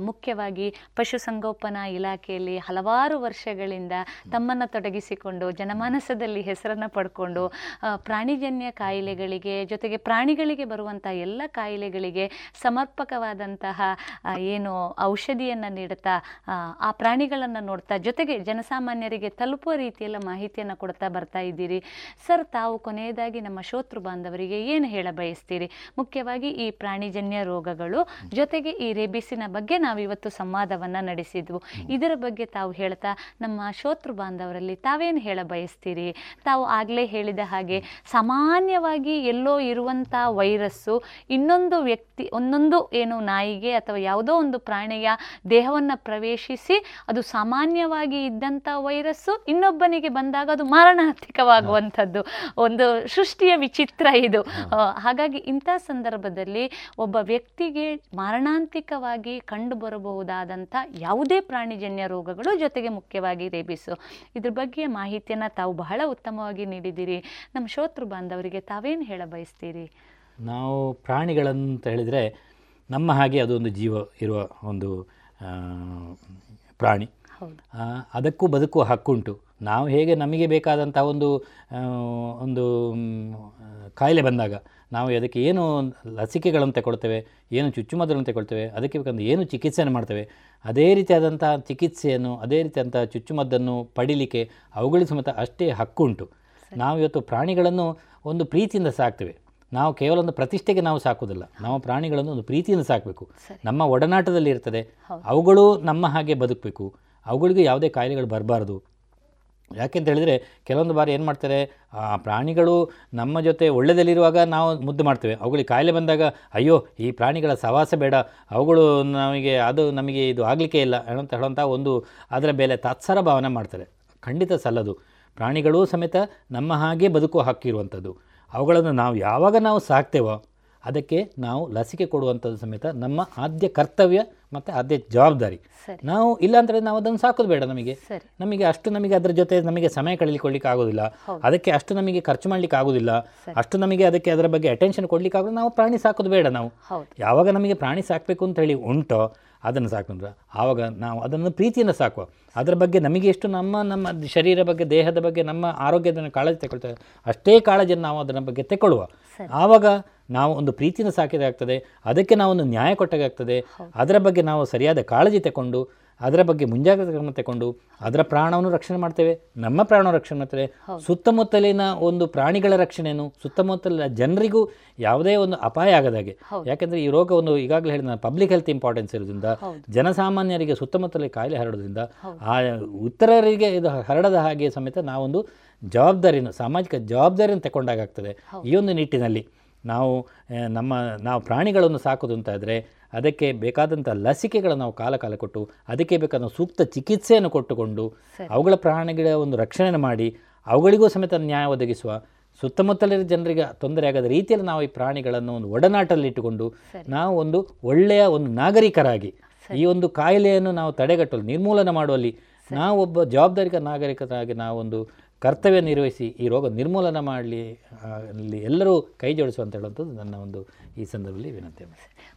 ಮುಖ್ಯವಾಗಿ ಪಶುಸಂಗೋಪನಾ ಇಲಾಖೆಯಲ್ಲಿ ಹಲವಾರು ವರ್ಷಗಳಿಂದ ತಮ್ಮನ್ನು ತೊಡಗಿಸಿಕೊಂಡು ಜನಮಾನಸದಲ್ಲಿ ಹೆಸರನ್ನು ಪಡ್ಕೊಂಡು ಪ್ರಾಣಿಜನ್ಯ ಕಾಯಿಲೆಗಳಿಗೆ ಜೊತೆಗೆ ಪ್ರಾಣಿಗಳಿಗೆ ಬರುವಂಥ ಎಲ್ಲ ಕಾಯಿಲೆಗಳಿಗೆ ಸಮರ್ಪಕವಾದಂತಹ ಏನು ಔಷಧಿಯನ್ನು ನೀಡುತ್ತಾ ಆ, ಆ ಪ್ರಾಣಿಗಳನ್ನು ನೋಡ್ತಾ ಜೊತೆಗೆ ಜನಸಾಮಾನ್ಯರಿಗೆ ತಲುಪುವ ರೀತಿಯೆಲ್ಲ ಮಾಹಿತಿಯನ್ನು ಕೊಡ್ತಾ ಬರ್ತಾ ಇದ್ದೀರಿ. ಸರ್ ತಾವು ಕೊನೆಯದಾಗಿ ನಮ್ಮ ಶ್ರೋತೃ ಬಾಂಧವರಿಗೆ ಏನು ಹೇಳ ಬಯಸ್ತೀರಿ? ಮುಖ್ಯವಾಗಿ ಈ ಪ್ರಾಣಿಜನ್ಯ ರೋಗಗಳು ಜೊತೆಗೆ ಈ ರೇಬಿಸಿನ ಬಗ್ಗೆ ನಾವು ಇವತ್ತು ಸಂವಾದವನ್ನು ನಡೆಸಿದ್ವು. ಇದರ ಬಗ್ಗೆ ತಾವು ಹೇಳ್ತಾ, ನಮ್ಮ ಶೋತೃ ಬಾಂಧವರಲ್ಲಿ ತಾವೇನು ಹೇಳ ಬಯಸ್ತೀರಿ? ತಾವು ಆಗಲೇ ಹೇಳಿದ ಹಾಗೆ ಸಾಮಾನ್ಯವಾಗಿ ಎಲ್ಲೋ ಇರುವಂಥ ವೈರಸ್ಸು ಇನ್ನೊಂದು ವ್ಯಕ್ತಿ, ಒಂದೊಂದು ಏನು ನಾಯಿಗೆ ಅಥವಾ ಯಾವುದೋ ಒಂದು ಪ್ರಾಣಿಯ ದೇಹವನ್ನು ಪ್ರವೇಶಿಸಿ ಅದು ಸಾಮಾನ್ಯವಾಗಿ ಇದ್ದಂಥ ವೈರಸ್ಸು ಇನ್ನೊಬ್ಬನಿಗೆ ಬಂದಾಗ ಅದು ಮಾರಣಾಂತಿಕವಾಗುವಂಥದ್ದು. ಒಂದು ಸೃಷ್ಟಿಯ ವಿಚಿತ್ರ ಇದು. ಹಾಗಾಗಿ ಇಂಥ ಸಂದರ್ಭದಲ್ಲಿ ಒಬ್ಬ ವ್ಯಕ್ತಿಗೆ ಮಾರಣಾಂತಿಕವಾಗಿ ಕಂಡು ಬರಬಹುದಾದಂಥ ಯಾವುದೇ ಪ್ರಾಣಿಜನ್ಯ ರೋಗಗಳು ಜೊತೆಗೆ ಮುಖ್ಯವಾಗಿ ರೇಬಿಸು. ಇದ್ರ ಬಗ್ಗೆ ಮಾಹಿತಿಯನ್ನು ತಾವು ಬಹಳ ಉತ್ತಮವಾಗಿ ನೀಡಿದ್ದೀರಿ. ನಮ್ಮ ಶ್ರೋತೃ ಬಾಂಧವರಿಗೆ ತಾವೇನು ಹೇಳ ಬಯಸ್ತೀರಿ? ನಾವು ಪ್ರಾಣಿಗಳಂತ ಹೇಳಿದರೆ ನಮ್ಮ ಹಾಗೆ ಅದೊಂದು ಜೀವ ಇರುವ ಒಂದು ಪ್ರಾಣಿ. ಹೌದು. ಅದಕ್ಕೂ ಬದುಕುವ ಹಕ್ಕುಂಟು. ನಾವು ಹೇಗೆ ನಮಗೆ ಬೇಕಾದಂಥ ಒಂದು ಒಂದು ಕಾಯಿಲೆ ಬಂದಾಗ ನಾವು ಅದಕ್ಕೆ ಏನು ಲಸಿಕೆಗಳನ್ನು ತಗೊಳ್ತೇವೆ ಏನು ಚುಚ್ಚುಮದ್ದುಗಳನ್ನು ತಗೊಳ್ತೇವೆ ಅದಕ್ಕೆ ಬೇಕಂದ್ರೆ ಏನು ಚಿಕಿತ್ಸೆಯನ್ನು ಮಾಡ್ತೇವೆ ಅದೇ ರೀತಿಯಾದಂಥ ಚಿಕಿತ್ಸೆಯನ್ನು ಅದೇ ರೀತಿಯಾದಂಥ ಚುಚ್ಚುಮದ್ದನ್ನು ಪಡಿಲಿಕ್ಕೆ ಅವುಗಳ ಸಮೇತ ಅಷ್ಟೇ ಹಕ್ಕುಂಟು ನಾವು ಇವತ್ತು ಪ್ರಾಣಿಗಳನ್ನು ಒಂದು ಪ್ರೀತಿಯಿಂದ ಸಾಕ್ತೇವೆ. ನಾವು ಕೇವಲ ಒಂದು ಪ್ರತಿಷ್ಠೆಗೆ ನಾವು ಸಾಕೋದಿಲ್ಲ ನಾವು ಪ್ರಾಣಿಗಳನ್ನು ಒಂದು ಪ್ರೀತಿಯಿಂದ ಸಾಕಬೇಕು. ನಮ್ಮ ಒಡನಾಟದಲ್ಲಿ ಇರ್ತದೆ. ಅವುಗಳು ನಮ್ಮ ಹಾಗೆ ಬದುಕಬೇಕು. ಅವುಗಳಿಗೂ ಯಾವುದೇ ಕಾಯಿಲೆಗಳು ಬರಬಾರ್ದು. ಯಾಕೆಂತ ಹೇಳಿದರೆ ಕೆಲವೊಂದು ಬಾರಿ ಏನು ಮಾಡ್ತಾರೆ ಪ್ರಾಣಿಗಳು ನಮ್ಮ ಜೊತೆ ಒಳ್ಳೆಯದಲ್ಲಿರುವಾಗ ನಾವು ಮುದ್ದು ಮಾಡ್ತೇವೆ. ಅವುಗಳಿಗೆ ಕಾಯಿಲೆ ಬಂದಾಗ, ಅಯ್ಯೋ, ಈ ಪ್ರಾಣಿಗಳ ಸವಾಸ ಬೇಡ. ಅವುಗಳು ನಮಗೆ ಅದು ನಮಗೆ ಇದು ಆಗಲಿಕ್ಕೆ ಇಲ್ಲ. ಅಂತ ಹೇಳುವಂಥ ಒಂದು ಅದರ ಮೇಲೆ ತಾತ್ಸಾರ ಭಾವನೆ ಮಾಡ್ತಾರೆ. ಖಂಡಿತ ಸಲ್ಲದು. ಪ್ರಾಣಿಗಳೂ ಸಮೇತ ನಮ್ಮ ಹಾಗೆ ಬದುಕು ಹಾಕಿರುವಂಥದ್ದು ಅವುಗಳನ್ನು ನಾವು ಯಾವಾಗ ನಾವು ಸಾಕ್ತೇವೋ ಅದಕ್ಕೆ ನಾವು ಲಸಿಕೆ ಕೊಡುವಂಥದ್ದು ಸಮೇತ ನಮ್ಮ ಆದ್ಯ ಕರ್ತವ್ಯ ಮತ್ತು ಆದ್ಯ ಜವಾಬ್ದಾರಿ. ನಾವು ಇಲ್ಲ ಅಂತ ನಾವು ಅದನ್ನು ಸಾಕೋದು ಬೇಡ ನಮಗೆ. ನಮಗೆ ಅಷ್ಟು ನಮಗೆ ಅದರ ಜೊತೆ ನಮಗೆ ಸಮಯ ಕಳೀಲಿಕ್ಕೆ ಆಗೋದಿಲ್ಲ. ಅದಕ್ಕೆ ಅಷ್ಟು ನಮಗೆ ಖರ್ಚು ಮಾಡಲಿಕ್ಕೆ ಆಗೋದಿಲ್ಲ. ಅಷ್ಟು ನಮಗೆ ಅದಕ್ಕೆ ಅದರ ಬಗ್ಗೆ ಅಟೆನ್ಷನ್ ಕೊಡಲಿಕ್ಕೆ ಆಗೋದು ನಾವು ಪ್ರಾಣಿ ಸಾಕೋದು ಬೇಡ ನಾವು. ಯಾವಾಗ ನಮಗೆ ಪ್ರಾಣಿ ಸಾಕಬೇಕು ಅಂತ ಹೇಳಿ ಉಂಟೋ ಅದನ್ನು ಸಾಕೊಂಡ್ರೆ ಆವಾಗ ನಾವು ಅದನ್ನು ಪ್ರೀತಿಯನ್ನು ಸಾಕುವ. ಅದರ ಬಗ್ಗೆ ನಮಗೆ ಎಷ್ಟು ನಮ್ಮ ನಮ್ಮ ಶರೀರ ಬಗ್ಗೆ ದೇಹದ ಬಗ್ಗೆ ನಮ್ಮ ಆರೋಗ್ಯದ ಕಾಳಜಿ ತಗೊಳ್ತೇವೆ ಅಷ್ಟೇ ಕಾಳಜಿಯನ್ನು ನಾವು ಅದರ ಬಗ್ಗೆ ತಗೊಳ್ಳುವ ಆವಾಗ ನಾವು ಒಂದು ಪ್ರೀತಿಯಿಂದ ಸಾಕಿದಾಗ್ತದೆ ಅದಕ್ಕೆ ನಾವು ಒಂದು ನ್ಯಾಯ ಕೊಟ್ಟಾಗ್ತದೆ ಅದರ ಬಗ್ಗೆ ನಾವು ಸರಿಯಾದ ಕಾಳಜಿ ತಗೊಂಡು ಅದರ ಬಗ್ಗೆ ಮುಂಜಾಗ್ರತೆ ಕ್ರಮ ತಗೊಂಡು ಅದರ ಪ್ರಾಣವನ್ನು ರಕ್ಷಣೆ ಮಾಡ್ತೇವೆ ನಮ್ಮ ಪ್ರಾಣವನ್ನು ರಕ್ಷಣೆ ಮಾಡ್ತೇವೆ. ಸುತ್ತಮುತ್ತಲಿನ ಒಂದು ಪ್ರಾಣಿಗಳ ರಕ್ಷಣೆಯನ್ನು ಸುತ್ತಮುತ್ತಲಿನ ಜನರಿಗೂ ಯಾವುದೇ ಒಂದು ಅಪಾಯ ಆಗದಾಗೆ ಯಾಕೆಂದರೆ ಈ ರೋಗ ಒಂದು ಈಗಾಗಲೇ ಹೇಳಿದ ಪಬ್ಲಿಕ್ ಹೆಲ್ತ್ ಇಂಪಾರ್ಟೆನ್ಸ್ ಇರೋದ್ರಿಂದ ಜನಸಾಮಾನ್ಯರಿಗೆ ಸುತ್ತಮುತ್ತಲಿನ ಕಾಯಿಲೆ ಹರಡೋದ್ರಿಂದ ಆ ಉತ್ತರರಿಗೆ ಇದು ಹರಡದ ಹಾಗೆ ಸಮೇತ ನಾವೊಂದು ಜವಾಬ್ದಾರಿಯನ್ನು ಸಾಮಾಜಿಕ ಜವಾಬ್ದಾರಿಯನ್ನು ತಗೊಂಡಾಗ್ತದೆ ಈ ಒಂದು ನಿಟ್ಟಿನಲ್ಲಿ ನಾವು ನಮ್ಮ ನಾವು ಪ್ರಾಣಿಗಳನ್ನು ಸಾಕೋದು ಅಂತ ಇದ್ದರೆ ಅದಕ್ಕೆ ಬೇಕಾದಂಥ ಲಸಿಕೆಗಳನ್ನು ನಾವು ಕಾಲ ಕಾಲ ಕೊಟ್ಟು ಅದಕ್ಕೆ ಬೇಕಾದ ಸೂಕ್ತ ಚಿಕಿತ್ಸೆಯನ್ನು ಕೊಟ್ಟುಕೊಂಡು ಅವುಗಳ ಪ್ರಾಣಿಗಳ ಒಂದು ರಕ್ಷಣೆ ಮಾಡಿ ಅವುಗಳಿಗೂ ಸಮೇತ ನ್ಯಾಯ ಒದಗಿಸುವ ಸುತ್ತಮುತ್ತಲಿನ ಜನರಿಗೆ ತೊಂದರೆ ಆಗದ ರೀತಿಯಲ್ಲಿ ನಾವು ಈ ಪ್ರಾಣಿಗಳನ್ನು ಒಂದು ಒಡನಾಟಲ್ಲಿ ಇಟ್ಟುಕೊಂಡು ನಾವು ಒಂದು ಒಳ್ಳೆಯ ಒಂದು ನಾಗರಿಕರಾಗಿ ಈ ಒಂದು ಕಾಯಿಲೆಯನ್ನು ನಾವು ತಡೆಗಟ್ಟಲು ನಿರ್ಮೂಲನ ಮಾಡುವಲ್ಲಿ ನಾವು ಒಬ್ಬ ಜವಾಬ್ದಾರಿಕ ನಾಗರಿಕರಾಗಿ ನಾವೊಂದು ಕರ್ತವ್ಯ ನಿರ್ವಹಿಸಿ ಈ ರೋಗ ನಿರ್ಮೂಲನ ಮಾಡಲಿ ಅಲ್ಲಿ ಎಲ್ಲರೂ ಕೈ ಜೋಡಿಸುವಂತ ಹೇಳುವಂಥದ್ದು ನನ್ನ ಒಂದು ಈ ಸಂದರ್ಭದಲ್ಲಿ ವಿನಂತಿ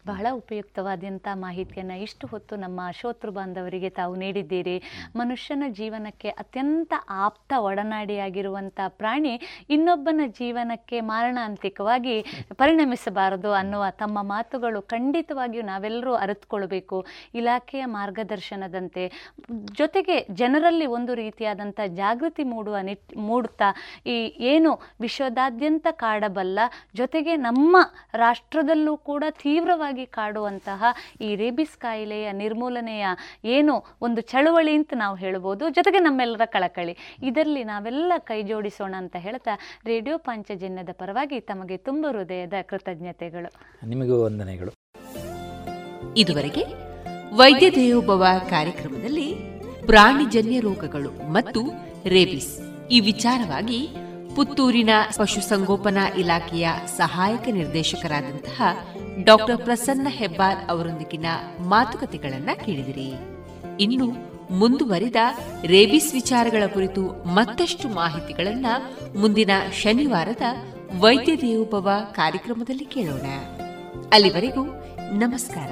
ಬಹಳ ಉಪಯುಕ್ತವಾದಂಥ ಮಾಹಿತಿಯನ್ನು ಇಷ್ಟು ಹೊತ್ತು ನಮ್ಮ ಶೋತೃ ಬಾಂಧವರಿಗೆ ತಾವು ನೀಡಿದ್ದೀರಿ. ಮನುಷ್ಯನ ಜೀವನಕ್ಕೆ ಅತ್ಯಂತ ಆಪ್ತ ಒಡನಾಡಿಯಾಗಿರುವಂಥ ಪ್ರಾಣಿ ಇನ್ನೊಬ್ಬನ ಜೀವನಕ್ಕೆ ಮಾರಣಾಂತಿಕವಾಗಿ ಪರಿಣಮಿಸಬಾರದು ಅನ್ನುವ ತಮ್ಮ ಮಾತುಗಳು ಖಂಡಿತವಾಗಿಯೂ ನಾವೆಲ್ಲರೂ ಅರಿತುಕೊಳ್ಬೇಕು. ಇಲಾಖೆಯ ಮಾರ್ಗದರ್ಶನದಂತೆ ಜೊತೆಗೆ ಜನರಲ್ಲಿ ಒಂದು ರೀತಿಯಾದಂಥ ಜಾಗೃತಿ ಮೂಡುವ ನಿಟ್ ಮೂಡುತ್ತಾ ಈ ಏನು ವಿಶ್ವದಾದ್ಯಂತ ಕಾಡಬಲ್ಲ ಜೊತೆಗೆ ನಮ್ಮ ರಾಷ್ಟ್ರದಲ್ಲೂ ಕೂಡ ತೀವ್ರವಾಗಿ ಕಾಡುವಂತಹ ಈ ರೇಬಿಸ್ ಕಾಯಿಲೆಯ ನಿರ್ಮೂಲನೆಯ ಏನು ಒಂದು ಚಳುವಳಿ ಅಂತ ನಾವು ಹೇಳ್ಬೋದು. ಜೊತೆಗೆ ನಮ್ಮೆಲ್ಲರ ಕಳಕಳಿ. ಇದರಲ್ಲಿ ನಾವೆಲ್ಲ ಕೈ ಜೋಡಿಸೋಣ ಅಂತ ಹೇಳ್ತಾ ರೇಡಿಯೋ ಪಾಂಚಜನ್ಯದ ಪರವಾಗಿ ತಮಗೆ ತುಂಬ ಹೃದಯದ ಕೃತಜ್ಞತೆಗಳು. ನಿಮಗೂ ವಂದನೆಗಳು. ಇದುವರೆಗೆ ವೈದ್ಯ ದೇವೋಭವ ಕಾರ್ಯಕ್ರಮದಲ್ಲಿ ಪ್ರಾಣಿಜನ್ಯ ರೋಗಗಳು ಮತ್ತು ರೇಬಿಸ್. ಈ ವಿಚಾರವಾಗಿ ಪುತ್ತೂರಿನ ಪಶುಸಂಗೋಪನಾ ಇಲಾಖೆಯ ಸಹಾಯಕ ನಿರ್ದೇಶಕರಾದಂತಹ ಡಾಕ್ಟರ್ ಪ್ರಸನ್ನ ಹೆಬ್ಬಾರ್ ಅವರೊಂದಿಗಿನ ಮಾತುಕತೆಗಳನ್ನ ಕೇಳಿದಿರಿ. ಇನ್ನು ಮುಂದುವರಿದ ರೇಬಿಸ್ ವಿಚಾರಗಳ ಕುರಿತು ಮತ್ತಷ್ಟು ಮಾಹಿತಿಗಳನ್ನ ಮುಂದಿನ ಶನಿವಾರದ ವೈದ್ಯ ದೇವೋಭವ ಕಾರ್ಯಕ್ರಮದಲ್ಲಿ ಕೇಳೋಣ. ಅಲ್ಲಿವರೆಗೂ ನಮಸ್ಕಾರ.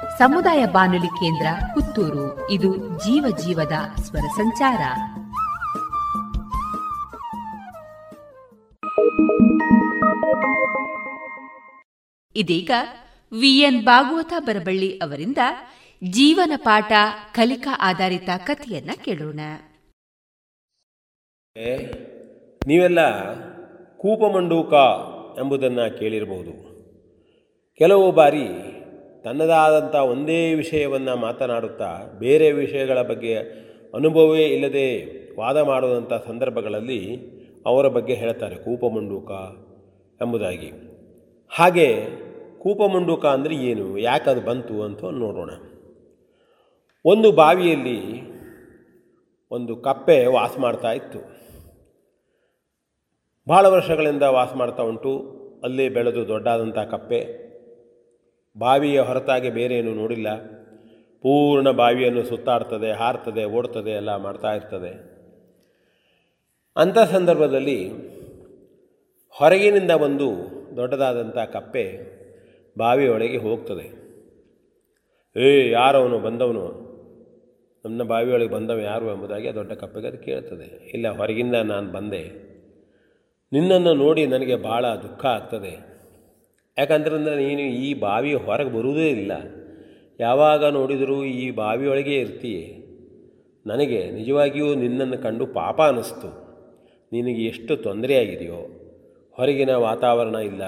ಸಮುದಾಯ ಬಾನುಲಿ ಕೇಂದ್ರ ಪುತ್ತೂರು. ಇದು ಜೀವ ಜೀವದ ಸ್ವರ ಸಂಚಾರ. ಇದೀಗ ವಿಎನ್ ಭಾಗವತ ಬರಬಳ್ಳಿ ಅವರಿಂದ ಜೀವನ ಪಾಠ ಕಲಿಕಾ ಆಧಾರಿತ ಕಥೆಯನ್ನ ಕೇಳೋಣ. ನೀವೆಲ್ಲ ಕೂಪಮಂಡೂಕ ಎಂಬುದನ್ನು ಕೇಳಿರಬಹುದು ಕೆಲವು ಬಾರಿ ತನ್ನದಾದಂಥ ಒಂದೇ ವಿಷಯವನ್ನು ಮಾತನಾಡುತ್ತಾ ಬೇರೆ ವಿಷಯಗಳ ಬಗ್ಗೆ ಅನುಭವವೇ ಇಲ್ಲದೆ ವಾದ ಮಾಡುವಂಥ ಸಂದರ್ಭಗಳಲ್ಲಿ ಅವರ ಬಗ್ಗೆ ಹೇಳ್ತಾರೆ ಕೂಪಮುಂಡೂಕ ಎಂಬುದಾಗಿ. ಹಾಗೆ ಕೂಪಮುಂಡೂಕ ಅಂದರೆ ಏನು, ಯಾಕೆ ಅದು ಬಂತು ಅಂತ ನೋಡೋಣ. ಒಂದು ಬಾವಿಯಲ್ಲಿ ಒಂದು ಕಪ್ಪೆ ವಾಸ ಮಾಡ್ತಾ ಇತ್ತು. ಭಾಳ ವರ್ಷಗಳಿಂದ ವಾಸ ಮಾಡ್ತಾ ಉಂಟು. ಅಲ್ಲೇ ಬೆಳೆದು ದೊಡ್ಡಾದಂಥ ಕಪ್ಪೆ. ಬಾವಿಯ ಹೊರತಾಗಿ ಬೇರೆ ಏನು ನೋಡಿಲ್ಲ. ಪೂರ್ಣ ಬಾವಿಯನ್ನು ಸುತ್ತಾಡ್ತದೆ, ಹಾರ್ತದೆ, ಓಡ್ತದೆ, ಎಲ್ಲ ಮಾಡ್ತಾ ಇರ್ತದೆ. ಅಂಥ ಸಂದರ್ಭದಲ್ಲಿ ಹೊರಗಿನಿಂದ ಒಂದು ದೊಡ್ಡದಾದಂಥ ಕಪ್ಪೆ ಬಾವಿಯೊಳಗೆ ಹೋಗ್ತದೆ. ಏ, ಯಾರವನು ಬಂದವನು? ನನ್ನ ಬಾವಿಯೊಳಗೆ ಬಂದವ ಯಾರು ಎಂಬುದಾಗಿ ಆ ದೊಡ್ಡ ಕಪ್ಪೆಗೆ ಅದು ಕೇಳ್ತದೆ. ಇಲ್ಲ, ಹೊರಗಿಂದ ನಾನು ಬಂದೆ. ನಿನ್ನನ್ನು ನೋಡಿ ನನಗೆ ಭಾಳ ದುಃಖ ಆಗ್ತದೆ. ಯಾಕಂದ್ರೆ ನೀನು ಈ ಬಾವಿ ಹೊರಗೆ ಬರುವುದೇ ಇಲ್ಲ. ಯಾವಾಗ ನೋಡಿದರೂ ಈ ಬಾವಿಯೊಳಗೆ ಇರ್ತೀಯೆ. ನನಗೆ ನಿಜವಾಗಿಯೂ ನಿನ್ನನ್ನು ಕಂಡು ಪಾಪ ಅನ್ನಿಸ್ತು ನಿನಗೆ ಎಷ್ಟು ತೊಂದರೆಯಾಗಿದೆಯೋ. ಹೊರಗಿನ ವಾತಾವರಣ ಇಲ್ಲ.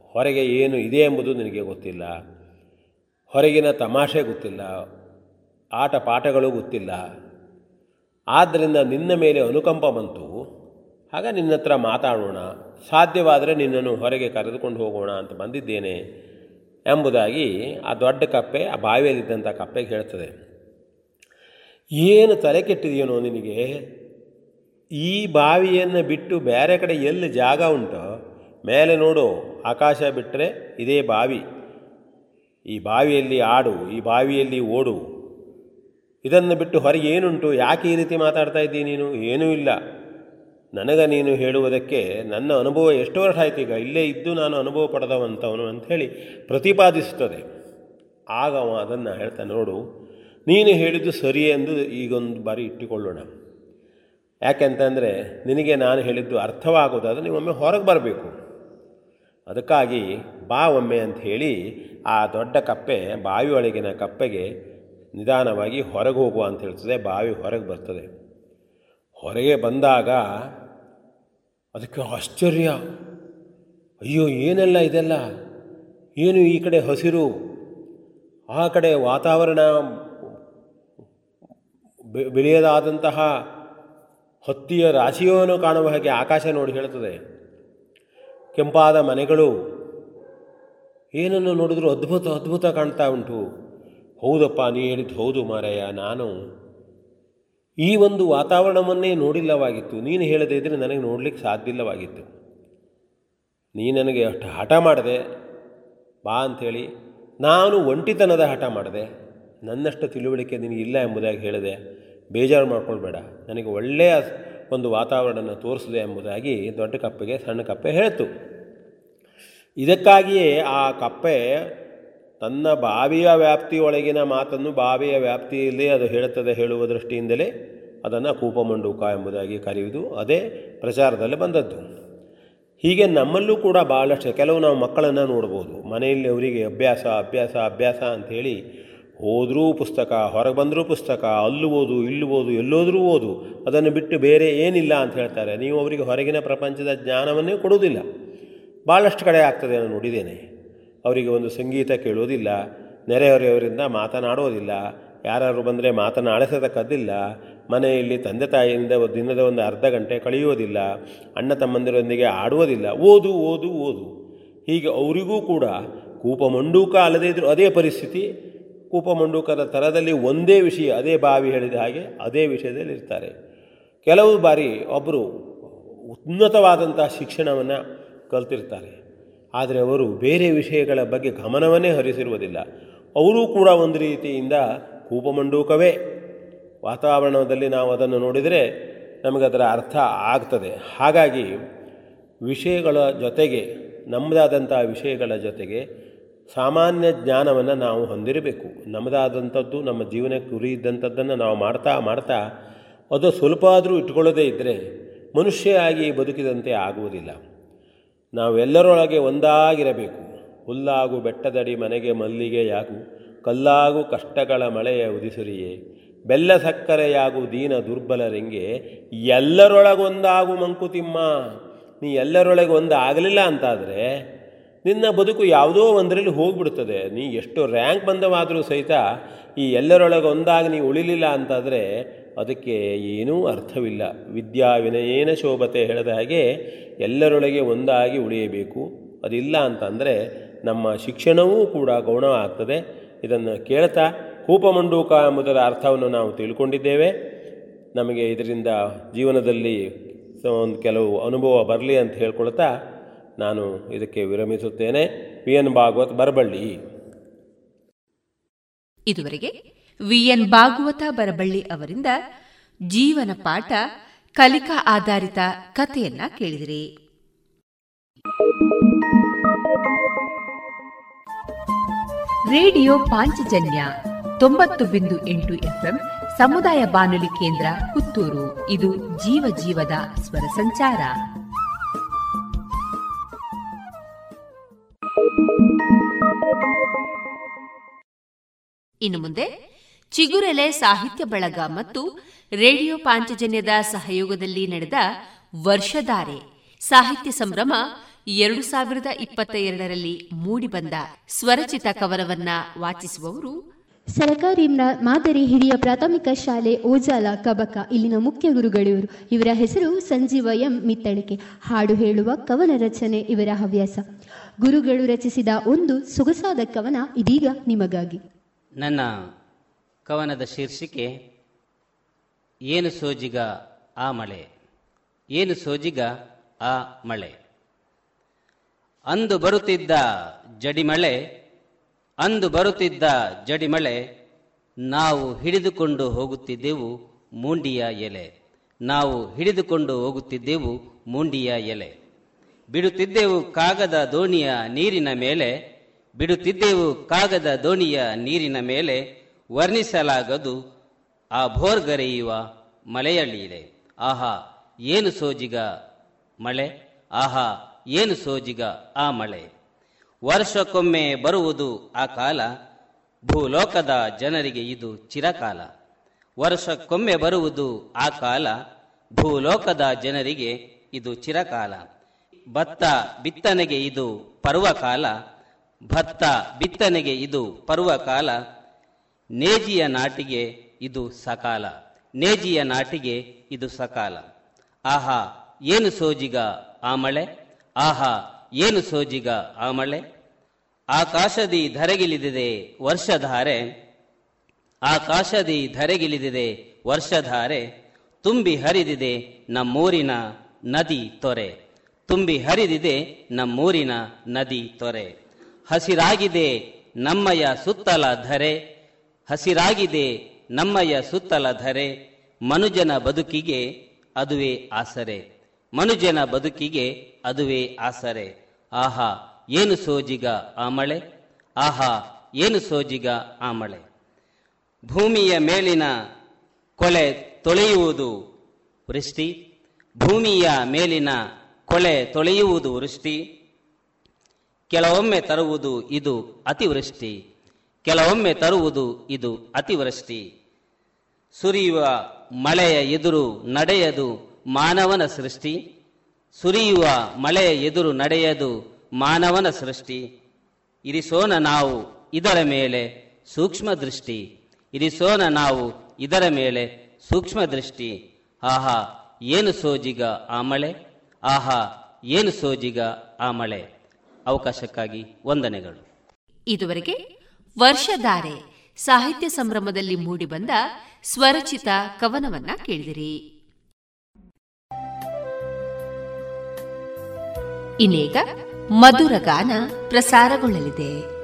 ಹೊರಗೆ ಏನು ಇದೆ ಎಂಬುದು ನಿನಗೆ ಗೊತ್ತಿಲ್ಲ. ಹೊರಗಿನ ತಮಾಷೆ ಗೊತ್ತಿಲ್ಲ. ಆಟ ಪಾಠಗಳು ಗೊತ್ತಿಲ್ಲ. ಆದ್ದರಿಂದ ನಿನ್ನ ಮೇಲೆ ಅನುಕಂಪ ಬಂತು. ಆಗ ನಿನ್ನ ಹತ್ರ ಮಾತಾಡೋಣ. ಸಾಧ್ಯವಾದರೆ ನಿನ್ನನ್ನು ಹೊರಗೆ ಕರೆದುಕೊಂಡು ಹೋಗೋಣ ಅಂತ ಬಂದಿದ್ದೇನೆ ಎಂಬುದಾಗಿ ಆ ದೊಡ್ಡ ಕಪ್ಪೆ ಆ ಬಾವಿಯಲ್ಲಿದ್ದಂಥ ಕಪ್ಪೆಗೆ ಹೇಳ್ತದೆ. ಏನು ತಲೆ ಕೆಟ್ಟಿದೆಯೇನೋ ನಿನಗೆ? ಈ ಬಾವಿಯನ್ನು ಬಿಟ್ಟು ಬೇರೆ ಕಡೆ ಎಲ್ಲಿ ಜಾಗ ಉಂಟೋ, ಮೇಲೆ ನೋಡು, ಆಕಾಶ ಬಿಟ್ಟರೆ ಇದೇ ಬಾವಿ. ಈ ಬಾವಿಯಲ್ಲಿ ಆಡು, ಈ ಬಾವಿಯಲ್ಲಿ ಓಡು. ಇದನ್ನು ಬಿಟ್ಟು ಹೊರಗೆ ಏನುಂಟು? ಯಾಕೆ ಈ ರೀತಿ ಮಾತಾಡ್ತಾ ಇದ್ದೀನಿ ನೀನು? ಏನೂ ಇಲ್ಲ. ನನಗೆ ನೀನು ಹೇಳುವುದಕ್ಕೆ ನನ್ನ ಅನುಭವ ಎಷ್ಟು ವರ್ಷ ಆಯ್ತು ಈಗ? ಇಲ್ಲೇ ಇದ್ದು ನಾನು ಅನುಭವ ಪಡೆದವಂಥವನು ಅಂಥೇಳಿ ಪ್ರತಿಪಾದಿಸುತ್ತದೆ. ಆಗ ಅವ ಅದನ್ನು ಹೇಳ್ತಾನೆ, ನೋಡು, ನೀನು ಹೇಳಿದ್ದು ಸರಿ ಎಂದು ಈಗೊಂದು ಬಾರಿ ಇಟ್ಟುಕೊಳ್ಳೋಣ. ಯಾಕೆಂತಂದರೆ ನಿನಗೆ ನಾನು ಹೇಳಿದ್ದು ಅರ್ಥವಾಗೋದಾದರೆ ನೀವೊಮ್ಮೆ ಹೊರಗೆ ಬರಬೇಕು. ಅದಕ್ಕಾಗಿ ಬಾ ಒಮ್ಮೆ ಅಂತ ಹೇಳಿ ಆ ದೊಡ್ಡ ಕಪ್ಪೆ ಬಾವಿಯೊಳಗಿನ ಕಪ್ಪೆಗೆ ನಿಧಾನವಾಗಿ ಹೊರಗೆ ಹೋಗುವ ಅಂತ ಹೇಳ್ತದೆ, ಬಾವಿ ಹೊರಗೆ ಬರ್ತದೆ. ಹೊರಗೆ ಬಂದಾಗ ಅದಕ್ಕೆ ಆಶ್ಚರ್ಯ. ಅಯ್ಯೋ, ಏನೆಲ್ಲ ಇದೆಲ್ಲ? ಏನು ಈ ಕಡೆ ಹಸಿರು? ಆ ಕಡೆ ವಾತಾವರಣ ಬಿಳಿಯದಾದಂತಹ ಹತ್ತಿಯ ರಾಶಿಯನ್ನು ಕಾಣುವ ಹಾಗೆ ಆಕಾಶ ನೋಡಿ ಹೇಳ್ತದೆ ಕೆಂಪಾದ ಮನೆಗಳು. ಏನನ್ನು ನೋಡಿದ್ರೂ ಅದ್ಭುತ ಅದ್ಭುತ ಕಾಣ್ತಾ ಉಂಟು. ಹೌದಪ್ಪ, ನೀ ಹೇಳಿದ್ದು ಹೌದು ಮಾರಯ್ಯ ನಾನು ಈ ಒಂದು ವಾತಾವರಣವನ್ನೇ ನೋಡಿಲ್ಲವಾಗಿತ್ತು. ನೀನು ಹೇಳದೇ ಇದ್ದರೆ ನನಗೆ ನೋಡಲಿಕ್ಕೆ ಸಾಧ್ಯವಿಲ್ಲವಾಗಿತ್ತು. ನೀ ನನಗೆ ಅಷ್ಟು ಹಠ ಮಾಡಿದೆ, ಬಾ ಅಂಥೇಳಿ ನಾನು ಒಂಟಿತನದ ಹಠ ಮಾಡಿದೆ. ನನ್ನಷ್ಟು ತಿಳುವಳಿಕೆ ನಿನಗಿಲ್ಲ ಎಂಬುದಾಗಿ ಹೇಳಿದೆ ಬೇಜಾರು ಮಾಡ್ಕೊಳ್ಬೇಡ. ನನಗೆ ಒಳ್ಳೆಯ ಒಂದು ವಾತಾವರಣ ತೋರಿಸಿದೆ ಎಂಬುದಾಗಿ ದೊಡ್ಡ ಕಪ್ಪೆಗೆ ಸಣ್ಣ ಕಪ್ಪೆ ಹೇಳ್ತು. ಇದಕ್ಕಾಗಿಯೇ ಆ ಕಪ್ಪೆ ತನ್ನ ಬಾವಿಯ ವ್ಯಾಪ್ತಿಯೊಳಗಿನ ಮಾತನ್ನು ಬಾವಿಯ ವ್ಯಾಪ್ತಿಯಲ್ಲೇ ಅದು ಹೇಳುತ್ತದೆ ಹೇಳುವ ದೃಷ್ಟಿಯಿಂದಲೇ ಅದನ್ನು ಕೂಪಮಂಡೂಕ ಎಂಬುದಾಗಿ ಕರೆಯುವುದು. ಅದೇ ಪ್ರಚಾರದಲ್ಲಿ ಬಂದದ್ದು. ಹೀಗೆ ನಮ್ಮಲ್ಲೂ ಕೂಡ ಭಾಳಷ್ಟು ಕೆಲವು ನಾವು ಮಕ್ಕಳನ್ನು ನೋಡ್ಬೋದು. ಮನೆಯಲ್ಲಿ ಅವರಿಗೆ ಅಭ್ಯಾಸ ಅಭ್ಯಾಸ ಅಭ್ಯಾಸ ಅಂಥೇಳಿ ಹೋದರೂ ಪುಸ್ತಕ, ಹೊರಗೆ ಬಂದರೂ ಪುಸ್ತಕ, ಅಲ್ಲೂ ಓದು, ಇಲ್ಲೂ ಓದು, ಎಲ್ಲೋದ್ರೂ ಓದು, ಅದನ್ನು ಬಿಟ್ಟು ಬೇರೆ ಏನಿಲ್ಲ ಅಂತ ಹೇಳ್ತಾರೆ. ನೀವು ಅವರಿಗೆ ಹೊರಗಿನ ಪ್ರಪಂಚದ ಜ್ಞಾನವನ್ನೇ ಕೊಡುವುದಿಲ್ಲ. ಭಾಳಷ್ಟು ಕಡೆ ಆಗ್ತದೆ ನಾನು ನೋಡಿದ್ದೇನೆ. ಅವರಿಗೆ ಒಂದು ಸಂಗೀತ ಕೇಳೋದಿಲ್ಲ, ನೆರೆಹೊರೆಯವರಿಂದ ಮಾತನಾಡೋದಿಲ್ಲ ಯಾರು ಬಂದರೆ ಮಾತನಾಡಿಸತಕ್ಕದ್ದಿಲ್ಲ ಮನೆಯಲ್ಲಿ ತಂದೆ ತಾಯಿಯಿಂದ ದಿನದ ಒಂದು ಅರ್ಧ ಗಂಟೆ ಕಳೆಯುವುದಿಲ್ಲ ಅಣ್ಣ ತಮ್ಮಂದಿರೊಂದಿಗೆ ಆಡುವುದಿಲ್ಲ, ಓದು ಓದು ಓದು. ಹೀಗೆ ಅವರಿಗೂ ಕೂಡ ಕೂಪಮಂಡೂಕ ಅಲ್ಲದೇ ಇದ್ದರೂ ಅದೇ ಪರಿಸ್ಥಿತಿ ಕೂಪಮಂಡೂಕದ ಥರದಲ್ಲಿ ಒಂದೇ ವಿಷಯ, ಅದೇ ಬಾವಿ ಹೇಳಿದ ಹಾಗೆ ಅದೇ ವಿಷಯದಲ್ಲಿ ಇರ್ತಾರೆ. ಕೆಲವು ಬಾರಿ ಒಬ್ಬರು ಉನ್ನತವಾದಂಥ ಶಿಕ್ಷಣವನ್ನು ಕಲ್ತಿರ್ತಾರೆ. ಆದರೆ ಅವರು ಬೇರೆ ವಿಷಯಗಳ ಬಗ್ಗೆ ಗಮನವನ್ನೇ ಹರಿಸಿರುವುದಿಲ್ಲ. ಅವರೂ ಕೂಡ ಒಂದು ರೀತಿಯಿಂದ ಕೂಪಮಂಡೂಕವೇ. ವಾತಾವರಣದಲ್ಲಿ ನಾವು ಅದನ್ನು ನೋಡಿದರೆ ಅದರ ಅರ್ಥ ಆಗ್ತದೆ. ಹಾಗಾಗಿ ವಿಷಯಗಳ ಜೊತೆಗೆ, ನಮ್ಮದಾದಂಥ ವಿಷಯಗಳ ಜೊತೆಗೆ ಸಾಮಾನ್ಯ ಜ್ಞಾನವನ್ನು ನಾವು ಹೊಂದಿರಬೇಕು. ನಮ್ಮದಾದಂಥದ್ದು, ನಮ್ಮ ಜೀವನಕ್ಕೆ ಗುರಿ ಇದ್ದಂಥದ್ದನ್ನು ನಾವು ಮಾಡ್ತಾ ಮಾಡ್ತಾ ಅದು ಸ್ವಲ್ಪ ಆದರೂ ಇಟ್ಕೊಳ್ಳದೇ ಇದ್ದರೆ ಮನುಷ್ಯ ಆಗಿ ಬದುಕಿದಂತೆ ಆಗುವುದಿಲ್ಲ. ನಾವೆಲ್ಲರೊಳಗೆ ಒಂದಾಗಿರಬೇಕು. ಹುಲ್ಲಾಗು ಬೆಟ್ಟದಡಿ ಮನೆಗೆ ಮಲ್ಲಿಗೆಯಾಗು, ಕಲ್ಲಾಗು ಕಷ್ಟಗಳ ಮಳೆಯ ಉದಿಸುರಿಯೇ. ಬೆಲ್ಲ ಸಕ್ಕರೆಯಾಗು ದೀನ ದುರ್ಬಲರಿಂಗೆ ಎಲ್ಲರೊಳಗೊಂದಾಗು ಮಂಕುತಿಮ್ಮ. ನೀ ಎಲ್ಲರೊಳಗೆ ಒಂದು ಆಗಲಿಲ್ಲ ಅಂತಾದರೆ ನಿನ್ನ ಬದುಕು ಯಾವುದೋ ಒಂದರಲ್ಲಿ ಹೋಗ್ಬಿಡ್ತದೆ. ನೀ ಎಷ್ಟು ರ್ಯಾಂಕ್ ಬಂದವಾದರೂ ಸಹಿತ ಈ ಎಲ್ಲರೊಳಗೆ ಒಂದಾಗಿ ನೀ ಉಳಿಲಿಲ್ಲ ಅಂತಾದರೆ ಅದಕ್ಕೆ ಏನೂ ಅರ್ಥವಿಲ್ಲ. ವಿದ್ಯಾ ವಿನಯೇನ ಶೋಭತೆ ಹೇಳಿದ ಹಾಗೆ ಎಲ್ಲರೊಳಗೆ ಒಂದಾಗಿ ಉಳಿಯಬೇಕು. ಅದಿಲ್ಲ ಅಂತಂದರೆ ನಮ್ಮ ಶಿಕ್ಷಣವೂ ಕೂಡ ಗೌಣ ಆಗ್ತದೆ. ಇದನ್ನು ಕೇಳ್ತಾ ಕೂಪಮಂಡೂಕ ಎಂಬುದರ ಅರ್ಥವನ್ನು ನಾವು ತಿಳ್ಕೊಂಡಿದ್ದೇವೆ. ನಮಗೆ ಇದರಿಂದ ಜೀವನದಲ್ಲಿ ಒಂದು ಕೆಲವು ಅನುಭವ ಬರಲಿ ಅಂತ ಹೇಳ್ಕೊಳ್ತಾ ನಾನು ಇದಕ್ಕೆ ವಿರಮಿಸುತ್ತೇನೆ. P N Bhagwat Barballi. ಇದುವರೆಗೆ ವಿಎನ್ ಭಾಗವತ ಬರಬಳ್ಳಿ ಅವರಿಂದ ಜೀವನ ಪಾಠ ಕಲಿಕಾ ಆಧಾರಿತ ಕಥೆಯನ್ನ ಕೇಳಿದಿರಿ. ರೇಡಿಯೋ ಪಾಂಚಜನ್ಯ ತೊಂಬತ್ತು ಬಿಂದು ಎಂಟು ಎಫ್ಎಂ ಸಮುದಾಯ ಬಾನುಲಿ ಕೇಂದ್ರ ಪುತ್ತೂರು. ಇದು ಜೀವ ಜೀವದ ಸ್ವರ ಸಂಚಾರ. ಇನ್ನು ಮುಂದೆ ಚಿಗುರೆಲೆ ಸಾಹಿತ್ಯ ಬಳಗ ಮತ್ತು ರೇಡಿಯೋ ಪಾಂಚಜನ್ಯದ ಸಹಯೋಗದಲ್ಲಿ ನಡೆದ ವರ್ಷಧಾರೆ ಸಾಹಿತ್ಯ ಸಂಭ್ರಮ ಎರಡು ಸಾವಿರದ ಇಪ್ಪತ್ತ ಎರಡರಲ್ಲಿ ಮೂಡಿಬಂದ ಸ್ವರಚಿತ ಕವನವನ್ನ ವಾಚಿಸುವವರು ಸರಕಾರಿ ಮಾದರಿ ಹಿರಿಯ ಪ್ರಾಥಮಿಕ ಶಾಲೆ ಓಜಾಲ ಕಬಕ ಇಲ್ಲಿನ ಮುಖ್ಯ ಗುರುಗಳಿವರು ಇವರ ಹೆಸರು ಸಂಜೀವ ಎಂ. ಮಿತ್ತಳಿಕೆ. ಹಾಡು ಹೇಳುವ ಕವನ ರಚನೆ ಇವರ ಹವ್ಯಾಸ. ಗುರುಗಳು ರಚಿಸಿದ ಒಂದು ಸೊಗಸಾದ ಕವನ ಇದೀಗ ನಿಮಗಾಗಿ. ನನ್ನ ಕವನದ ಶೀರ್ಷಿಕೆ, ಏನು ಸೋಜಿಗ ಆ ಮಳೆ? ಏನು ಸೋಜಿಗ ಆ ಮಳೆ? ಅಂದು ಬರುತ್ತಿದ್ದ ಜಡಿಮಳೆ, ಅಂದು ಬರುತ್ತಿದ್ದ ಜಡಿಮಳೆ, ನಾವು ಹಿಡಿದುಕೊಂಡು ಹೋಗುತ್ತಿದ್ದೆವು ಮೂಂಡಿಯ ಎಲೆ. ನಾವು ಹಿಡಿದುಕೊಂಡು ಹೋಗುತ್ತಿದ್ದೆವು ಮೂಂಡಿಯ ಎಲೆ. ಬಿಡುತ್ತಿದ್ದೆವು ಕಾಗದ ದೋಣಿಯ ನೀರಿನ ಮೇಲೆ, ಬಿಡುತ್ತಿದ್ದೆವು ಕಾಗದ ದೋಣಿಯ ನೀರಿನ ಮೇಲೆ ವರ್ಣಿಸಲಾಗದು. ಆ ಭೋರ್ಗರೆಯುವ ಲೀಲೆ ಆಹಾ, ಏನು ಸೋಜಿಗ ಮಳೆ? ಆಹಾ, ಏನು ಸೋಜಿಗ ಆ ಮಳೆ? ವರ್ಷಕ್ಕೊಮ್ಮೆ ಬರುವುದು ಆ ಕಾಲ. ಭೂಲೋಕದ ಜನರಿಗೆ ಇದು ಚಿರಕಾಲ. ವರ್ಷಕ್ಕೊಮ್ಮೆ ಬರುವುದು ಆ ಕಾಲ. ಭೂಲೋಕದ ಜನರಿಗೆ ಇದು ಚಿರಕಾಲ. ಭತ್ತ ಬಿತ್ತನೆಗೆ ಇದು ಪರ್ವಕಾಲ. ಭತ್ತ ಬಿತ್ತನೆಗೆ ಇದು ಪರ್ವಕಾಲ. ನೇಜಿಯ ನಾಟಿಗೆ ಇದು ಸಕಾಲ. ನೇಜಿಯ ನಾಟಿಗೆ ಇದು ಸಕಾಲ. ಆಹಾ, ಏನು ಸೋಜಿಗ ಆ ಮಳೆ? ಆಹಾ, ಏನು ಸೋಜಿಗ ಆ ಮಳೆ? ಆಕಾಶದಿ ಧರೆಗಿಳಿದಿದೆ ವರ್ಷಧಾರೆ. ಆಕಾಶದಿ ಧರೆಗಿಳಿದಿದೆ ವರ್ಷಧಾರೆ. ತುಂಬಿ ಹರಿದಿದೆ ನಮ್ಮೂರಿನ ನದಿ ತೊರೆ. ತುಂಬಿ ಹರಿದಿದೆ ನಮ್ಮೂರಿನ ನದಿ ತೊರೆ. ಹಸಿರಾಗಿದೆ ನಮ್ಮಯ ಸುತ್ತಲ ಧರೆ. ಹಸಿರಾಗಿದೆ ನಮ್ಮಯ ಸುತ್ತಲ ಧರೆ. ಮನುಜನ ಬದುಕಿಗೆ ಅದುವೇ ಆಸರೆ. ಮನುಜನ ಬದುಕಿಗೆ ಅದುವೇ ಆಸರೆ. ಆಹಾ, ಏನು ಸೋಜಿಗ ಆ ಮಳೆ? ಆಹಾ, ಏನು ಸೋಜಿಗ ಆ ಮಳೆ? ಭೂಮಿಯ ಮೇಲಿನ ಕೊಳೆ ತೊಳೆಯುವುದು ವೃಷ್ಟಿ. ಭೂಮಿಯ ಮೇಲಿನ ಕೊಳೆ ತೊಳೆಯುವುದು ವೃಷ್ಟಿ. ಕೆಲವೊಮ್ಮೆ ತರುವುದು ಇದು ಅತಿವೃಷ್ಟಿ. ಕೆಲವೊಮ್ಮೆ ತರುವುದು ಇದು ಅತಿವೃಷ್ಟಿ. ಸುರಿಯುವ ಮಳೆಯ ಎದುರು ನಡೆಯದು ಮಾನವನ ಸೃಷ್ಟಿ. ಸುರಿಯುವ ಮಳೆಯ ಎದುರು ನಡೆಯದು ಮಾನವನ ಸೃಷ್ಟಿ. ಇರಿಸೋಣ ನಾವು ಇದರ ಮೇಲೆ ಸೂಕ್ಷ್ಮ ದೃಷ್ಟಿ. ಇರಿಸೋಣ ನಾವು ಇದರ ಮೇಲೆ ಸೂಕ್ಷ್ಮ ದೃಷ್ಟಿ. ಆಹಾ, ಏನು ಸೋಜಿಗ ಆ ಮಳೆ? ಆಹಾ, ಏನು ಸೋಜಿಗ ಆ ಮಳೆ? ಅವಕಾಶಕ್ಕಾಗಿ ವಂದನೆಗಳು. ಇದುವರೆಗೆ ವರ್ಷಧಾರೆ ಸಾಹಿತ್ಯ ಸಂಭ್ರಮದಲ್ಲಿ ಮೂಡಿಬಂದ ಸ್ವರಚಿತ ಕವನವನ್ನ ಕೇಳಿದಿರಿ. ಇನ್ನೀಗ ಮಧುರ ಗಾನ ಪ್ರಸಾರಗೊಳ್ಳಲಿದೆ.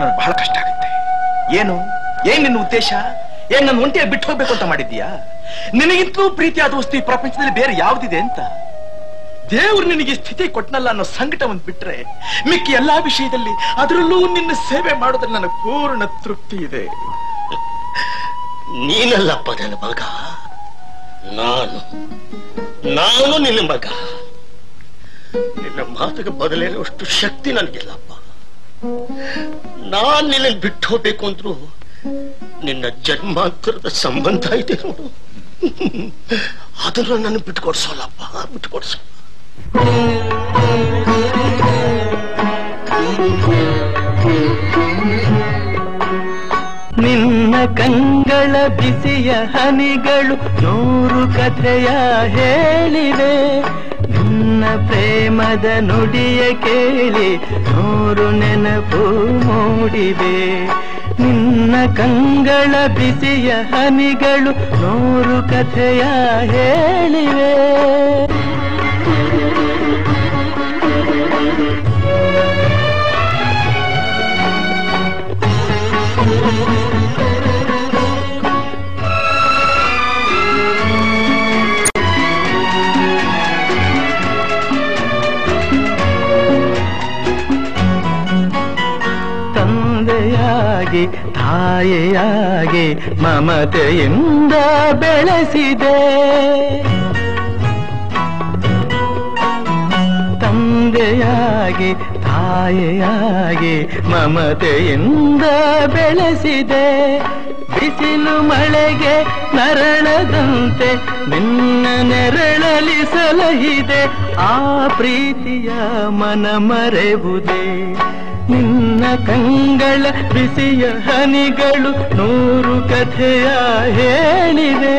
ನನಗೆ ಬಹಳ ಕಷ್ಟ ಆಗುತ್ತೆ. ಏನು? ಏನ್ ನಿನ್ನ ಉದ್ದೇಶ? ಏನ್ ನನ್ನ ಒಂಟಿಯ ಬಿಟ್ಟು ಹೋಗ್ಬೇಕು ಅಂತ ಮಾಡಿದ್ಯಾ ನಿನಗಿಂತಲೂ ಪ್ರೀತಿಯಾದ ವಸ್ತು ಈ ಪ್ರಪಂಚದಲ್ಲಿ ಬೇರೆ ಯಾವ್ದಿದೆ ಅಂತ? ದೇವ್ರು ನಿನಗೆ ಸ್ಥಿತಿ ಕೊಟ್ಟನಲ್ಲ ಅನ್ನೋ ಸಂಕಟ ಒಂದು ಬಿಟ್ರೆ, ಮಿಕ್ಕಿ ಎಲ್ಲಾ ವಿಷಯದಲ್ಲಿ ಅದರಲ್ಲೂ ನಿನ್ನ ಸೇವೆ ಮಾಡೋದ್ರಲ್ಲಿ ನನಗೆ ಪೂರ್ಣ ತೃಪ್ತಿ ಇದೆ. ನೀನಲ್ಲಪ್ಪ ನನ್ನ ಮಗ. ನಾನು. ನಾನು ನಿನ್ನ ಮಗ. ನಿನ್ನ ಮಾತಿಗೆ ಬದಲೇನುವಷ್ಟು ಶಕ್ತಿ ನನಗಿಲ್ಲಪ್ಪ. ನಾನ್ ನಿನ್ನ ಬಿಟ್ಟು ಹೋಗ್ಬೇಕು ಅಂದ್ರು ನಿನ್ನ ಜನ್ಮಾಂತರದ ಸಂಬಂಧ ಇದೆ ನೋಡು. ಅದನ್ನ ನಾನು ಬಿಟ್ಕೊಡ್ಸೋಲ್ಲಪ್ಪ, ಬಿಟ್ಕೊಡ್ಸ. ನಿನ್ನ ಕಂಗಳ ಬಿಸಿಯ ಹನಿಗಳು ನೂರು ಕಥೆಯ ಹೇಳಿವೆ. ನಿನ್ನ ಪ್ರೇಮದ ನುಡಿಯ ಕೇಳಿ ನೂರು ನೆನಪು ಮೂಡಿವೆ. ನಿನ್ನ ಕಂಗಳ ಬಿಸಿಯ ಹನಿಗಳು ನೂರು ಕಥೆಯ ಹೇಳಿವೆ. ತಾಯಿಯಾಗಿ ಮಮತೆಯಿಂದ ಬೆಳೆಸಿದೆ. ತಂದೆಯಾಗಿ, ತಾಯಿಯಾಗಿ ಮಮತೆಯಿಂದ ಬೆಳೆಸಿದೆ. ಬಿಸಿಲು ಮಳೆಗೆ ನರಣದಂತೆ ನಿನ್ನ ನೆರಳಲಿ ಸಲಹಿದೆ. ಆ ಪ್ರೀತಿಯ ಮನ ಮರೆವುದೇ? ನಿನ್ನ ಕಂಗಳ ಬಿಸಿಯ ಹನಿಗಳು ನೂರು ಕಥೆಯ ಹೇಳಿವೆ.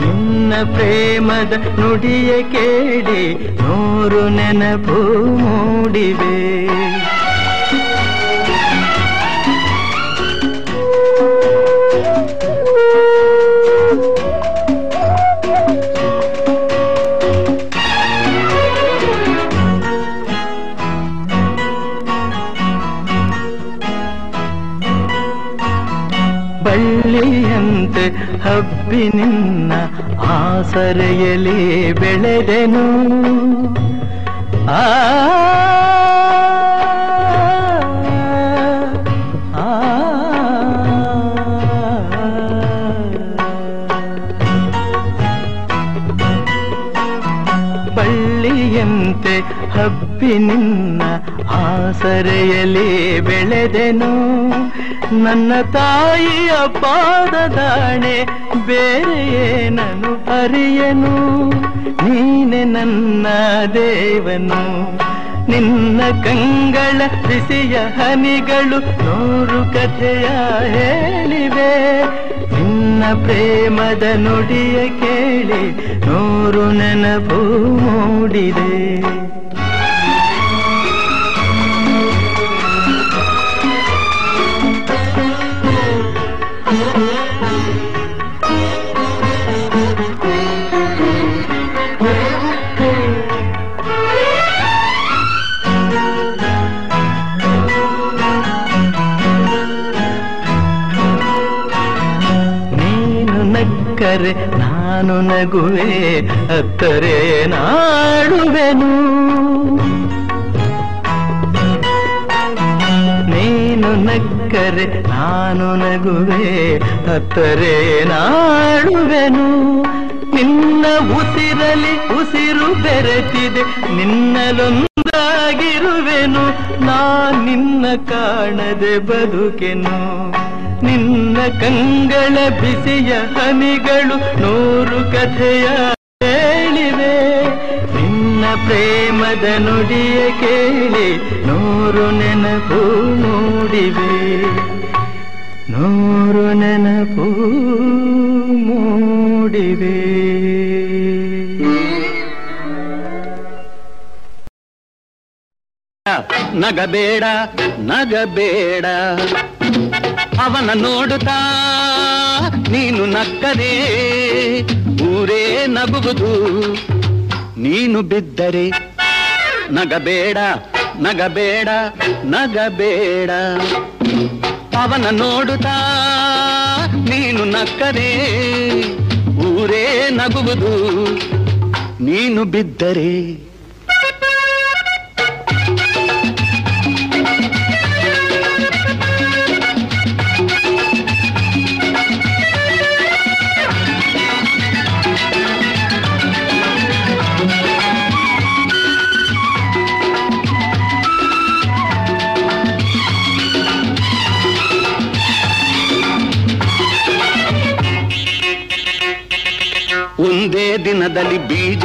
ನಿನ್ನ ಪ್ರೇಮದ ನುಡಿಯ ಕೇಳಿ ನೂರು ನೆನಪು ಮೂಡಿವೆ. ಆಸರೆಯಲ್ಲಿ ಬೆಳೆದೆನು. ಆ ಹಬ್ಬಿ ನಿನ್ನ ಆಸರೆಯಲ್ಲಿ ಬೆಳೆದೆನು. ನನ್ನ ತಾಯಿಯ ಪಾದದಾಣೆ ಬೇರೆ ಏನನು ಅರಿಯನು? ನೀನೆ ನನ್ನ ದೇವನು. ನಿನ್ನ ಕಂಗಳ ಬಿಸಿಯ ಹನಿಗಳು ನೂರು ಕಥೆಯ ಹೇಳಿವೆ. ನಿನ್ನ ಪ್ರೇಮದ ನುಡಿಯ ಕೇಳಿ ನೂರು ನೆನಪು ಮೂಡಿದೆ. ನಕ್ಕರೆ ನಾನು ನಗುವೆ, ಅತ್ತರೆ ನಾಡುವೆನು. ನೀನು ನಕ್ಕರೆ ನಾನು ನಗುವೆ, ಅತ್ತರೆ ನಾಡುವೆನು. ನಿನ್ನ ಉಸಿರಲಿ ಉಸಿರು ಬೆರೆತಿದೆ ನಿನ್ನಲೊಂದಾಗಿರುವೆನು ನಾ ನಿನ್ನ ಕಾಣದೆ ಬದುಕೆನು. ನಿನ್ನ ಕಂಗಳ ಬಿಸಿಯ ಹನಿಗಳು ನೂರು ಕಥೆಯ ಹೇಳಿವೆ. ನಿನ್ನ ಪ್ರೇಮದ ನುಡಿಯ ಕೇಳಿ ನೂರು ನೆನಪು ಮೂಡಿವೆ. ನೂರು ನೆನಪು ಮೂಡಿವೆ. ನಗಬೇಡ ನಗಬೇಡ. ಅವನ ನೋಡುತ್ತಾ? ನೀನು ನಕ್ಕರೆ, ಊರೇ ನಗುವುದು. ನೀನು ಬಿದ್ದರೆ ನಗಬೇಡ ನಗಬೇಡ ನಗಬೇಡ. ಅವನ ನೋಡುತ್ತಾ? ನೀನು ನಕ್ಕರೆ, ಊರೇ ನಗುವುದು. ನೀನು ಬಿದ್ದರೆ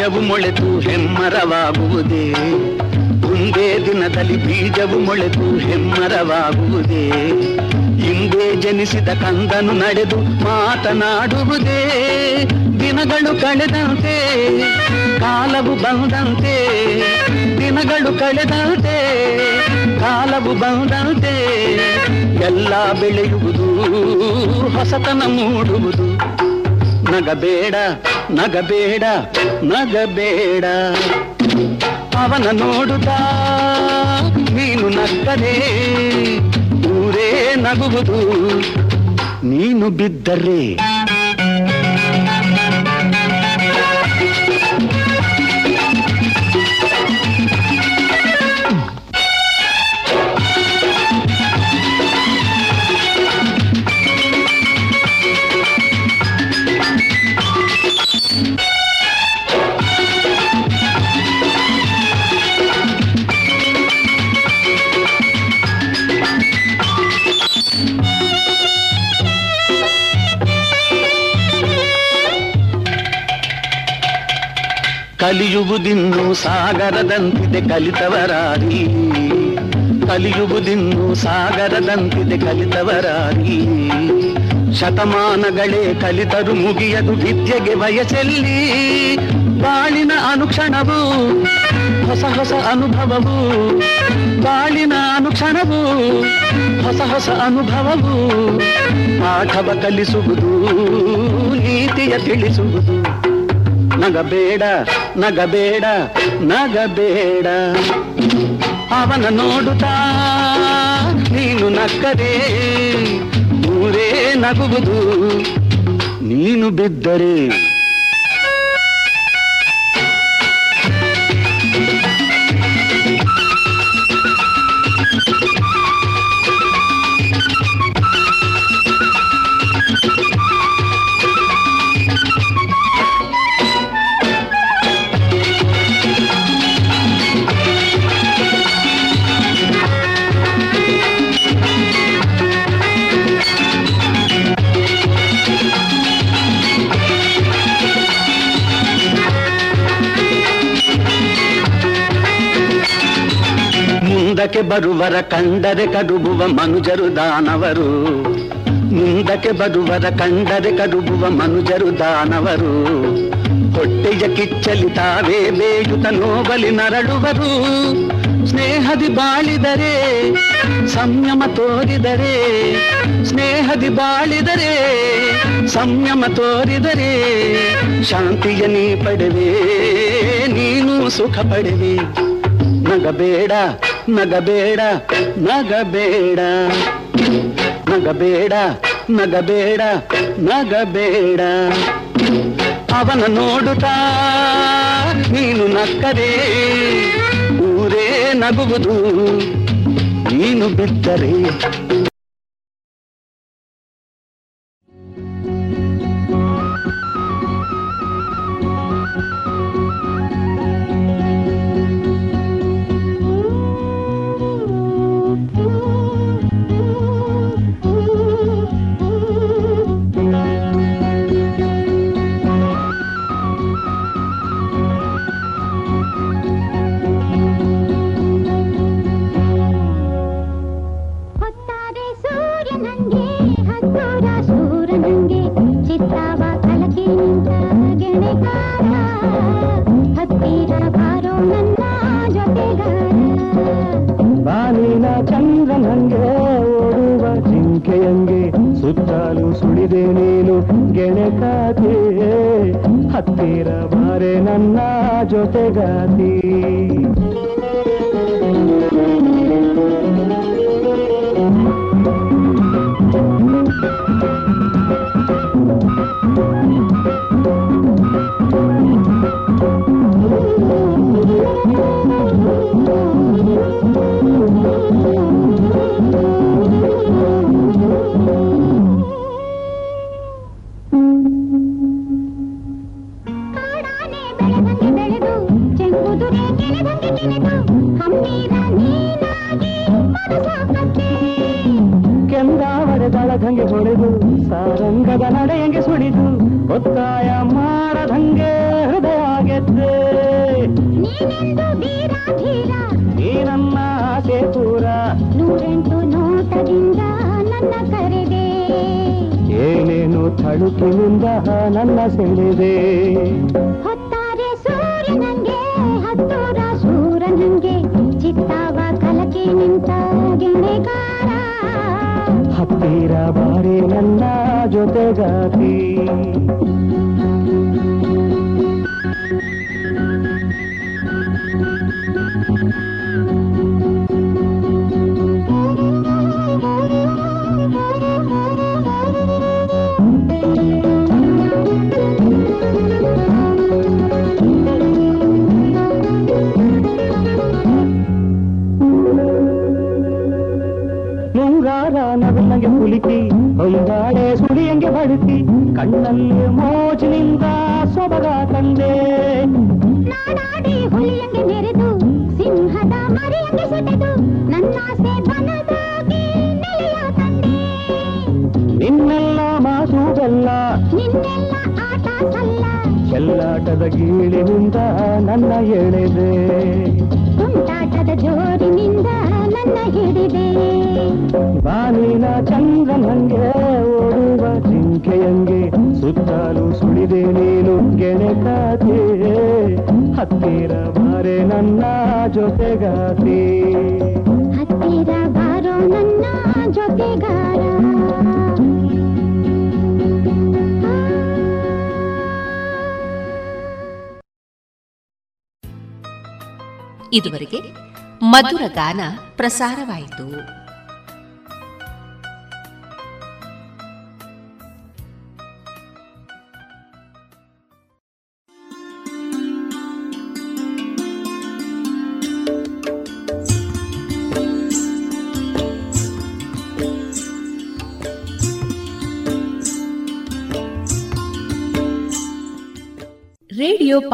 ಬೀಜವು ಮೊಳೆತು ಹೆಮ್ಮರವಾಗುವುದೇ. ಒಂದೇ ದಿನದಲ್ಲಿ ಬೀಜವು ಮೊಳೆತು ಹೆಮ್ಮರವಾಗುವುದೇ. ಹಿಂದೆ ಜನಿಸಿದ ಕಂದನು ನಡೆದು ಮಾತನಾಡುವುದೇ. ದಿನಗಳು ಕಳೆದಂತೆ, ಕಾಲವು ಬಂದಂತೆ. ದಿನಗಳು ಕಳೆದಂತೆ, ಕಾಲವು ಬಂದಂತೆ. ಎಲ್ಲ ಬೆಳೆಯುವುದು, ಹೊಸತನ ಮೂಡುವುದು. ನಗಬೇಡ. ನಗಬೇಡ ನಗಬೇಡ. ಅವನ ನೋಡುತ್ತಾ ನೀನು ನಗ್ತದೆ ಊರೇ ನಗುವುದು. ನೀನು ಬಿದ್ದರೆ ಕಲಿಯುವುದಿನ್ನು ಸಾಗರದಂತಿದೆ ಕಲಿತವರಾರಿ ಕಲಿಯುವುದಿನ್ನು ಸಾಗರದಂತಿದೆ ಕಲಿತವರಾರಿ ಶತಮಾನಗಳೇ ಕಲಿತರು ಮುಗಿಯದು ವಿದ್ಯೆಗೆ ವಯಸ್ಸಲ್ಲಿ ಬಾಳಿನ ಅನುಕ್ಷಣವು ಹೊಸ ಹೊಸ ಅನುಭವವು ಬಾಳಿನ ಅನುಕ್ಷಣವು ಹೊಸ ಹೊಸ ಅನುಭವವು ಪಾಠವ ಕಲಿಸುವುದು ನೀತಿಯ ತಿಳಿಸುವುದು ನಗಬೇಡ ನಗಬೇಡ ನಗಬೇಡ. ಅವನ ನೋಡುತ್ತಾ ನೀನು ನಕ್ಕದೇ ಊರೇ ನಗುವುದು. ನೀನು ಬಿದ್ದರೆ ಮುಂದಕ್ಕೆ ಬರುವರ ಕಂಡರೆ ಕಡುಬುವ ಮನುಜರು ದಾನವರು. ಮುಂದಕ್ಕೆ ಬರುವರ ಕಂಡರೆ ಕಡುಬುವ ಮನುಜರು ದಾನವರು. ಹೊಟ್ಟೆಯ ಕಿಚ್ಚಲಿ ತಾವೇ ಬೇಯುತ ನೋವಲಿ ನರಳುವರು. ಸ್ನೇಹದಿ ಬಾಳಿದರೆ, ಸಂಯಮ ತೋರಿದರೆ, ಸ್ನೇಹದಿ ಬಾಳಿದರೆ, ಸಂಯಮ ತೋರಿದರೆ, ಶಾಂತಿಯ ನೀ ಪಡೆವೆ, ನೀನು ಸುಖ ಪಡೆವೆ. ನಗಬೇಡ. ನಗಬೇಡ ನಗಬೇಡ. ನಗಬೇಡ ನಗಬೇಡ ನಗಬೇಡ. ಅವನ ನೋಡುತ್ತಾ ನೀನು ನಕ್ಕರೆ ಊರೇ ನಗುವುದು ನೀನು ಬಿದ್ದರೆ ಗಾನ ಪ್ರಸಾರವಾಯಿತು.